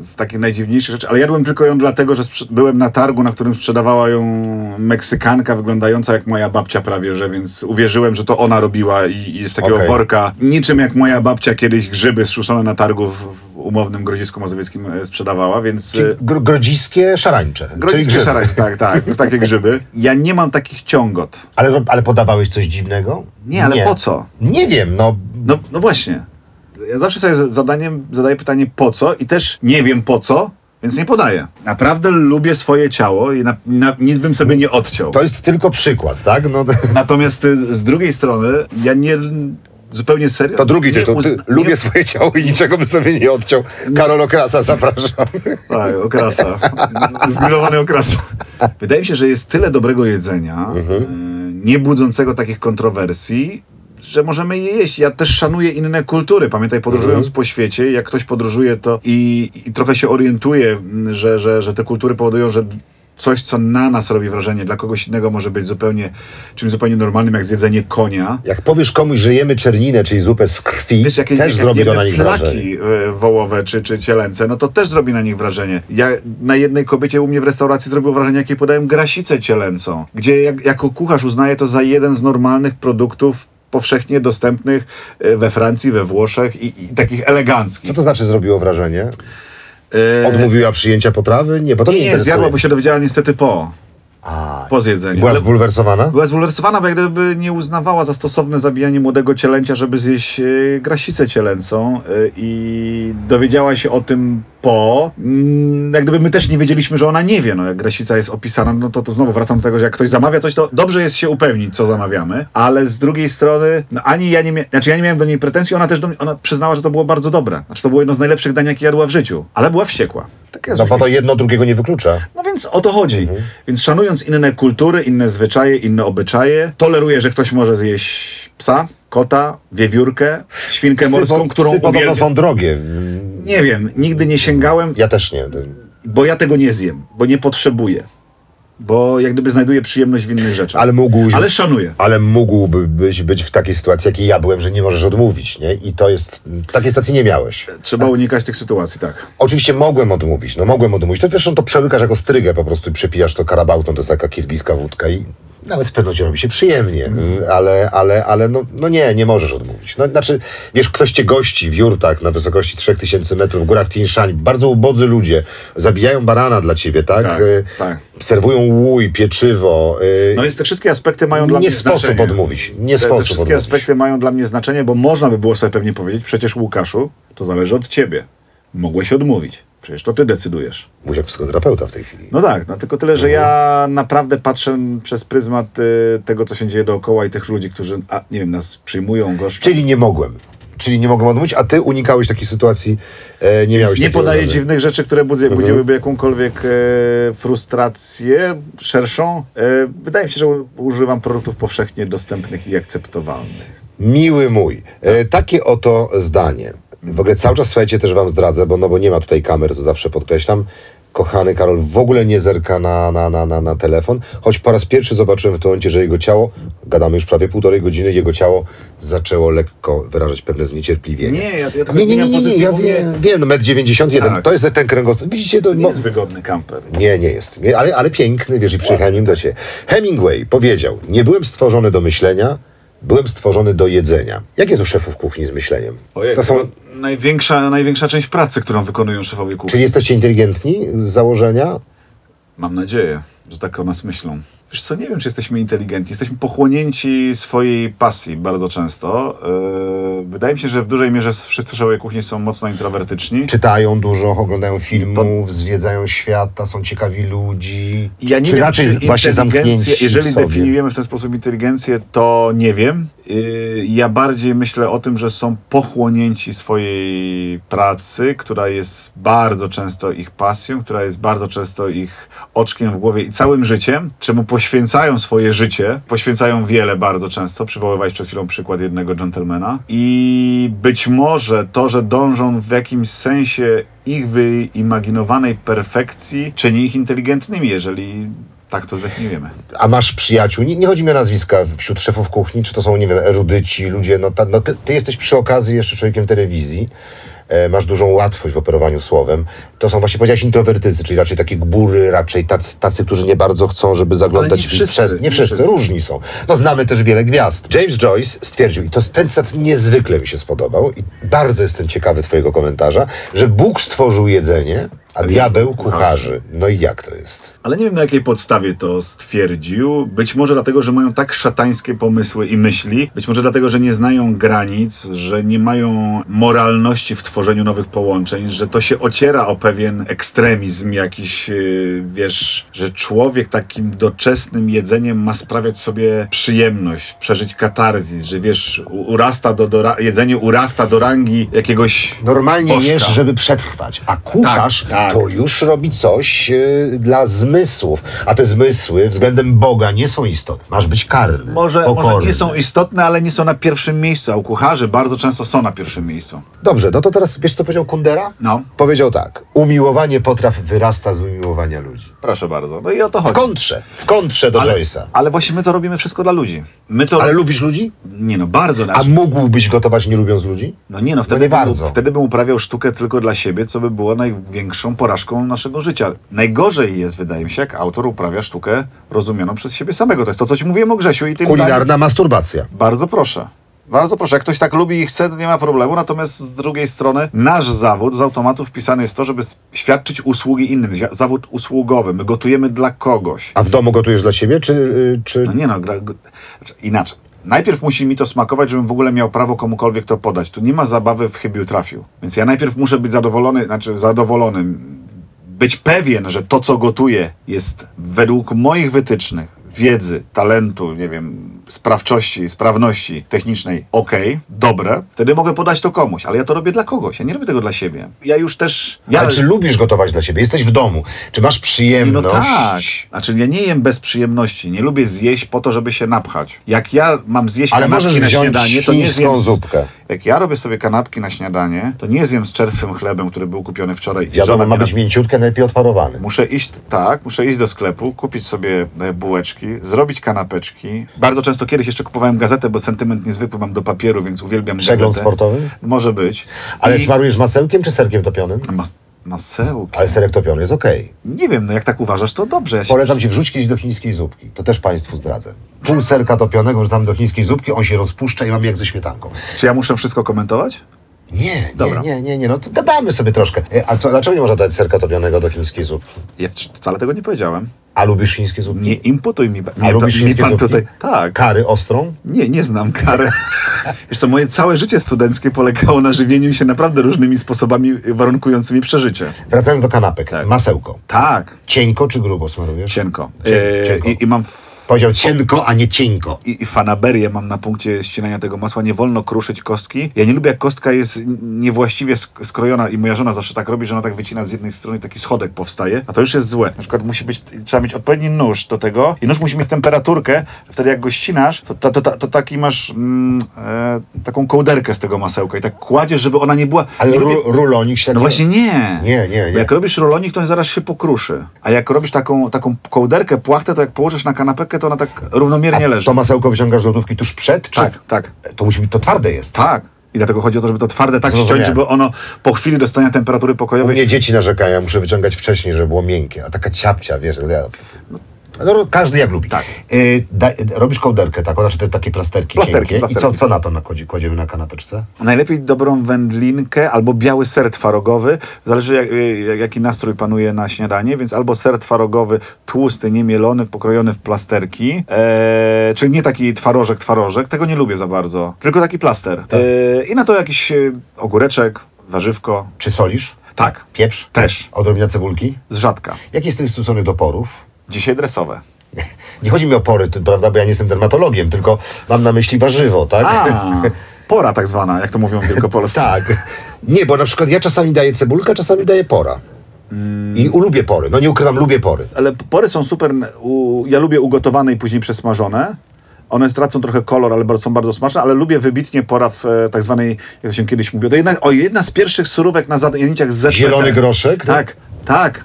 z takich najdziwniejszych rzeczy, ale jadłem tylko ją dlatego, że byłem na targu, na którym sprzedawała ją Meksykanka wyglądająca jak moja babcia prawie, że więc uwierzyłem, że to ona robiła i, i z takiego Okej. worka, niczym jak moja babcia kiedyś grzyby suszone na targu w, w umownym Grodzisku Mazowieckim e, sprzedawała, więc... Czyli e, gro, grodziskie szarańcze. Grodziskie szarańcze, tak, tak, takie grzyby. Ja nie mam takich ciągot. Ale, ale podawałeś coś dziwnego? Nie, ale po co? Nie wiem, no... No, no właśnie. Ja zawsze sobie zadaniem zadaję pytanie po co i też nie wiem po co, więc nie podaję. Naprawdę lubię swoje ciało i na, na, nic bym sobie nie odciął. To jest tylko przykład, tak? No, Natomiast y, z drugiej strony ja nie zupełnie serio. to drugi tytuł. Ty, uzna- lubię nie- swoje ciało i niczego bym sobie nie odciął. Karol Okrasa, zapraszam. Tak, okrasa. Zgrillowany okrasa. Wydaje mi się, że jest tyle dobrego jedzenia, y, nie budzącego takich kontrowersji, że możemy je jeść. Ja też szanuję inne kultury. Pamiętaj, podróżując po świecie, jak ktoś podróżuje to i, i trochę się orientuje, m, że, że, że te kultury powodują, że coś, co na nas robi wrażenie, dla kogoś innego może być zupełnie czymś zupełnie normalnym, jak zjedzenie konia. Jak powiesz komuś, że jemy czerninę, czyli zupę z krwi, Wiesz, jak, też jak zrobi to jemy na nich wrażenie. flaki e, wołowe czy, czy cielęce, no to też zrobi na nich wrażenie. Ja na jednej kobiecie u mnie w restauracji zrobiło wrażenie, jakiej podałem grasicę cielęcą, gdzie jak, jako kucharz uznaję to za jeden z normalnych produktów powszechnie dostępnych e, we Francji, we Włoszech i, i takich eleganckich. Co to znaczy zrobiło wrażenie? E, Odmówiła przyjęcia potrawy? Nie, bo to mnie nie, interesuje. zjadła, bo się dowiedziała niestety po, A, po zjedzeniu. była zbulwersowana? Była zbulwersowana, bo jak gdyby nie uznawała za stosowne zabijanie młodego cielęcia, żeby zjeść e, grasicę cielęcą e, i dowiedziała się o tym po. Mm, Jak gdyby my też nie wiedzieliśmy, że ona nie wie. No, jak grasica jest opisana, no to, to znowu wracam do tego, że jak ktoś zamawia coś, to dobrze jest się upewnić, co zamawiamy, ale z drugiej strony, no, ani ja nie, mia- znaczy ja nie miałem do niej pretensji, ona też do mnie, ona przyznała, że to było bardzo dobre. Znaczy to było jedno z najlepszych dań, jakie jadła w życiu, ale była wściekła. Tak jest No bo to jedno drugiego nie wyklucza. no więc o to chodzi. Więc szanując inne kultury, inne zwyczaje, inne obyczaje, toleruję, że ktoś może zjeść psa, kota, wiewiórkę, świnkę morską, Psy po- którą psy uwielbiam. są drogie. Nie wiem, nigdy nie sięgałem, Ja też nie. bo ja tego nie zjem, bo nie potrzebuję. Bo jak gdyby znajduję przyjemność w innych rzeczach. Ale mógłbyś... Ale szanuję. Ale mógłbyś być w takiej sytuacji, jakiej ja byłem, że nie możesz odmówić, nie? I to jest... Takiej sytuacji nie miałeś. Trzeba unikać tych sytuacji, tak. Oczywiście mogłem odmówić, no mogłem odmówić. To zresztą to przełykasz jako strygę po prostu i przepijasz to karabautą, to jest taka kirgiska wódka i nawet w pewnocie robi się przyjemnie, mm, ale, ale, ale no, no nie, nie możesz odmówić. No, znaczy, wiesz, ktoś cię gości w jurtach na wysokości 3000 metrów w górach Tian Shan, bardzo ubodzy ludzie, zabijają barana dla ciebie, tak? Tak, Y, tak. Serwują łój, pieczywo. y, No więc te wszystkie aspekty mają dla nie mnie sposób znaczenie. odmówić. Nie Te, te sposób wszystkie odmówić. aspekty mają dla mnie znaczenie, bo można by było sobie pewnie powiedzieć, przecież Łukaszu, to zależy od ciebie. Mogłeś odmówić. Przecież to ty decydujesz. Mówię jak psychoterapeuta w tej chwili. No tak, no tylko tyle, że ja naprawdę patrzę przez pryzmat y, tego, co się dzieje dookoła i tych ludzi, którzy, a, nie wiem, nas przyjmują, goszczą. Czyli nie mogłem. Czyli nie mogłem odmówić, a ty unikałeś takiej sytuacji, e, nie miałeś nie podaję dziwnych rzeczy, które budzi, budziłyby jakąkolwiek e, frustrację szerszą. E, wydaje mi się, że u- używam produktów powszechnie dostępnych i akceptowalnych. Miły mój, e, takie oto zdanie. W ogóle cały czas, słuchajcie, też wam zdradzę, bo, no, bo nie ma tutaj kamer, co zawsze podkreślam. Kochany Karol w ogóle nie zerka na, na, na, na, na telefon, choć po raz pierwszy zobaczyłem w tym momencie, że jego ciało, gadamy już prawie półtorej godziny, jego ciało zaczęło lekko wyrażać pewne zniecierpliwienie. Nie, ja, ja trochę nie, nie, nie, nie, nie, ja wiem, wiem, no, metr 91, Tak. to jest ten kręgosłup. Widzicie, to, nie mo- jest wygodny kamper. nie, nie jest. Nie, ale, ale piękny, wiesz, i przyjechałem nim do ciebie. Hemingway powiedział, nie byłem stworzony do myślenia, byłem stworzony do jedzenia. Jak jest u szefów kuchni z myśleniem? Ojej, to są, największa, największa część pracy, którą wykonują szefowie kuchni. czyli jesteście inteligentni z założenia? Mam nadzieję, że tak o nas myślą. Wiesz co, nie wiem, czy jesteśmy inteligentni. Jesteśmy pochłonięci swojej pasji bardzo często. Yy, wydaje mi się, że w dużej mierze wszyscy szefowie kuchni są mocno introwertyczni. Czytają dużo, oglądają filmów, zwiedzają świata, są ciekawi ludzi. Ja nie czy wiem, raczej czy właśnie inteligencję, zamknięci jeżeli sobie? definiujemy w ten sposób inteligencję, to nie wiem. Yy, Ja bardziej myślę o tym, że są pochłonięci swojej pracy, która jest bardzo często ich pasją, która jest bardzo często ich oczkiem w głowie i całym życiem, czemu poświęcają swoje życie, poświęcają wiele bardzo często. Przywoływałeś przed chwilą przykład jednego dżentelmena. I być może to, że dążą w jakimś sensie ich wyimaginowanej perfekcji, czyni ich inteligentnymi, jeżeli Tak to zdefiniujemy. A masz przyjaciół? Nie, nie chodzi mi o nazwiska wśród szefów kuchni, czy to są, nie wiem, erudyci, ludzie. No, ta, no ty, ty jesteś przy okazji jeszcze człowiekiem telewizji. E, masz dużą łatwość w operowaniu słowem. To są właśnie, powiedziałeś, introwertycy, czyli raczej takie gbury, raczej tacy, tacy którzy nie bardzo chcą, żeby zaglądać nie wszyscy, przez... Nie nie wszyscy, wszyscy. różni są. No znamy też wiele gwiazd. James Joyce stwierdził, i to ten cytat niezwykle mi się spodobał i bardzo jestem ciekawy twojego komentarza, że Bóg stworzył jedzenie, a diabeł kucharzy. No i jak to jest? Ale nie wiem na jakiej podstawie to stwierdził. Być może dlatego, że mają tak szatańskie pomysły i myśli. Być może dlatego, że nie znają granic, że nie mają moralności w tworzeniu nowych połączeń, że to się ociera o pewien ekstremizm jakiś, yy, wiesz, że człowiek takim doczesnym jedzeniem ma sprawiać sobie przyjemność, przeżyć katarzis, że wiesz, urasta do, do jedzenie urasta do rangi jakiegoś Normalnie jesz, żeby przetrwać, a kucharz Tak, tak. to już robi coś e, dla zmysłów, a te zmysły względem Boga nie są istotne. Masz być karny, Może, pokorny. może nie są istotne, ale nie są na pierwszym miejscu, a u kucharzy bardzo często są na pierwszym miejscu. Dobrze, no to teraz wiesz co powiedział Kundera? No. Powiedział tak, umiłowanie potraw wyrasta z umiłowania ludzi. Proszę bardzo. No i o to W chodzi. kontrze, w kontrze do ale, Joyce'a. ale właśnie my to robimy wszystko dla ludzi. My to Ale lubisz ludzi? Nie no, bardzo. A Znaczy, mógłbyś gotować nie lubiąc ludzi? no nie no, wtedy, nie bym, bardzo. wtedy bym uprawiał sztukę tylko dla siebie, co by było największą porażką naszego życia. Najgorzej jest, wydaje mi jak autor uprawia sztukę rozumianą przez siebie samego. To jest to, co ci mówiłem o Grzesiu i tym Kulinarna masturbacja. Bardzo proszę. Bardzo proszę, jak ktoś tak lubi i chce, to nie ma problemu. Natomiast z drugiej strony, nasz zawód z automatu wpisany jest to, żeby świadczyć usługi innym. Zawód usługowy. My gotujemy dla kogoś. A w domu gotujesz dla siebie, czy... y, czy... No nie no, znaczy, inaczej. Najpierw musi mi to smakować, żebym w ogóle miał prawo komukolwiek to podać. Tu nie ma zabawy w chybił trafił. Więc ja najpierw muszę być zadowolony, znaczy zadowolonym, być pewien, że to, co gotuję, jest według moich wytycznych, wiedzy, talentu, nie wiem, sprawczości, sprawności technicznej, okej, dobre, wtedy mogę podać to komuś, ale ja to robię dla kogoś, ja nie robię tego dla siebie. Ja już też... Ja, Ale czy lubisz gotować dla siebie? Jesteś w domu. Czy masz no przyjemność? tak. Znaczy ja nie jem bez przyjemności. Nie lubię zjeść po to, żeby się napchać. Jak ja mam zjeść Ale kanapki na śniadanie, to nie zjem... z- zupkę. Jak ja robię sobie kanapki na śniadanie, to nie zjem z czerwym chlebem, który był kupiony wczoraj. Wiadomo, ma być mięciutkie, najlepiej odparowany. Muszę iść, tak, muszę iść do sklepu, kupić sobie e, bułeczki, zrobić kanapeczki. Bardzo często kiedyś jeszcze kupowałem gazetę, bo sentyment niezwykły mam do papieru, więc uwielbiam Przegląd gazetę. sportowy? Może być. Ale I... smarujesz masełkiem czy serkiem topionym? Mas- masełki. Ale serek topiony jest okej. Nie wiem, no jak tak uważasz, to dobrze. Ja się... Polecam ci wrzuć kiedyś do chińskiej zupki. To też Państwu zdradzę. Pół serka topionego wrzucamy do chińskiej zupki, on się rozpuszcza i mamy jak ze śmietanką. Czy ja muszę wszystko komentować? Nie, Dobra. nie, nie, nie, nie, no to gadamy sobie troszkę. E, A co, dlaczego nie można dać serka topionego do chińskiej zupki? Ja wc- wcale tego nie powiedziałem. A lubisz chińskie zupki? Nie imputuj mi. A Nie, lubisz mi chińskie pan zupki? tutaj. Tak. Kary ostrą? Nie, nie znam kary. Wiesz co, moje całe życie studenckie polegało na żywieniu się naprawdę różnymi sposobami warunkującymi przeżycie. Wracając do kanapek. Tak. Masełko. Tak, Cienko czy grubo smarujesz? cienko. Cię- E, cienko. I, I mam f- Powiedział cienko, a nie cienko. i, i fanaberię mam na punkcie ścinania tego masła. Nie wolno kruszyć kostki. Ja nie lubię, jak kostka jest niewłaściwie sk- skrojona i moja żona zawsze tak robi, że ona tak wycina z jednej strony taki schodek powstaje, a to już jest złe. Na przykład musi być, trzeba mieć odpowiedni nóż do tego i nóż musi mieć temperaturkę, wtedy jak go ścinasz, to, to, to, to, taki masz mm, e, taką kołderkę z tego masełka i tak kładziesz, żeby ona nie była... Ale nie ru, rulonik się no właśnie nie. Nie, nie, Bo nie. jak robisz rolonik, to on zaraz się pokruszy. A jak robisz taką, taką kołderkę, płachtę, to jak położysz na kanapkę, to ona tak równomiernie leży. To masełko wyciągasz z lodówki tuż przed? Czy... Tak, tak. To musi być, to twarde jest. Tak. I dlatego chodzi o to, żeby to twarde tak Zrozumiałem. ściąć, żeby ono po chwili dostania temperatury U pokojowej... mnie dzieci narzekają, muszę wyciągać wcześniej, żeby było miękkie. A taka ciapcia, wiesz, ja... No, każdy jak lubi. Tak. Y, da, robisz kołderkę taką, znaczy te takie plasterki, Plasterki, cienkie. I co, plasterki. co na to nakładzi, kładziemy na kanapeczce? Najlepiej dobrą wędlinkę albo biały ser twarogowy. Zależy jak, jak, jaki nastrój panuje na śniadanie, więc albo ser twarogowy tłusty, niemielony, pokrojony w plasterki. Eee, czyli nie taki twarożek, twarożek. Tego nie lubię za bardzo. Tylko taki plaster. Eee, I na to jakiś e, ogóreczek, warzywko. Czy solisz? Tak. Pieprz? Też. Odrobina cebulki? Z rzadka. Jaki jest stosunek do porów? Dzisiaj dresowe. Nie chodzi mi o pory, prawda, bo ja nie jestem dermatologiem, tylko mam na myśli warzywo, tak? A, pora tak zwana, jak to mówią wielkopolscy. tak. Nie, bo na przykład ja czasami daję cebulkę, czasami daję pora. I lubię pory. No nie ukrywam, lubię pory. Ale pory są super. U, ja lubię ugotowane i później przesmażone. One tracą trochę kolor, ale są bardzo smaczne, ale lubię wybitnie pora w e, tak zwanej, jak to się kiedyś mówiło, to jedna, o, jedna z pierwszych surówek na zdjęciach z ZPT. Zielony groszek? Tak, tak. Tak,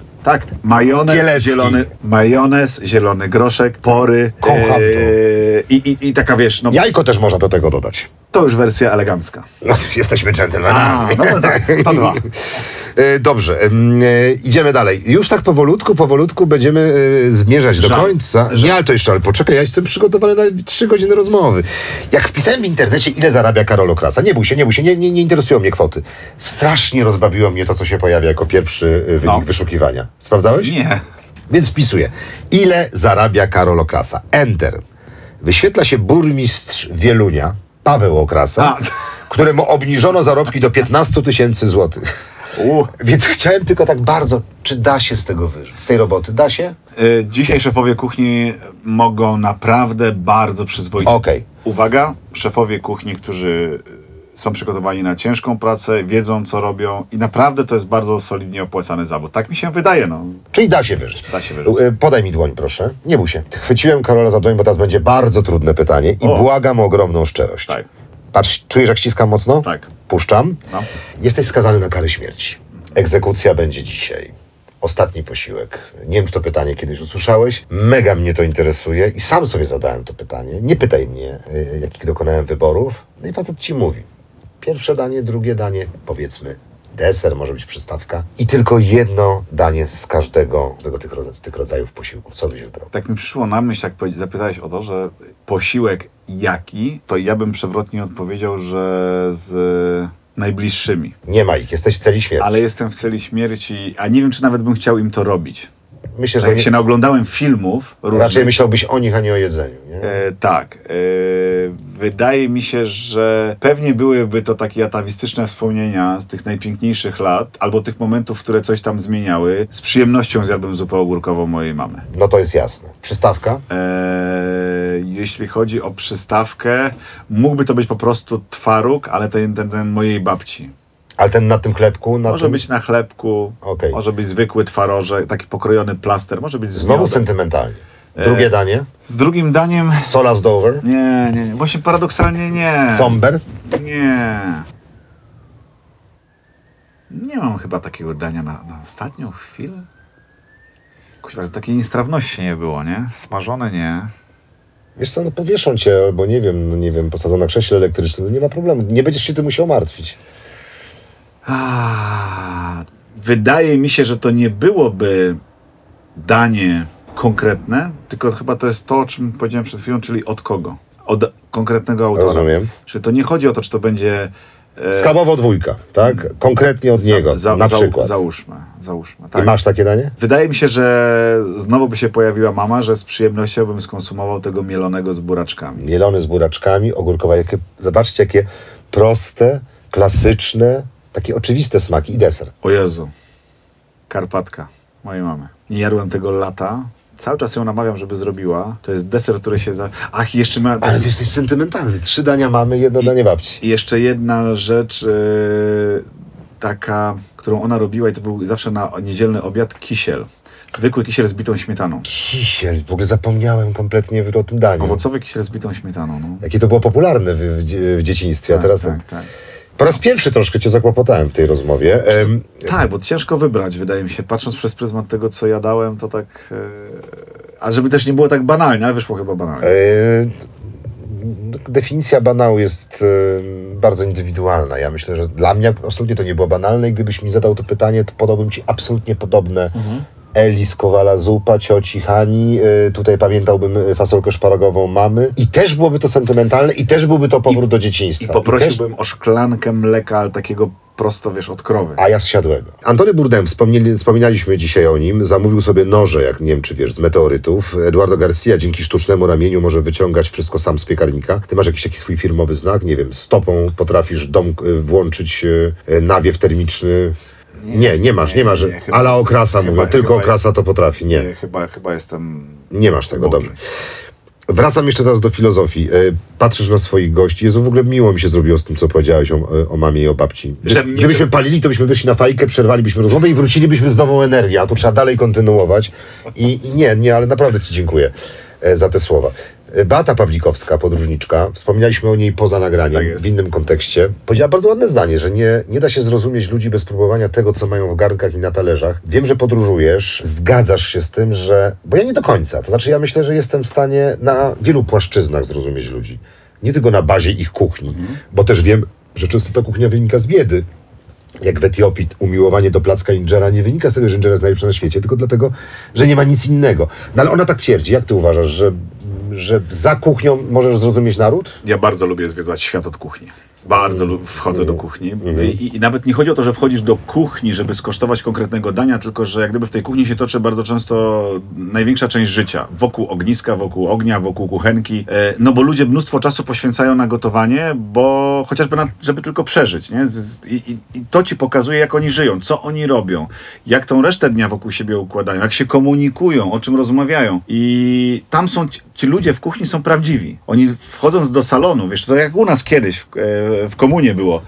majonez Kielecki. zielony, majonez, zielony groszek, pory. Kocham to. yy, i, i, I taka wiesz, no Jajko też można do tego dodać. to już wersja elegancka. No, jesteśmy A, dżentelmenami. no to, tak, to dwa. E, Dobrze, em, e, idziemy dalej. Już tak powolutku, powolutku będziemy e, zmierzać do Żal. końca. Nie, ale to jeszcze, ale poczekaj, ja jestem przygotowany na trzy godziny rozmowy. Jak wpisałem w internecie, ile zarabia Karol Okrasa, nie bój się, nie bój się, nie, nie, nie interesują mnie kwoty. Strasznie rozbawiło mnie to, co się pojawia jako pierwszy e, wynik No. wyszukiwania. Sprawdzałeś? Nie. Więc wpisuję. Ile zarabia Karol Okrasa? Enter. Wyświetla się burmistrz Wielunia, Paweł Okrasa, A. któremu obniżono zarobki do 15 tysięcy złotych. U. Więc chciałem tylko tak bardzo, czy da się z tego wyżyć? Z tej roboty da się? Y, Dzisiaj szefowie kuchni mogą naprawdę bardzo przyzwoicie. Okej. Uwaga, szefowie kuchni, którzy są przygotowani na ciężką pracę, wiedzą co robią i naprawdę to jest bardzo solidnie opłacany zawód. Tak mi się wydaje, no. Czyli da się wyżyć. Da się wyżyć. E, Podaj mi dłoń, proszę. Nie bój się. Chwyciłem Karola za dłoń, bo teraz będzie bardzo trudne pytanie i O. błagam o ogromną szczerość. Tak. Patrz, czujesz jak ściskam mocno? Tak. Puszczam. No. Jesteś skazany na karę śmierci. Egzekucja będzie dzisiaj. Ostatni posiłek. Nie wiem, czy to pytanie kiedyś usłyszałeś. Mega mnie to interesuje i sam sobie zadałem to pytanie. Nie pytaj mnie, y, jakich dokonałem wyborów. No i facet ci mówi. Pierwsze danie, drugie danie, powiedzmy deser, może być przystawka. I tylko jedno danie z każdego tego, tych, z tych rodzajów posiłków. Co byś wybrał? Tak mi przyszło na myśl, jak zapytałeś o to, że posiłek jaki, to ja bym przewrotnie odpowiedział, że z najbliższymi. Nie ma ich, jesteś w celi śmierci. Ale jestem w celi śmierci, a nie wiem, czy nawet bym chciał im to robić. Myślę, że Jak nie, się naoglądałem filmów różnych, raczej myślałbyś o nich, a nie o jedzeniu. Nie? E, tak. E, wydaje mi się, że pewnie byłyby to takie atawistyczne wspomnienia z tych najpiękniejszych lat, albo tych momentów, które coś tam zmieniały. Z przyjemnością zjadłbym zupę ogórkową mojej mamy. No to jest jasne. Przystawka? E, jeśli chodzi o przystawkę, mógłby to być po prostu twaróg, ale ten, ten, ten mojej babci. Ale ten na tym chlebku? Na Może tym... być na chlebku, Okej. może być zwykły twarożek, taki pokrojony plaster, może być z Znowu miodem. sentymentalnie. Drugie E, danie? Z drugim daniem... Sola z Dover? Nie, nie, nie. Właśnie paradoksalnie nie. Comber? Nie. Nie mam chyba takiego dania na, na ostatnią chwilę. Kuźwa, takiej niestrawności nie było, nie? Smażone nie. Wiesz co, no powieszą cię, albo nie wiem, no nie wiem, posadzą na krześle elektrycznym, no nie ma problemu. Nie będziesz się tym musiał martwić. A, wydaje mi się, że to nie byłoby danie konkretne, tylko chyba to jest to, o czym powiedziałem przed chwilą, czyli od kogo? Od konkretnego autora. Rozumiem. Czyli to nie chodzi o to, czy to będzie... e, Skabowo dwójka, tak? Konkretnie od niego, na za, przykład. Załóżmy, załóżmy. I Tak. masz takie danie? Wydaje mi się, że znowu by się pojawiła mama, że z przyjemnością bym skonsumował tego mielonego z buraczkami. Mielony z buraczkami, ogórkowa. Jakie, zobaczcie, jakie proste, klasyczne, takie oczywiste smaki i deser. O Jezu. Karpatka mojej mamy. Nie jadłem tego lata. Cały czas ją namawiam, żeby zrobiła. To jest deser, który się za... Ach, i jeszcze ma... Ale jesteś sentymentalny. Trzy dania mamy, jedno danie babci. I jeszcze jedna rzecz e, taka, którą ona robiła i to był zawsze na niedzielny obiad kisiel. Zwykły kisiel z bitą śmietaną. Kisiel, w ogóle zapomniałem kompletnie o tym daniu. Owocowy kisiel z bitą śmietaną, no. Jakie to było popularne w, w, w dzieciństwie, a Tak, teraz... tak, tak. Po raz pierwszy troszkę cię zakłopotałem w tej rozmowie. Em, Tak, bo ciężko wybrać, wydaje mi się. Patrząc przez pryzmat tego, co jadałem, to tak... E, a żeby też nie było tak banalnie, ale wyszło chyba banalnie. e, definicja banału jest e, bardzo indywidualna. Ja myślę, że dla mnie absolutnie to nie było banalne i gdybyś mi zadał to pytanie, to podałbym ci absolutnie podobne. Mhm. Eli z Kowala zupa, cioci Hani, e, tutaj pamiętałbym e, fasolkę szparagową mamy i też byłoby to sentymentalne i też byłby to powrót do I dzieciństwa. też, poprosiłbym o szklankę mleka, ale takiego prosto, wiesz, od krowy. A ja z siadłego. Antony wspomnieli, wspominaliśmy dzisiaj o nim, zamówił sobie noże, jak nie wiem czy wiesz, z meteorytów. Eduardo Garcia dzięki sztucznemu ramieniu może wyciągać wszystko sam z piekarnika. Ty masz jakiś taki swój firmowy znak, nie wiem, stopą potrafisz dom y, włączyć nawiew termiczny. Nie, nie, masz, nie, masz. chyba Ala jest- okrasa chyba- mówię, tylko chyba okrasa to potrafi. Nie, Nie, chyba, chyba jestem... nie masz tego, Boże. dobrze. Wracam jeszcze teraz do filozofii. E, Patrzysz na swoich gości. Jezu, w ogóle miło mi się zrobiło z tym, co powiedziałeś o, o mamie i o babci. Gdy, Że gdybyśmy palili, to byśmy wyszli na fajkę, przerwalibyśmy rozmowę i wrócilibyśmy z nową energią, a tu trzeba dalej kontynuować. I, I nie, nie, ale naprawdę Ci dziękuję. e, za te słowa. Beata Pawlikowska, podróżniczka, wspominaliśmy o niej poza nagraniem, Tak w innym kontekście. Powiedziała bardzo ładne zdanie, że nie, nie da się zrozumieć ludzi bez próbowania tego, co mają w garnkach i na talerzach. Wiem, że podróżujesz, zgadzasz się z tym, że... Bo ja nie do końca. To znaczy, ja myślę, że jestem w stanie na wielu płaszczyznach zrozumieć ludzi. Nie tylko na bazie ich kuchni, bo też wiem, że często ta kuchnia wynika z biedy jak w Etiopii umiłowanie do placka inżera nie wynika z tego, że inżera jest najlepszy na świecie, tylko dlatego, że nie ma nic innego. No ale ona tak twierdzi. Jak ty uważasz, że, że za kuchnią możesz zrozumieć naród? Ja bardzo lubię zwiedzać świat od kuchni. Bardzo lu- wchodzę do kuchni. Mhm. I, I nawet nie chodzi o to, że wchodzisz do kuchni, żeby skosztować konkretnego dania, tylko że jak gdyby w tej kuchni się toczy bardzo często największa część życia. Wokół ogniska, wokół ognia, wokół kuchenki. E, No bo ludzie mnóstwo czasu poświęcają na gotowanie, bo chociażby na, żeby tylko przeżyć. Nie? I, i, to ci pokazuje, jak oni żyją, co oni robią, jak tą resztę dnia wokół siebie układają, jak się komunikują, o czym rozmawiają. I tam są ci, ci ludzie w kuchni są prawdziwi. Oni wchodząc do salonu, wiesz, to jak u nas kiedyś w, e, w komunie było.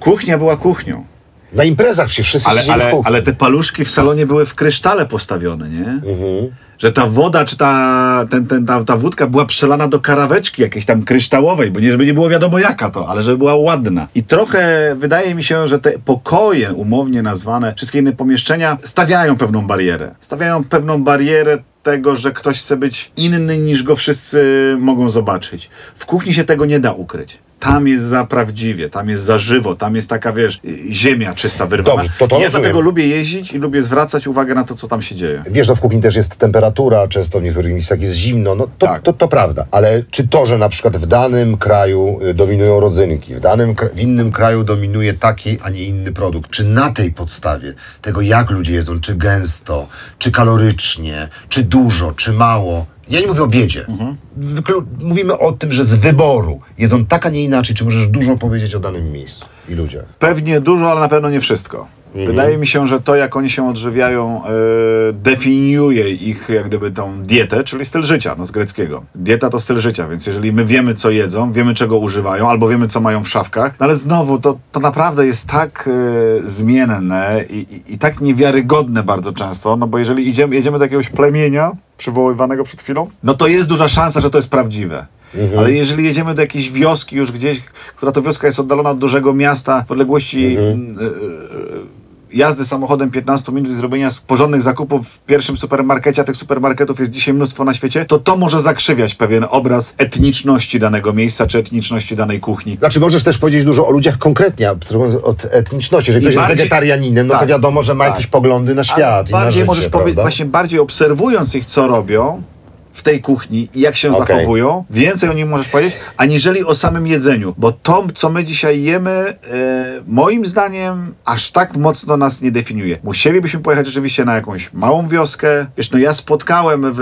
Kuchnia była kuchnią. Na imprezach przecież wszyscy Ale, w ale, ale te paluszki w salonie były w krysztale postawione, nie? Mhm. Że ta woda, czy ta, ten, ten, ta, ta wódka była przelana do karaweczki jakiejś tam kryształowej, bo nie, żeby nie było wiadomo jaka to, ale żeby była ładna. I trochę wydaje mi się, że te pokoje, umownie nazwane, wszystkie inne pomieszczenia, stawiają pewną barierę. Stawiają pewną barierę tego, że ktoś chce być inny niż go wszyscy mogą zobaczyć. W kuchni się tego nie da ukryć. Tam jest za prawdziwie, tam jest za żywo, tam jest taka, wiesz, ziemia czysta, wyrwana. Dobrze, to to ja rozumiem. dlatego lubię jeździć i lubię zwracać uwagę na to, co tam się dzieje. Wiesz, no w kuchni też jest temperatura, często w niektórych miejscach jest zimno, no to, Tak. to, to prawda. Ale czy to, że na przykład w danym kraju y, dominują rodzynki, w, danym, w innym kraju dominuje taki, a nie inny produkt, czy na tej podstawie tego, jak ludzie jedzą, czy gęsto, czy kalorycznie, czy dużo, czy mało, ja nie mówię o biedzie. Wyklu- mówimy o tym, że z wyboru jedzą tak, a nie inaczej, czy możesz dużo powiedzieć o danym miejscu i ludziach. Pewnie dużo, ale na pewno nie wszystko. Wydaje mi się, że to, jak oni się odżywiają, e, definiuje ich, jak gdyby, tą dietę, czyli styl życia, no z greckiego. Dieta to styl życia, więc jeżeli my wiemy, co jedzą, wiemy, czego używają, albo wiemy, co mają w szafkach, no ale znowu, to, to naprawdę jest tak e, zmienne i, i, i tak niewiarygodne bardzo często, no bo jeżeli idziemy, jedziemy do jakiegoś plemienia, przywoływanego przed chwilą, no to jest duża szansa, że to jest prawdziwe. Ale jeżeli jedziemy do jakiejś wioski już gdzieś, która to wioska jest oddalona od dużego miasta w odległości mm, e, e, jazdy samochodem 15 minut i zrobienia porządnych zakupów w pierwszym supermarkecie, a tych supermarketów jest dzisiaj mnóstwo na świecie, to to może zakrzywiać pewien obraz etniczności danego miejsca czy etniczności danej kuchni. Znaczy możesz też powiedzieć dużo o ludziach konkretnie, abstrahując od etniczności. Jeżeli I ktoś jest bardziej- wegetarianinem, no to tak, wiadomo, że ma tak. jakieś poglądy na świat i na bardziej życie, możesz powiedzieć, właśnie bardziej obserwując ich, co robią w tej kuchni i jak się Okej. zachowują, więcej o nim możesz powiedzieć, aniżeli o samym jedzeniu. Bo to, co my dzisiaj jemy, e, moim zdaniem aż tak mocno nas nie definiuje. Musielibyśmy pojechać rzeczywiście na jakąś małą wioskę. Wiesz, no ja spotkałem w,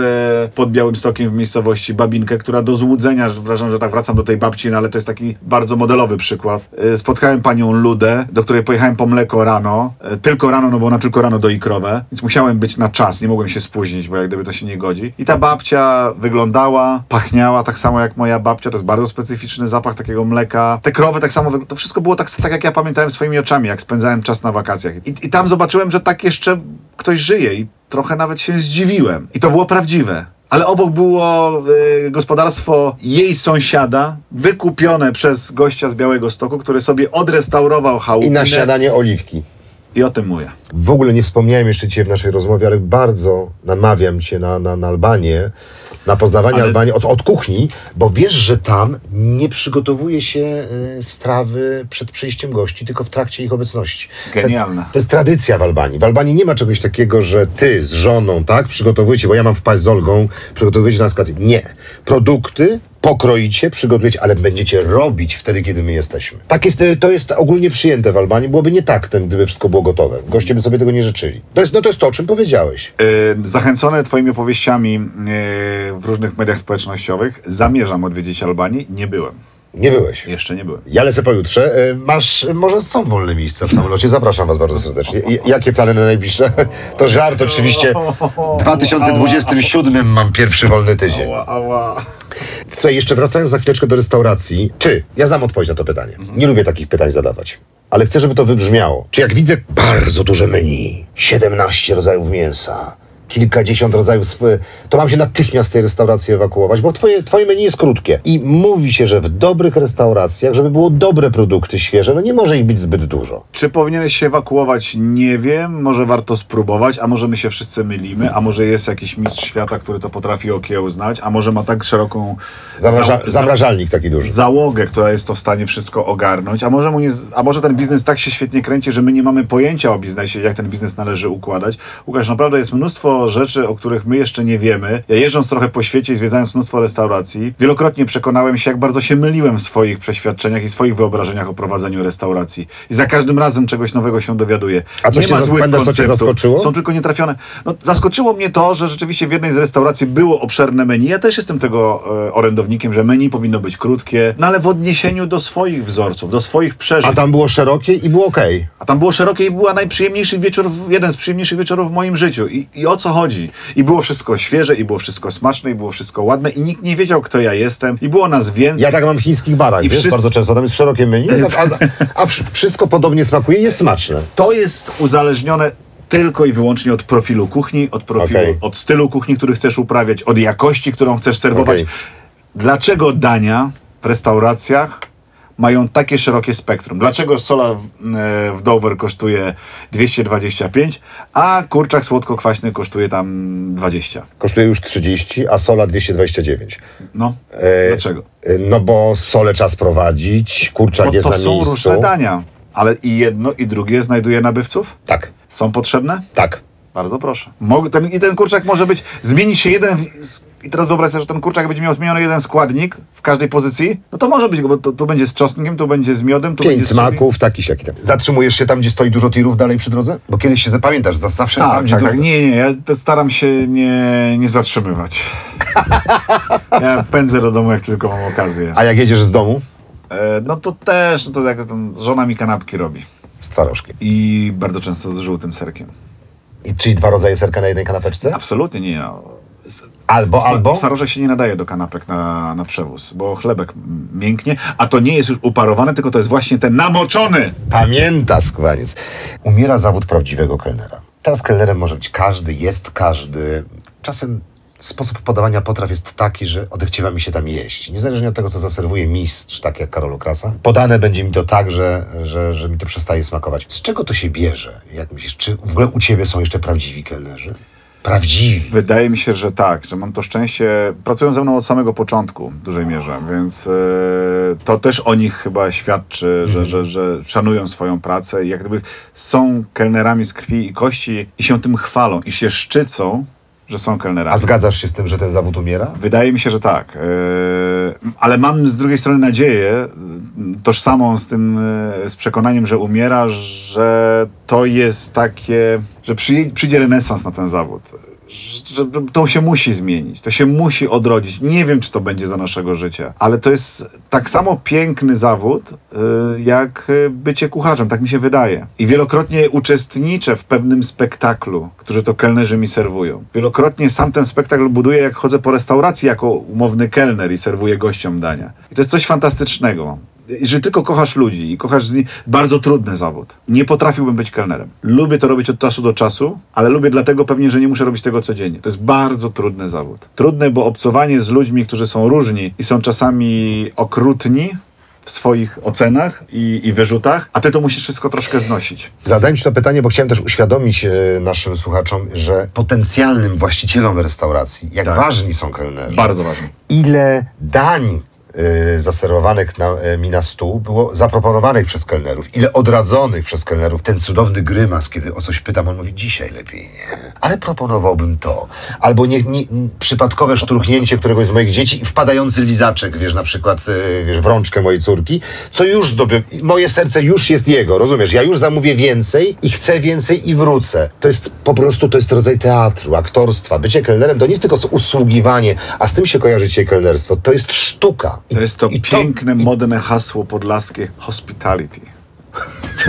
pod Białymstokiem w miejscowości babinkę, która do złudzenia, że wrażam, że tak wracam do tej babci, no ale to jest taki bardzo modelowy przykład. E, spotkałem panią Ludę, do której pojechałem po mleko rano, e, tylko rano, no bo ona tylko rano doi krowę, więc musiałem być na czas, nie mogłem się spóźnić, bo jak gdyby to się nie godzi. I ta babcia wyglądała, pachniała tak samo jak moja babcia, to jest bardzo specyficzny zapach takiego mleka. Te krowy tak samo, to wszystko było tak, tak jak ja pamiętałem swoimi oczami, jak spędzałem czas na wakacjach. I, I tam zobaczyłem, że tak jeszcze ktoś żyje i trochę nawet się zdziwiłem. I to było prawdziwe. Ale obok było y, gospodarstwo jej sąsiada, wykupione przez gościa z Białego Stoku, który sobie odrestaurował chałupę. I na śniadanie oliwki. I o tym mówię. W ogóle nie wspomniałem jeszcze Cię w naszej rozmowie, ale bardzo namawiam Cię na, na, na Albanię, na poznawanie Ale- Albanii od, od kuchni, bo wiesz, że tam nie przygotowuje się y, strawy przed przyjściem gości, tylko w trakcie ich obecności. Genialne. To, to jest tradycja w Albanii. W Albanii nie ma czegoś takiego, że Ty z żoną, tak, przygotowujecie, bo ja mam wpaść z Olgą, przygotowujecie na kolację. Nie. Produkty pokroicie, przygotujecie, ale będziecie robić wtedy, kiedy my jesteśmy. Tak jest, y, to jest ogólnie przyjęte w Albanii. Byłoby nie taktem, gdyby wszystko było gotowe. Goście by sobie tego nie życzyli. To jest, no to jest to, o czym powiedziałeś. Y, Zachęcony Twoimi opowieściami y, w różnych mediach społecznościowych, zamierzam odwiedzić Albanię. Nie byłem. Nie byłeś. Jeszcze nie byłem. Ja lecę pojutrze. Y, Masz, może są wolne miejsca w samolocie. Zapraszam Was bardzo serdecznie. Jakie plany na najbliższe? To żart oczywiście. W 2027 mam pierwszy wolny tydzień. ała. Słuchaj, jeszcze wracając za chwileczkę do restauracji. Czy, ja znam odpowiedź na to pytanie. Nie lubię takich pytań zadawać. Ale chcę, żeby to wybrzmiało. Czy jak widzę bardzo duże menu, 17 rodzajów mięsa, kilkadziesiąt rodzajów, to mam się natychmiast z tej restauracji ewakuować, bo twoje, twoje menu jest krótkie. I mówi się, że w dobrych restauracjach, żeby było dobre produkty świeże, no nie może ich być zbyt dużo. Czy powinieneś się ewakuować? Nie wiem. Może warto spróbować, a może my się wszyscy mylimy, a może jest jakiś mistrz świata, który to potrafi okiełznać, a może ma tak szeroką Zamraża- za- za- zamrażalnik taki duży. załogę, która jest to w stanie wszystko ogarnąć, a może, mu nie, a może ten biznes tak się świetnie kręci, że my nie mamy pojęcia o biznesie, jak ten biznes należy układać. Łukasz, naprawdę jest mnóstwo rzeczy, o których my jeszcze nie wiemy. Ja jeżdżąc trochę po świecie i zwiedzając mnóstwo restauracji, wielokrotnie przekonałem się, jak bardzo się myliłem w swoich przeświadczeniach i swoich wyobrażeniach o prowadzeniu restauracji. I za każdym razem czegoś nowego się dowiaduję. A coś nie ma złych konceptów. zaskoczyło? Są tylko nietrafione. No, zaskoczyło mnie to, że rzeczywiście w jednej z restauracji było obszerne menu. Ja też jestem tego e, orędownikiem, że menu powinno być krótkie, no ale w odniesieniu do swoich wzorców, do swoich przeżyć. A tam było szerokie i było okej. A tam było szerokie i była najprzyjemniejszy wieczór, jeden z przyjemniejszych wieczorów w moim życiu. I, I o co chodzi? I było wszystko świeże, i było wszystko smaczne, i było wszystko ładne, i nikt nie wiedział, kto ja jestem, i było nas więcej. Ja tak mam w chińskich barach, I wiesz, wszyscy- bardzo często. Tam jest szerokie menu, a, a, a wsz- wszystko podobnie smakuje i jest smaczne. To jest uzależnione tylko i wyłącznie od profilu kuchni, od profilu, Okej. od stylu kuchni, który chcesz uprawiać, od jakości, którą chcesz serwować. Okej. Dlaczego dania w restauracjach mają takie szerokie spektrum? Dlaczego sola w, e, w Dover kosztuje 225, a kurczak słodko-kwaśny kosztuje tam 20? Kosztuje już 30, a sola 229. No, E, dlaczego? E, No bo sole czas prowadzić, kurczak Bo jest to na są miejscu. różne dania. Ale i jedno, i drugie znajduje nabywców? Tak, Są potrzebne? tak. Bardzo proszę. Mog, ten, I ten kurczak może być, zmieni się jeden. w- s- I teraz wyobraź sobie, że ten kurczak będzie miał zmieniony jeden składnik w każdej pozycji. No to może być, bo to, to będzie z czosnkiem, to będzie z miodem, to Pięć będzie z smaków, taki siaki tam. Zatrzymujesz się tam, gdzie stoi dużo tirów dalej przy drodze? Bo kiedyś się zapamiętasz, za- zawsze tam, Tak, gdzie tak, dużo... tak. Nie, nie, ja te staram się nie, nie zatrzymywać. ja pędzę do domu, jak tylko mam okazję. A jak jedziesz z domu? E, no to też, no to jak tam żona mi kanapki robi. Z twarożkiem. I bardzo często z żółtym serkiem. I czyli dwa rodzaje serka na jednej kanapeczce? Absolutnie nie. No. Albo, albo? Twaroże się nie nadaje do kanapek na, na przewóz, bo chlebek mięknie, a to nie jest już uparowany, tylko to jest właśnie ten namoczony. Pamięta skłaniec. Umiera zawód prawdziwego kelnera. Teraz kelnerem może być każdy, jest każdy. Czasem sposób podawania potraw jest taki, że odechciewa mi się tam jeść. Niezależnie od tego, co zaserwuje mistrz, tak jak Karol Krasa. Podane będzie mi to tak, że, że, że mi to przestaje smakować. Z czego to się bierze? Jak myślisz, czy w ogóle u ciebie są jeszcze prawdziwi kelnerzy? Prawdziwi. Wydaje mi się, że tak, że mam to szczęście. Pracują ze mną od samego początku w dużej mierze, więc e, to też o nich chyba świadczy, że, że, że szanują swoją pracę i jak gdyby są kelnerami z krwi i kości i się tym chwalą i się szczycą, że są kelnerami. A zgadzasz się z tym, że ten zawód umiera? Wydaje mi się, że tak. Yy, ale mam z drugiej strony nadzieję, yy, tożsamą z tym, yy, z przekonaniem, że umiera, że to jest takie, że przyj- przyjdzie renesans na ten zawód. Że to się musi zmienić, to się musi odrodzić. Nie wiem, czy to będzie za naszego życia, ale to jest tak samo piękny zawód, yy, jak yy, bycie kucharzem, tak mi się wydaje. I wielokrotnie uczestniczę w pewnym spektaklu, którzy to kelnerzy mi serwują. Wielokrotnie sam ten spektakl buduję, jak chodzę po restauracji jako umowny kelner i serwuję gościom dania. I to jest coś fantastycznego. Jeżeli tylko kochasz ludzi i kochasz bardzo trudny zawód. Nie potrafiłbym być kelnerem. Lubię to robić od czasu do czasu, ale lubię dlatego pewnie, że nie muszę robić tego codziennie. To jest bardzo trudny zawód. Trudny, bo obcowanie z ludźmi, którzy są różni i są czasami okrutni w swoich ocenach i, i wyrzutach, a ty to musisz wszystko troszkę znosić. Zadałem Ci to pytanie, bo chciałem też uświadomić e, naszym słuchaczom, że potencjalnym właścicielom restauracji, jak Tak. ważni są kelnerzy, Bardzo ważne. ile dań zaserwowanych na, e, mi na stół było zaproponowanych przez kelnerów, ile odradzonych przez kelnerów. Ten cudowny grymas, kiedy o coś pytam, on mówi dzisiaj lepiej nie, ale proponowałbym to. Albo nie, nie, przypadkowe szturchnięcie któregoś z moich dzieci i wpadający lizaczek, wiesz, na przykład e, wiesz, w rączkę mojej córki, co już zdobył, moje serce już jest jego, rozumiesz? Ja już zamówię więcej i chcę więcej i wrócę. To jest po prostu, to jest rodzaj teatru, aktorstwa. Bycie kelnerem to nie jest tylko usługiwanie, a z tym się kojarzy dzisiaj kelnerstwo. To jest sztuka. To jest to i piękne, modne hasło podlaskie hospitality.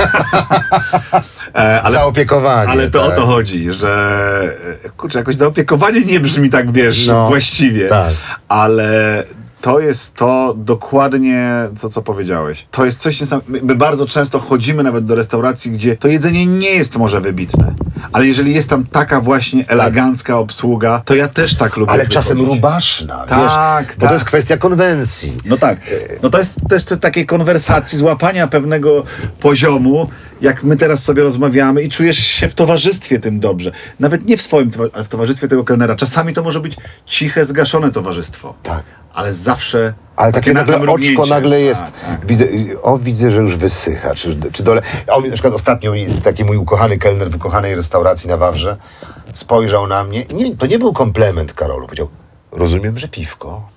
e, ale, Zaopiekowanie. ale to tak. o to chodzi, że e, kurczę, jakoś zaopiekowanie nie brzmi tak, wiesz, No, właściwie. tak. Ale to jest to dokładnie, co, co powiedziałeś. To jest coś niesamowitego. My bardzo często chodzimy nawet do restauracji, gdzie to jedzenie nie jest może wybitne, ale jeżeli jest tam taka właśnie elegancka obsługa, to ja też tak lubię Ale czasem wychodzić. rubaszna, Tak, wiesz, bo tak. to jest kwestia konwencji. No tak. No to jest też te takiej konwersacji, złapania pewnego poziomu, jak my teraz sobie rozmawiamy i czujesz się w towarzystwie tym dobrze. Nawet nie w swoim, ale w towarzystwie tego kelnera. Czasami to może być ciche, zgaszone towarzystwo. Tak. Ale zawsze Ale takie nagle oczko nagle jest. Tak, tak. Widzę, o, widzę, że już wysycha. Czy, czy dole. On, na przykład ostatnio taki mój ukochany kelner w ukochanej restauracji na Wawrze spojrzał na mnie. Nie, to nie był komplement Karolu. Powiedział, rozumiem, że piwko.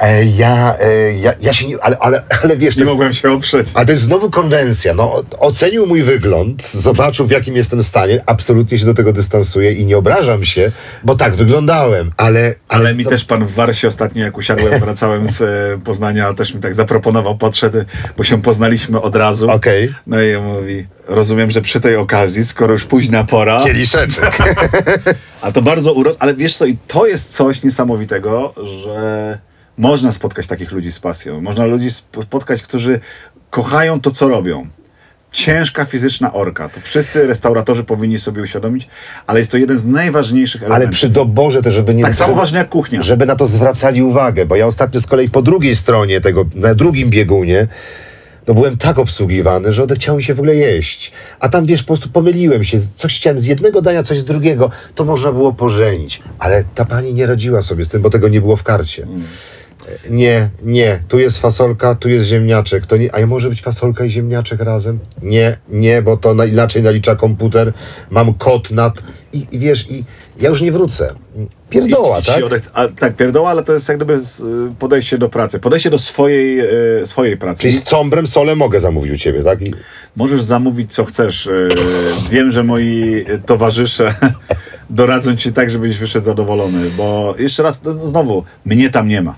E, ja, e, ja, ja się nie. Ale, ale, ale wiesz, to Nie jest, mogłem się oprzeć. ale to jest znowu konwencja. No, ocenił mój wygląd, zobaczył w jakim jestem stanie, absolutnie się do tego dystansuję i nie obrażam się, bo tak wyglądałem, ale... Ale mi to- też pan w Warsie ostatnio, jak usiadłem, wracałem z e, Poznania, też mi tak zaproponował, podszedł, bo się poznaliśmy od razu. Okej. No i on mówi, rozumiem, że przy tej okazji, skoro już późna pora, Kieliszeczek. A to bardzo uro... Ale wiesz co, i to jest coś niesamowitego, że można spotkać takich ludzi z pasją. Można ludzi sp- spotkać, którzy kochają to, co robią. Ciężka fizyczna orka. To wszyscy restauratorzy powinni sobie uświadomić, ale jest to jeden z najważniejszych Ale elementów. przy doborze też, żeby nie... Tak samo ważne jak kuchnia. Żeby na to zwracali uwagę, bo ja ostatnio z kolei po drugiej stronie tego, na drugim biegunie, no byłem tak obsługiwany, że odechciało mi się w ogóle jeść. A tam, wiesz, po prostu pomyliłem się. Coś chciałem z jednego dania, coś z drugiego. To można było pożenić. Ale ta pani nie radziła sobie z tym, bo tego nie było w karcie. Mm. Nie, nie, tu jest fasolka, tu jest ziemniaczek. To nie, a może być fasolka i ziemniaczek razem? Nie, nie, bo to na, inaczej nalicza komputer. Mam kod nad... I, I wiesz, i ja już nie wrócę. Pierdoła, I tak? a, tak, pierdoła, ale to jest jak gdyby y, podejście do pracy. Podejście do swojej, y, swojej pracy. Czyli z cąbrem solę mogę zamówić u ciebie, tak? I, Możesz zamówić co chcesz. Yy, Wiem, że moi towarzysze doradzą ci tak, żebyś wyszedł zadowolony, bo jeszcze raz, no znowu, mnie tam nie ma.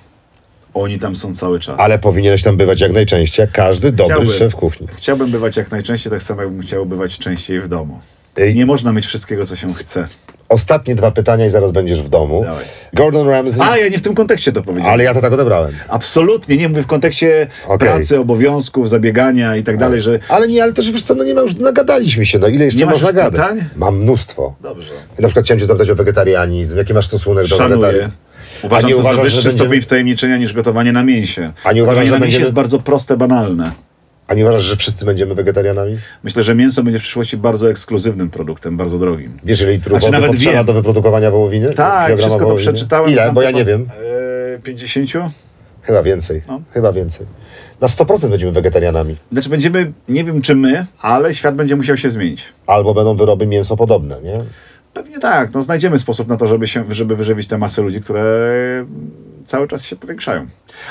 Oni tam są cały czas. ale powinieneś tam bywać jak najczęściej, jak każdy dobry Chciałbym. szef kuchni. Chciałbym bywać jak najczęściej, tak samo jakbym chciał bywać częściej w domu. Nie można mieć wszystkiego, co się chce. Ostatnie dwa pytania i zaraz będziesz w domu. Dawaj. Gordon Ramsay, A, ja nie w tym kontekście to powiedziałem. ale ja to tak odebrałem. Absolutnie, nie mówię w kontekście Okej. pracy, obowiązków, zabiegania i tak dalej, że... Ale nie, ale też wiesz co, no nie ma już, nagadaliśmy się, no ile jeszcze Nie masz można gadać? pytań? Mam mnóstwo. Dobrze. Na przykład chciałem cię zapytać o wegetarianizm, jaki masz stosunek do wegetarianizmu? Uważam A nie to uważasz, za że wyższy będziemy- stopień wtajemniczenia niż gotowanie na mięsie. A nie uważasz, gotowanie że na mięsie będziemy- jest bardzo proste, banalne. A nie uważasz, że wszyscy będziemy wegetarianami? Myślę, że mięso będzie w przyszłości bardzo ekskluzywnym produktem, bardzo drogim. Wiesz, ile litrów Znaczy, nawet potrzeba do wyprodukowania wołowiny? Tak, wszystko to wołowiny? przeczytałem. Ile? Bo ja to- nie wiem. E, 50? Chyba więcej. No. Chyba więcej. Na 100% będziemy wegetarianami. Znaczy będziemy, nie wiem czy my, ale świat będzie musiał się zmienić. Albo będą wyroby mięsopodobne, nie? Pewnie tak, no znajdziemy sposób na to, żeby, się, żeby wyżywić te masy ludzi, które cały czas się powiększają.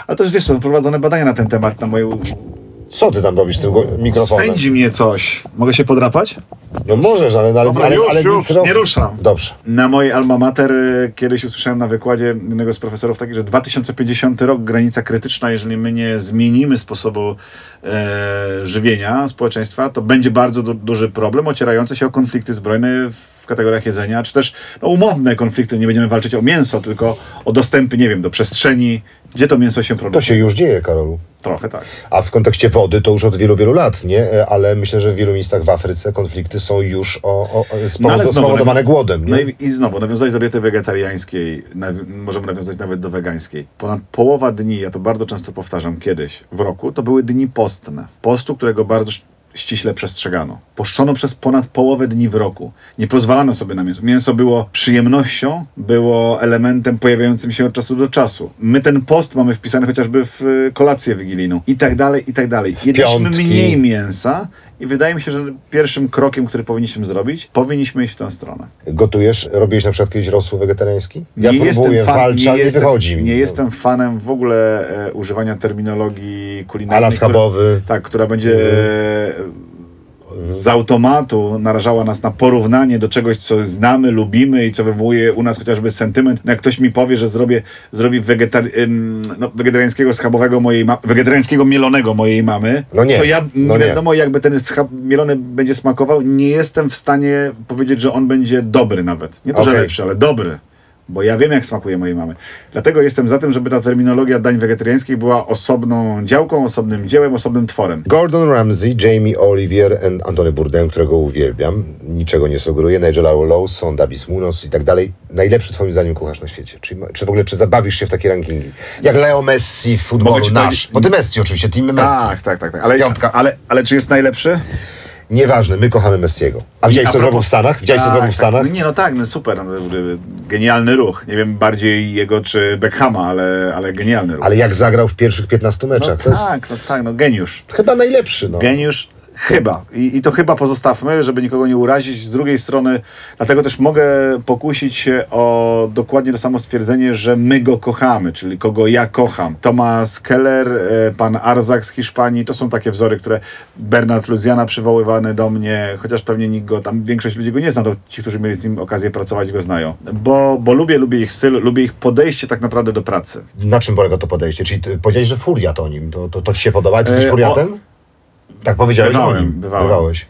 Ale to już wiesz, są prowadzone badania na ten temat, na moją... Co ty tam robisz z tym go- mikrofonem? Swędzi mnie coś. Mogę się podrapać? No możesz, ale... ale, Dobra, ale, już, ale już, nie ruszam. Dobrze. Na mojej alma mater y, kiedyś usłyszałem na wykładzie jednego z profesorów taki, że 2050 rok granica krytyczna, jeżeli my nie zmienimy sposobu e, żywienia społeczeństwa, to będzie bardzo du duży problem ocierający się o konflikty zbrojne w kategoriach jedzenia, czy też no, umowne konflikty. Nie będziemy walczyć o mięso, tylko o dostępy, nie wiem, do przestrzeni, gdzie to mięso się To produkuje. się już dzieje, Karolu. Trochę tak. A w kontekście wody to już od wielu, wielu lat, nie? E, Ale myślę, że w wielu miejscach w Afryce konflikty są już o, o, o, spowodo- spowodowane głodem, nie? No i, i znowu, nawiązać do diety wegetariańskiej, naw- możemy nawiązać nawet do wegańskiej. Ponad połowa dni, ja to bardzo często powtarzam kiedyś w roku, to były dni postne. Postu, którego bardzo ściśle przestrzegano. Poszczono przez ponad połowę dni w roku. Nie pozwalano sobie na mięso. Mięso było przyjemnością, było elementem pojawiającym się od czasu do czasu. My ten post mamy wpisany chociażby w y, kolację wigilijną i tak dalej, i tak dalej. Jedliśmy piątki. mniej mięsa i wydaje mi się, że pierwszym krokiem, który powinniśmy zrobić, powinniśmy iść w tę stronę. Gotujesz? Robiłeś na przykład kiedyś rosół wegetariański? Ja nie próbuję, jestem fan, walczę, nie, ale nie jestem, wychodzi mi. nie jestem fanem w ogóle e, używania terminologii kulinarnej. Ala schabowy. Która, tak, która będzie e, z automatu narażała nas na porównanie do czegoś, co znamy, lubimy i co wywołuje u nas chociażby sentyment. No jak ktoś mi powie, że zrobię, zrobi ym, no, wegetariańskiego schabowego mojej ma- wegetariańskiego mielonego mojej mamy, No nie, to ja no nie nie. wiadomo jakby ten schab mielony będzie smakował, nie jestem w stanie powiedzieć, że on będzie dobry nawet. Nie to, że Okej. lepszy, ale dobry. Bo ja wiem, jak smakuje mojej mamy. Dlatego jestem za tym, żeby ta terminologia dań wegetariańskich była osobną działką, osobnym dziełem, osobnym tworem. Gordon Ramsay, Jamie Olivier i Antony Bourdain, którego uwielbiam, niczego nie sugeruje, Nigel Lawson, Davis Munoz i tak dalej. Najlepszy twoim zdaniem kucharz na świecie? Czy, czy w ogóle, czy zabawisz się w takie rankingi? Jak Leo Messi w futbolu nasz. powiedzieć- Bo ty Messi oczywiście, team Messi. Tak, tak, tak. tak. Ale, Piątka. ale, ale czy jest najlepszy? Nieważne, my kochamy Messiego. A widziałeś, co zrobił w Stanach? Widziałeś, co Tak, zrobił w Stanach? Tak. No nie, no tak, no super. No, genialny ruch. Nie wiem bardziej jego czy Beckhama, ale, ale genialny ruch. Ale jak zagrał w pierwszych 15 no, meczach? jest tak, no tak, no geniusz. chyba najlepszy. No. Geniusz chyba. I, I to chyba pozostawmy, żeby nikogo nie urazić. Z drugiej strony, dlatego też mogę pokusić się o dokładnie to samo stwierdzenie, że my go kochamy, czyli kogo ja kocham. Thomas Keller, e, pan Arzak z Hiszpanii, to są takie wzory, które Bernard Luziana przywoływany do mnie, chociaż pewnie nikt go, tam większość ludzi go nie zna, to ci, którzy mieli z nim okazję pracować, go znają. Bo, bo lubię, lubię ich styl, lubię ich podejście tak naprawdę do pracy. Na czym polega to podejście? Czyli powiedziałeś, że furia to o nim. To, to, to ci się podoba? Jesteś E, furiatem? Tak powiedziałeś Bywałem, bywałem. Bywałeś.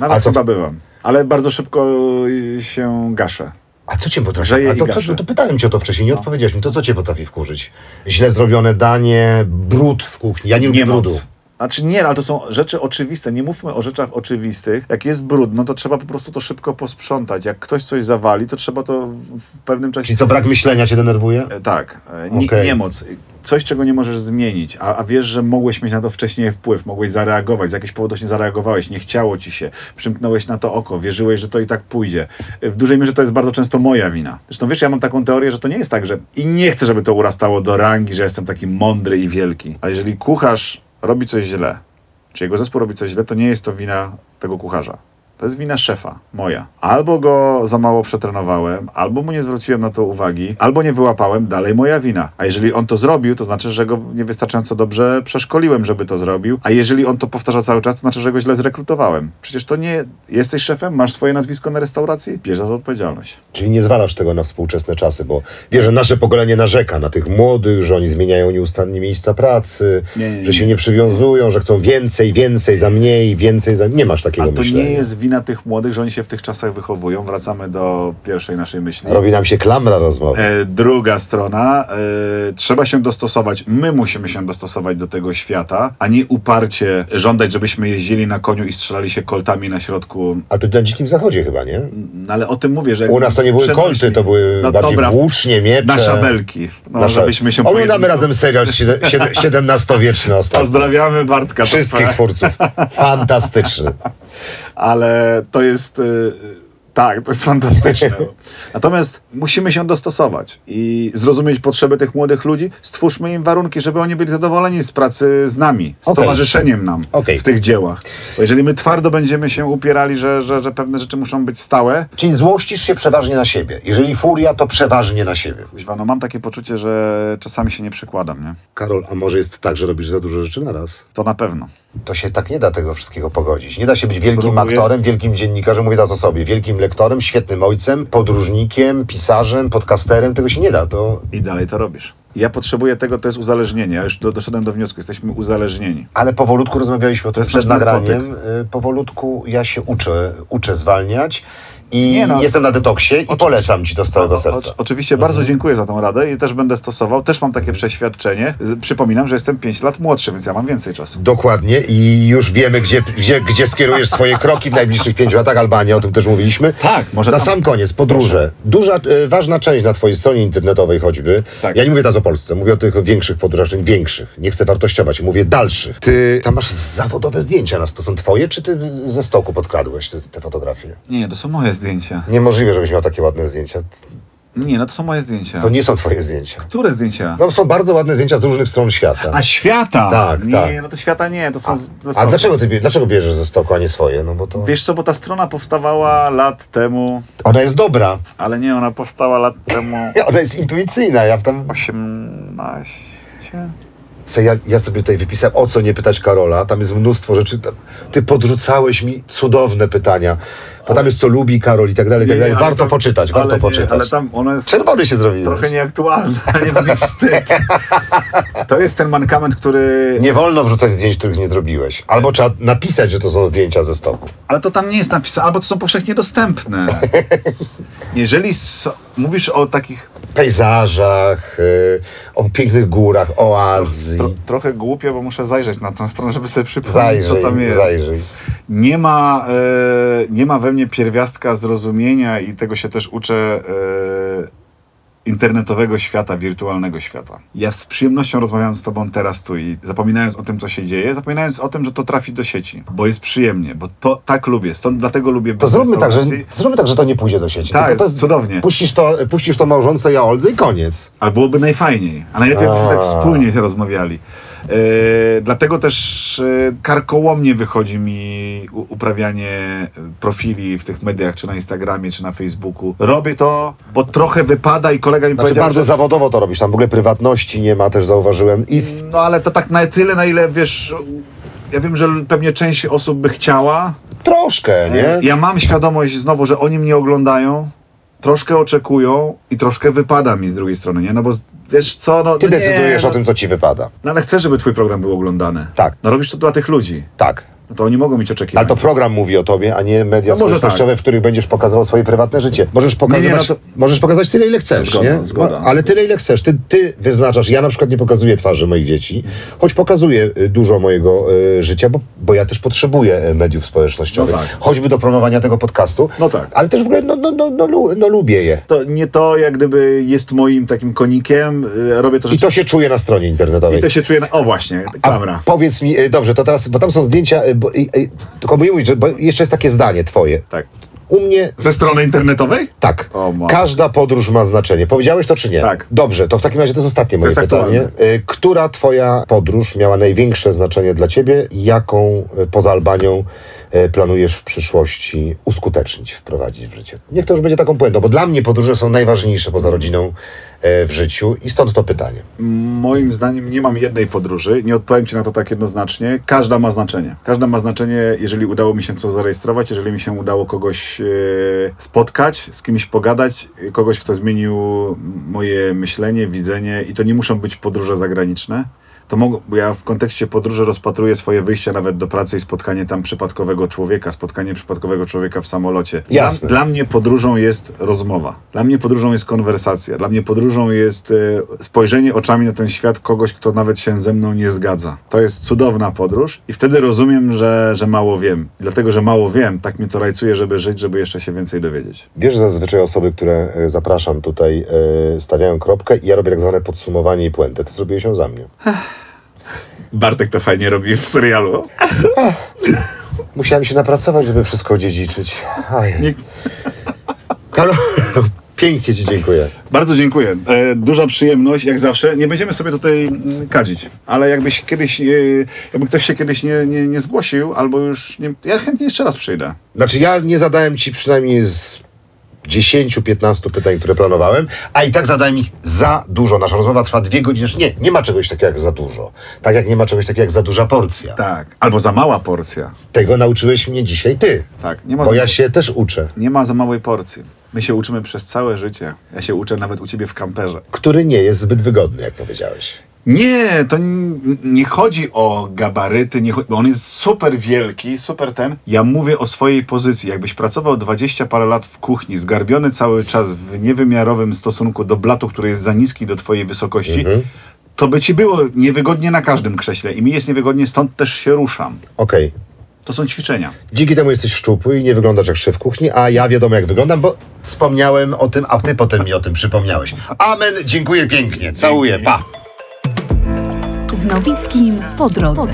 Nawet A co- chyba byłam. Ale bardzo szybko y, się gaszę. A co cię potrafi? Grzeje A to, to, gaszę. to pytałem cię o to wcześniej, nie odpowiedziałeś mi. To co cię potrafi wkurzyć? Źle zrobione danie, brud w kuchni. Ja nie lubię brudu. Niemoc. Znaczy nie, ale to są rzeczy oczywiste. Nie mówmy o rzeczach oczywistych. Jak jest brudno, to trzeba po prostu to szybko posprzątać. Jak ktoś coś zawali, to trzeba to w, pewnym czasie... Czyli co, brak myślenia cię denerwuje? E, Tak, e, nie, Okej. niemoc. Coś, czego nie możesz zmienić, a, a wiesz, że mogłeś mieć na to wcześniej wpływ, mogłeś zareagować, z jakichś powodów nie zareagowałeś, nie chciało ci się, przymknąłeś na to oko, wierzyłeś, że to i tak pójdzie. E, W dużej mierze to jest bardzo często moja wina. Zresztą wiesz, ja mam taką teorię, że to nie jest tak, że i nie chcę, żeby to urastało do rangi, że jestem taki mądry i wielki, ale jeżeli kucharz robi coś źle, czy jego zespół robi coś źle, to nie jest to wina tego kucharza. To jest wina szefa, moja. Albo go za mało przetrenowałem, albo mu nie zwróciłem na to uwagi, albo nie wyłapałem, dalej moja wina. A jeżeli on to zrobił, to znaczy, że go niewystarczająco dobrze przeszkoliłem, żeby to zrobił. A jeżeli on to powtarza cały czas, to znaczy, że go źle zrekrutowałem. Przecież to nie... Jesteś szefem? Masz swoje nazwisko na restauracji? Bierz za to odpowiedzialność. Czyli nie zwalasz tego na współczesne czasy, bo wiesz, że nasze pokolenie narzeka na tych młodych, że oni zmieniają nieustannie miejsca pracy, Nie, nie, nie. że się nie przywiązują, że chcą więcej, więcej za mniej, więcej za... Nie masz takiego A to myślenia. nie jest wina tych młodych, że oni się w tych czasach wychowują. Wracamy do pierwszej naszej myśli. Robi nam się klamra rozmowy. E, druga strona, e, trzeba się dostosować, my musimy się dostosować do tego świata, a nie uparcie żądać, żebyśmy jeździli na koniu i strzelali się koltami na środku. A to na dzikim zachodzie chyba, nie? No, ale o tym mówię, że... U nas to nie były kolty, to były no, bardziej dobra, włócznie, miecze. Na szabelki. No, żebyśmy się Oglądamy razem serial XVII-wieczny ostatnio. Pozdrawiamy Bartka. Wszystkich twórców. Fantastyczny. Ale to jest. Tak, to jest fantastyczne. Natomiast musimy się dostosować i zrozumieć potrzeby tych młodych ludzi. Stwórzmy im warunki, żeby oni byli zadowoleni z pracy z nami, z Okej. towarzyszeniem nam Okej. w tych dziełach. Bo jeżeli my twardo będziemy się upierali, że, że, że pewne rzeczy muszą być stałe, Czyli złościsz się przeważnie na siebie. Jeżeli furia, to przeważnie na siebie. kuźwa, no mam takie poczucie, że czasami się nie przykładam, nie? Karol, a może jest tak, że robisz za dużo rzeczy na raz? To na pewno. To się tak nie da tego wszystkiego pogodzić. Nie da się być wielkim Próbuję. aktorem, wielkim dziennikarzem, mówię teraz o sobie, wielkim lektorem, świetnym ojcem, podróżnikiem, pisarzem, podcasterem. Tego się nie da. To... I dalej to robisz. Ja potrzebuję tego, to jest uzależnienie. Ja już do, doszedłem do wniosku, jesteśmy uzależnieni. Ale powolutku rozmawialiśmy o tym jest przed nagraniem. Y, Powolutku ja się uczę, uczę zwalniać i Nie no. jestem na detoksie i polecam ci to z całego serca. o- oczywiście bardzo dziękuję za tą radę i też będę stosował. Też mam takie przeświadczenie. Przypominam, że jestem 5 lat młodszy, więc ja mam więcej czasu. Dokładnie i już wiemy, gdzie, gdzie, gdzie skierujesz swoje kroki w najbliższych pięciu latach. Albania, o tym też mówiliśmy. Tak, może Na tam- sam koniec, podróże. Duża, e, ważna część na twojej stronie internetowej choćby. Tak. Ja nie mówię teraz o Polsce, mówię o tych większych podróżach, większych. Nie chcę wartościować, mówię dalszych. Ty tam masz zawodowe zdjęcia na to są twoje, czy ty ze stoku podkradłeś te, te fotografie? Nie, to są moje zdjęcia. Niemożliwe, żebyś miał takie ładne zdjęcia. Nie, no to są moje zdjęcia. To nie są twoje zdjęcia. Które zdjęcia? No są bardzo ładne zdjęcia z różnych stron świata. A świata! Tak, nie, tak. no to świata nie, to są z- ze A stoku. dlaczego ty dlaczego bierzesz ze stoku, a nie swoje? No bo to... Wiesz co, bo ta strona powstawała lat temu, Ona jest dobra. ale nie, ona powstała lat temu Ona jest intuicyjna, ja tam... 18. Co ja, ja sobie tutaj wypisałem, o co nie pytać Karola, tam jest mnóstwo rzeczy, ty podrzucałeś mi cudowne pytania, bo tam jest co lubi Karol i tak dalej, i tak Nie, dalej. ale Warto tam- poczytać, ale warto nie, poczytać. Ale tam ona jest Czerwony się zrobiłeś. trochę nieaktualna, nie będzie wstyd. To jest ten mankament, który... Nie wolno wrzucać zdjęć, których nie zrobiłeś. Albo trzeba napisać, że to są zdjęcia ze stoku. Ale to tam nie jest napisane, albo to są powszechnie dostępne. Jeżeli so, mówisz o takich pejzażach, y, o pięknych górach, o Azji. Tro, trochę głupio, bo muszę zajrzeć na tę stronę, żeby sobie przypomnieć, Zajrzyj, co tam jest. zajrzyj. Nie ma, e, nie ma we mnie pierwiastka zrozumienia i tego się też uczę e, internetowego świata, wirtualnego świata. Ja z przyjemnością rozmawiam z tobą teraz tu i zapominając o tym, co się dzieje, zapominając o tym, że to trafi do sieci, bo jest przyjemnie, bo to tak lubię, stąd dlatego lubię To zróbmy tak, że, zróbmy tak, że to nie pójdzie do sieci. Tak, jest cudownie. Puścisz to, puścisz to małżonce i Oldze i koniec. Ale byłoby najfajniej. A najlepiej, jakbyśmy tak wspólnie się rozmawiali. E, dlatego też e, karkołomnie wychodzi mi u, uprawianie e, profili w tych mediach, czy na Instagramie, czy na Facebooku. Robię to, bo trochę wypada i kolega mi Znaczy powiedział, bardzo że... zawodowo to robisz, tam w ogóle prywatności nie ma, też zauważyłem. I w, No ale to tak na tyle, na ile wiesz... Ja wiem, że pewnie część osób by chciała. troszkę, nie? Ja mam świadomość znowu, że oni mnie oglądają, troszkę oczekują i troszkę wypada mi z drugiej strony, nie? No bo wiesz co, no... Ty no nie, decydujesz no, o tym, co ci wypada. No ale chcę, żeby twój program był oglądany. Tak. No robisz to dla tych ludzi. Tak. To oni mogą mieć oczekiwania. Ale to program mówi o tobie, a nie media No społecznościowe, w których będziesz pokazywał swoje prywatne życie. Możesz pokazywać, Nie, nie, no to- możesz pokazać tyle, ile chcesz, Zgoda, nie? zgoda. Ale tyle, ile chcesz. Ty, ty wyznaczasz. Ja na przykład nie pokazuję twarzy moich dzieci, choć pokazuję y, dużo mojego y, życia, bo, bo ja też potrzebuję y, mediów społecznościowych. No tak. Choćby do promowania tego podcastu. No tak. Ale też w ogóle, no, no, no, no, no lubię je. To nie to, jak gdyby jest moim takim konikiem. y, Robię to I rzeczy... to się czuje na stronie internetowej. I to się czuje... Na... O właśnie, A klamra. Powiedz mi, dobrze, to teraz, bo tam są zdjęcia, bo, y, y, tylko mówię, że jeszcze jest takie zdanie twoje. Tak. U mnie Ze strony internetowej? Tak. O, Każda podróż ma znaczenie. Powiedziałeś to czy nie? Tak. Dobrze, to w takim razie to jest ostatnie moje jest pytanie. Y, Która twoja podróż miała największe znaczenie dla ciebie? Jaką y, poza Albanią planujesz w przyszłości uskutecznić, wprowadzić w życie? Niech to już będzie taką puentą, bo dla mnie podróże są najważniejsze poza rodziną y, w życiu i stąd to pytanie. Moim zdaniem nie mam jednej podróży. Nie odpowiem Ci na to tak jednoznacznie. Każda ma znaczenie. Każda ma znaczenie, jeżeli udało mi się coś zarejestrować, jeżeli mi się udało kogoś e, spotkać, z kimś pogadać, e, kogoś, kto zmienił moje myślenie, widzenie i to nie muszą być podróże zagraniczne. To mogą, bo ja w kontekście podróży rozpatruję swoje wyjście nawet do pracy i spotkanie tam przypadkowego człowieka, spotkanie przypadkowego człowieka w samolocie. Jasne. Dla, dla mnie podróżą jest rozmowa. Dla mnie podróżą jest konwersacja. Dla mnie podróżą jest e, spojrzenie oczami na ten świat kogoś, kto nawet się ze mną nie zgadza. To jest cudowna podróż i wtedy rozumiem, że, że mało wiem. Dlatego, że mało wiem, tak mnie to rajcuje, żeby żyć, żeby jeszcze się więcej dowiedzieć. Wiesz, że zazwyczaj osoby, które y, zapraszam tutaj, y, stawiają kropkę i ja robię tak zwane podsumowanie i puentę. Ty zrobiłeś ją za mnie. Bartek to fajnie robi w serialu. Musiałem się napracować, żeby wszystko odziedziczyć. Aj. Nikt- Karol, pięknie Ci dziękuję. Bardzo dziękuję. E, duża przyjemność, jak zawsze. Nie będziemy sobie tutaj mm, kadzić, ale jakbyś kiedyś, e, jakby ktoś się kiedyś nie, nie, nie zgłosił, albo już nie, ja chętnie jeszcze raz przyjdę. Znaczy, ja nie zadałem Ci przynajmniej z 10-15 pytań, które planowałem, a i tak zadałem ich za dużo. Nasza rozmowa trwa dwie godziny. Nie, nie ma czegoś takiego jak za dużo. Tak jak nie ma czegoś takiego jak za duża porcja. Tak. Albo za mała porcja. Tego nauczyłeś mnie dzisiaj Ty. Tak. Nie ma, Bo za, ja się też uczę. nie ma za małej porcji. My się uczymy przez całe życie. Ja się uczę nawet u ciebie w kamperze. Który nie jest zbyt wygodny, jak powiedziałeś. Nie, to nie chodzi o gabaryty, nie chodzi, bo on jest super wielki, super ten. Ja mówię o swojej pozycji. Jakbyś pracował 20 parę lat w kuchni, zgarbiony cały czas w niewymiarowym stosunku do blatu, który jest za niski do twojej wysokości, to by ci było niewygodnie na każdym krześle i mi jest niewygodnie, stąd też się ruszam. Okej. To są ćwiczenia. Dzięki temu jesteś szczupły i nie wyglądasz jak szef kuchni, a ja wiadomo jak wyglądam, bo wspomniałem o tym, a ty potem mi o tym przypomniałeś. Amen, dziękuję pięknie, całuję, pa! Z Nowickim po drodze.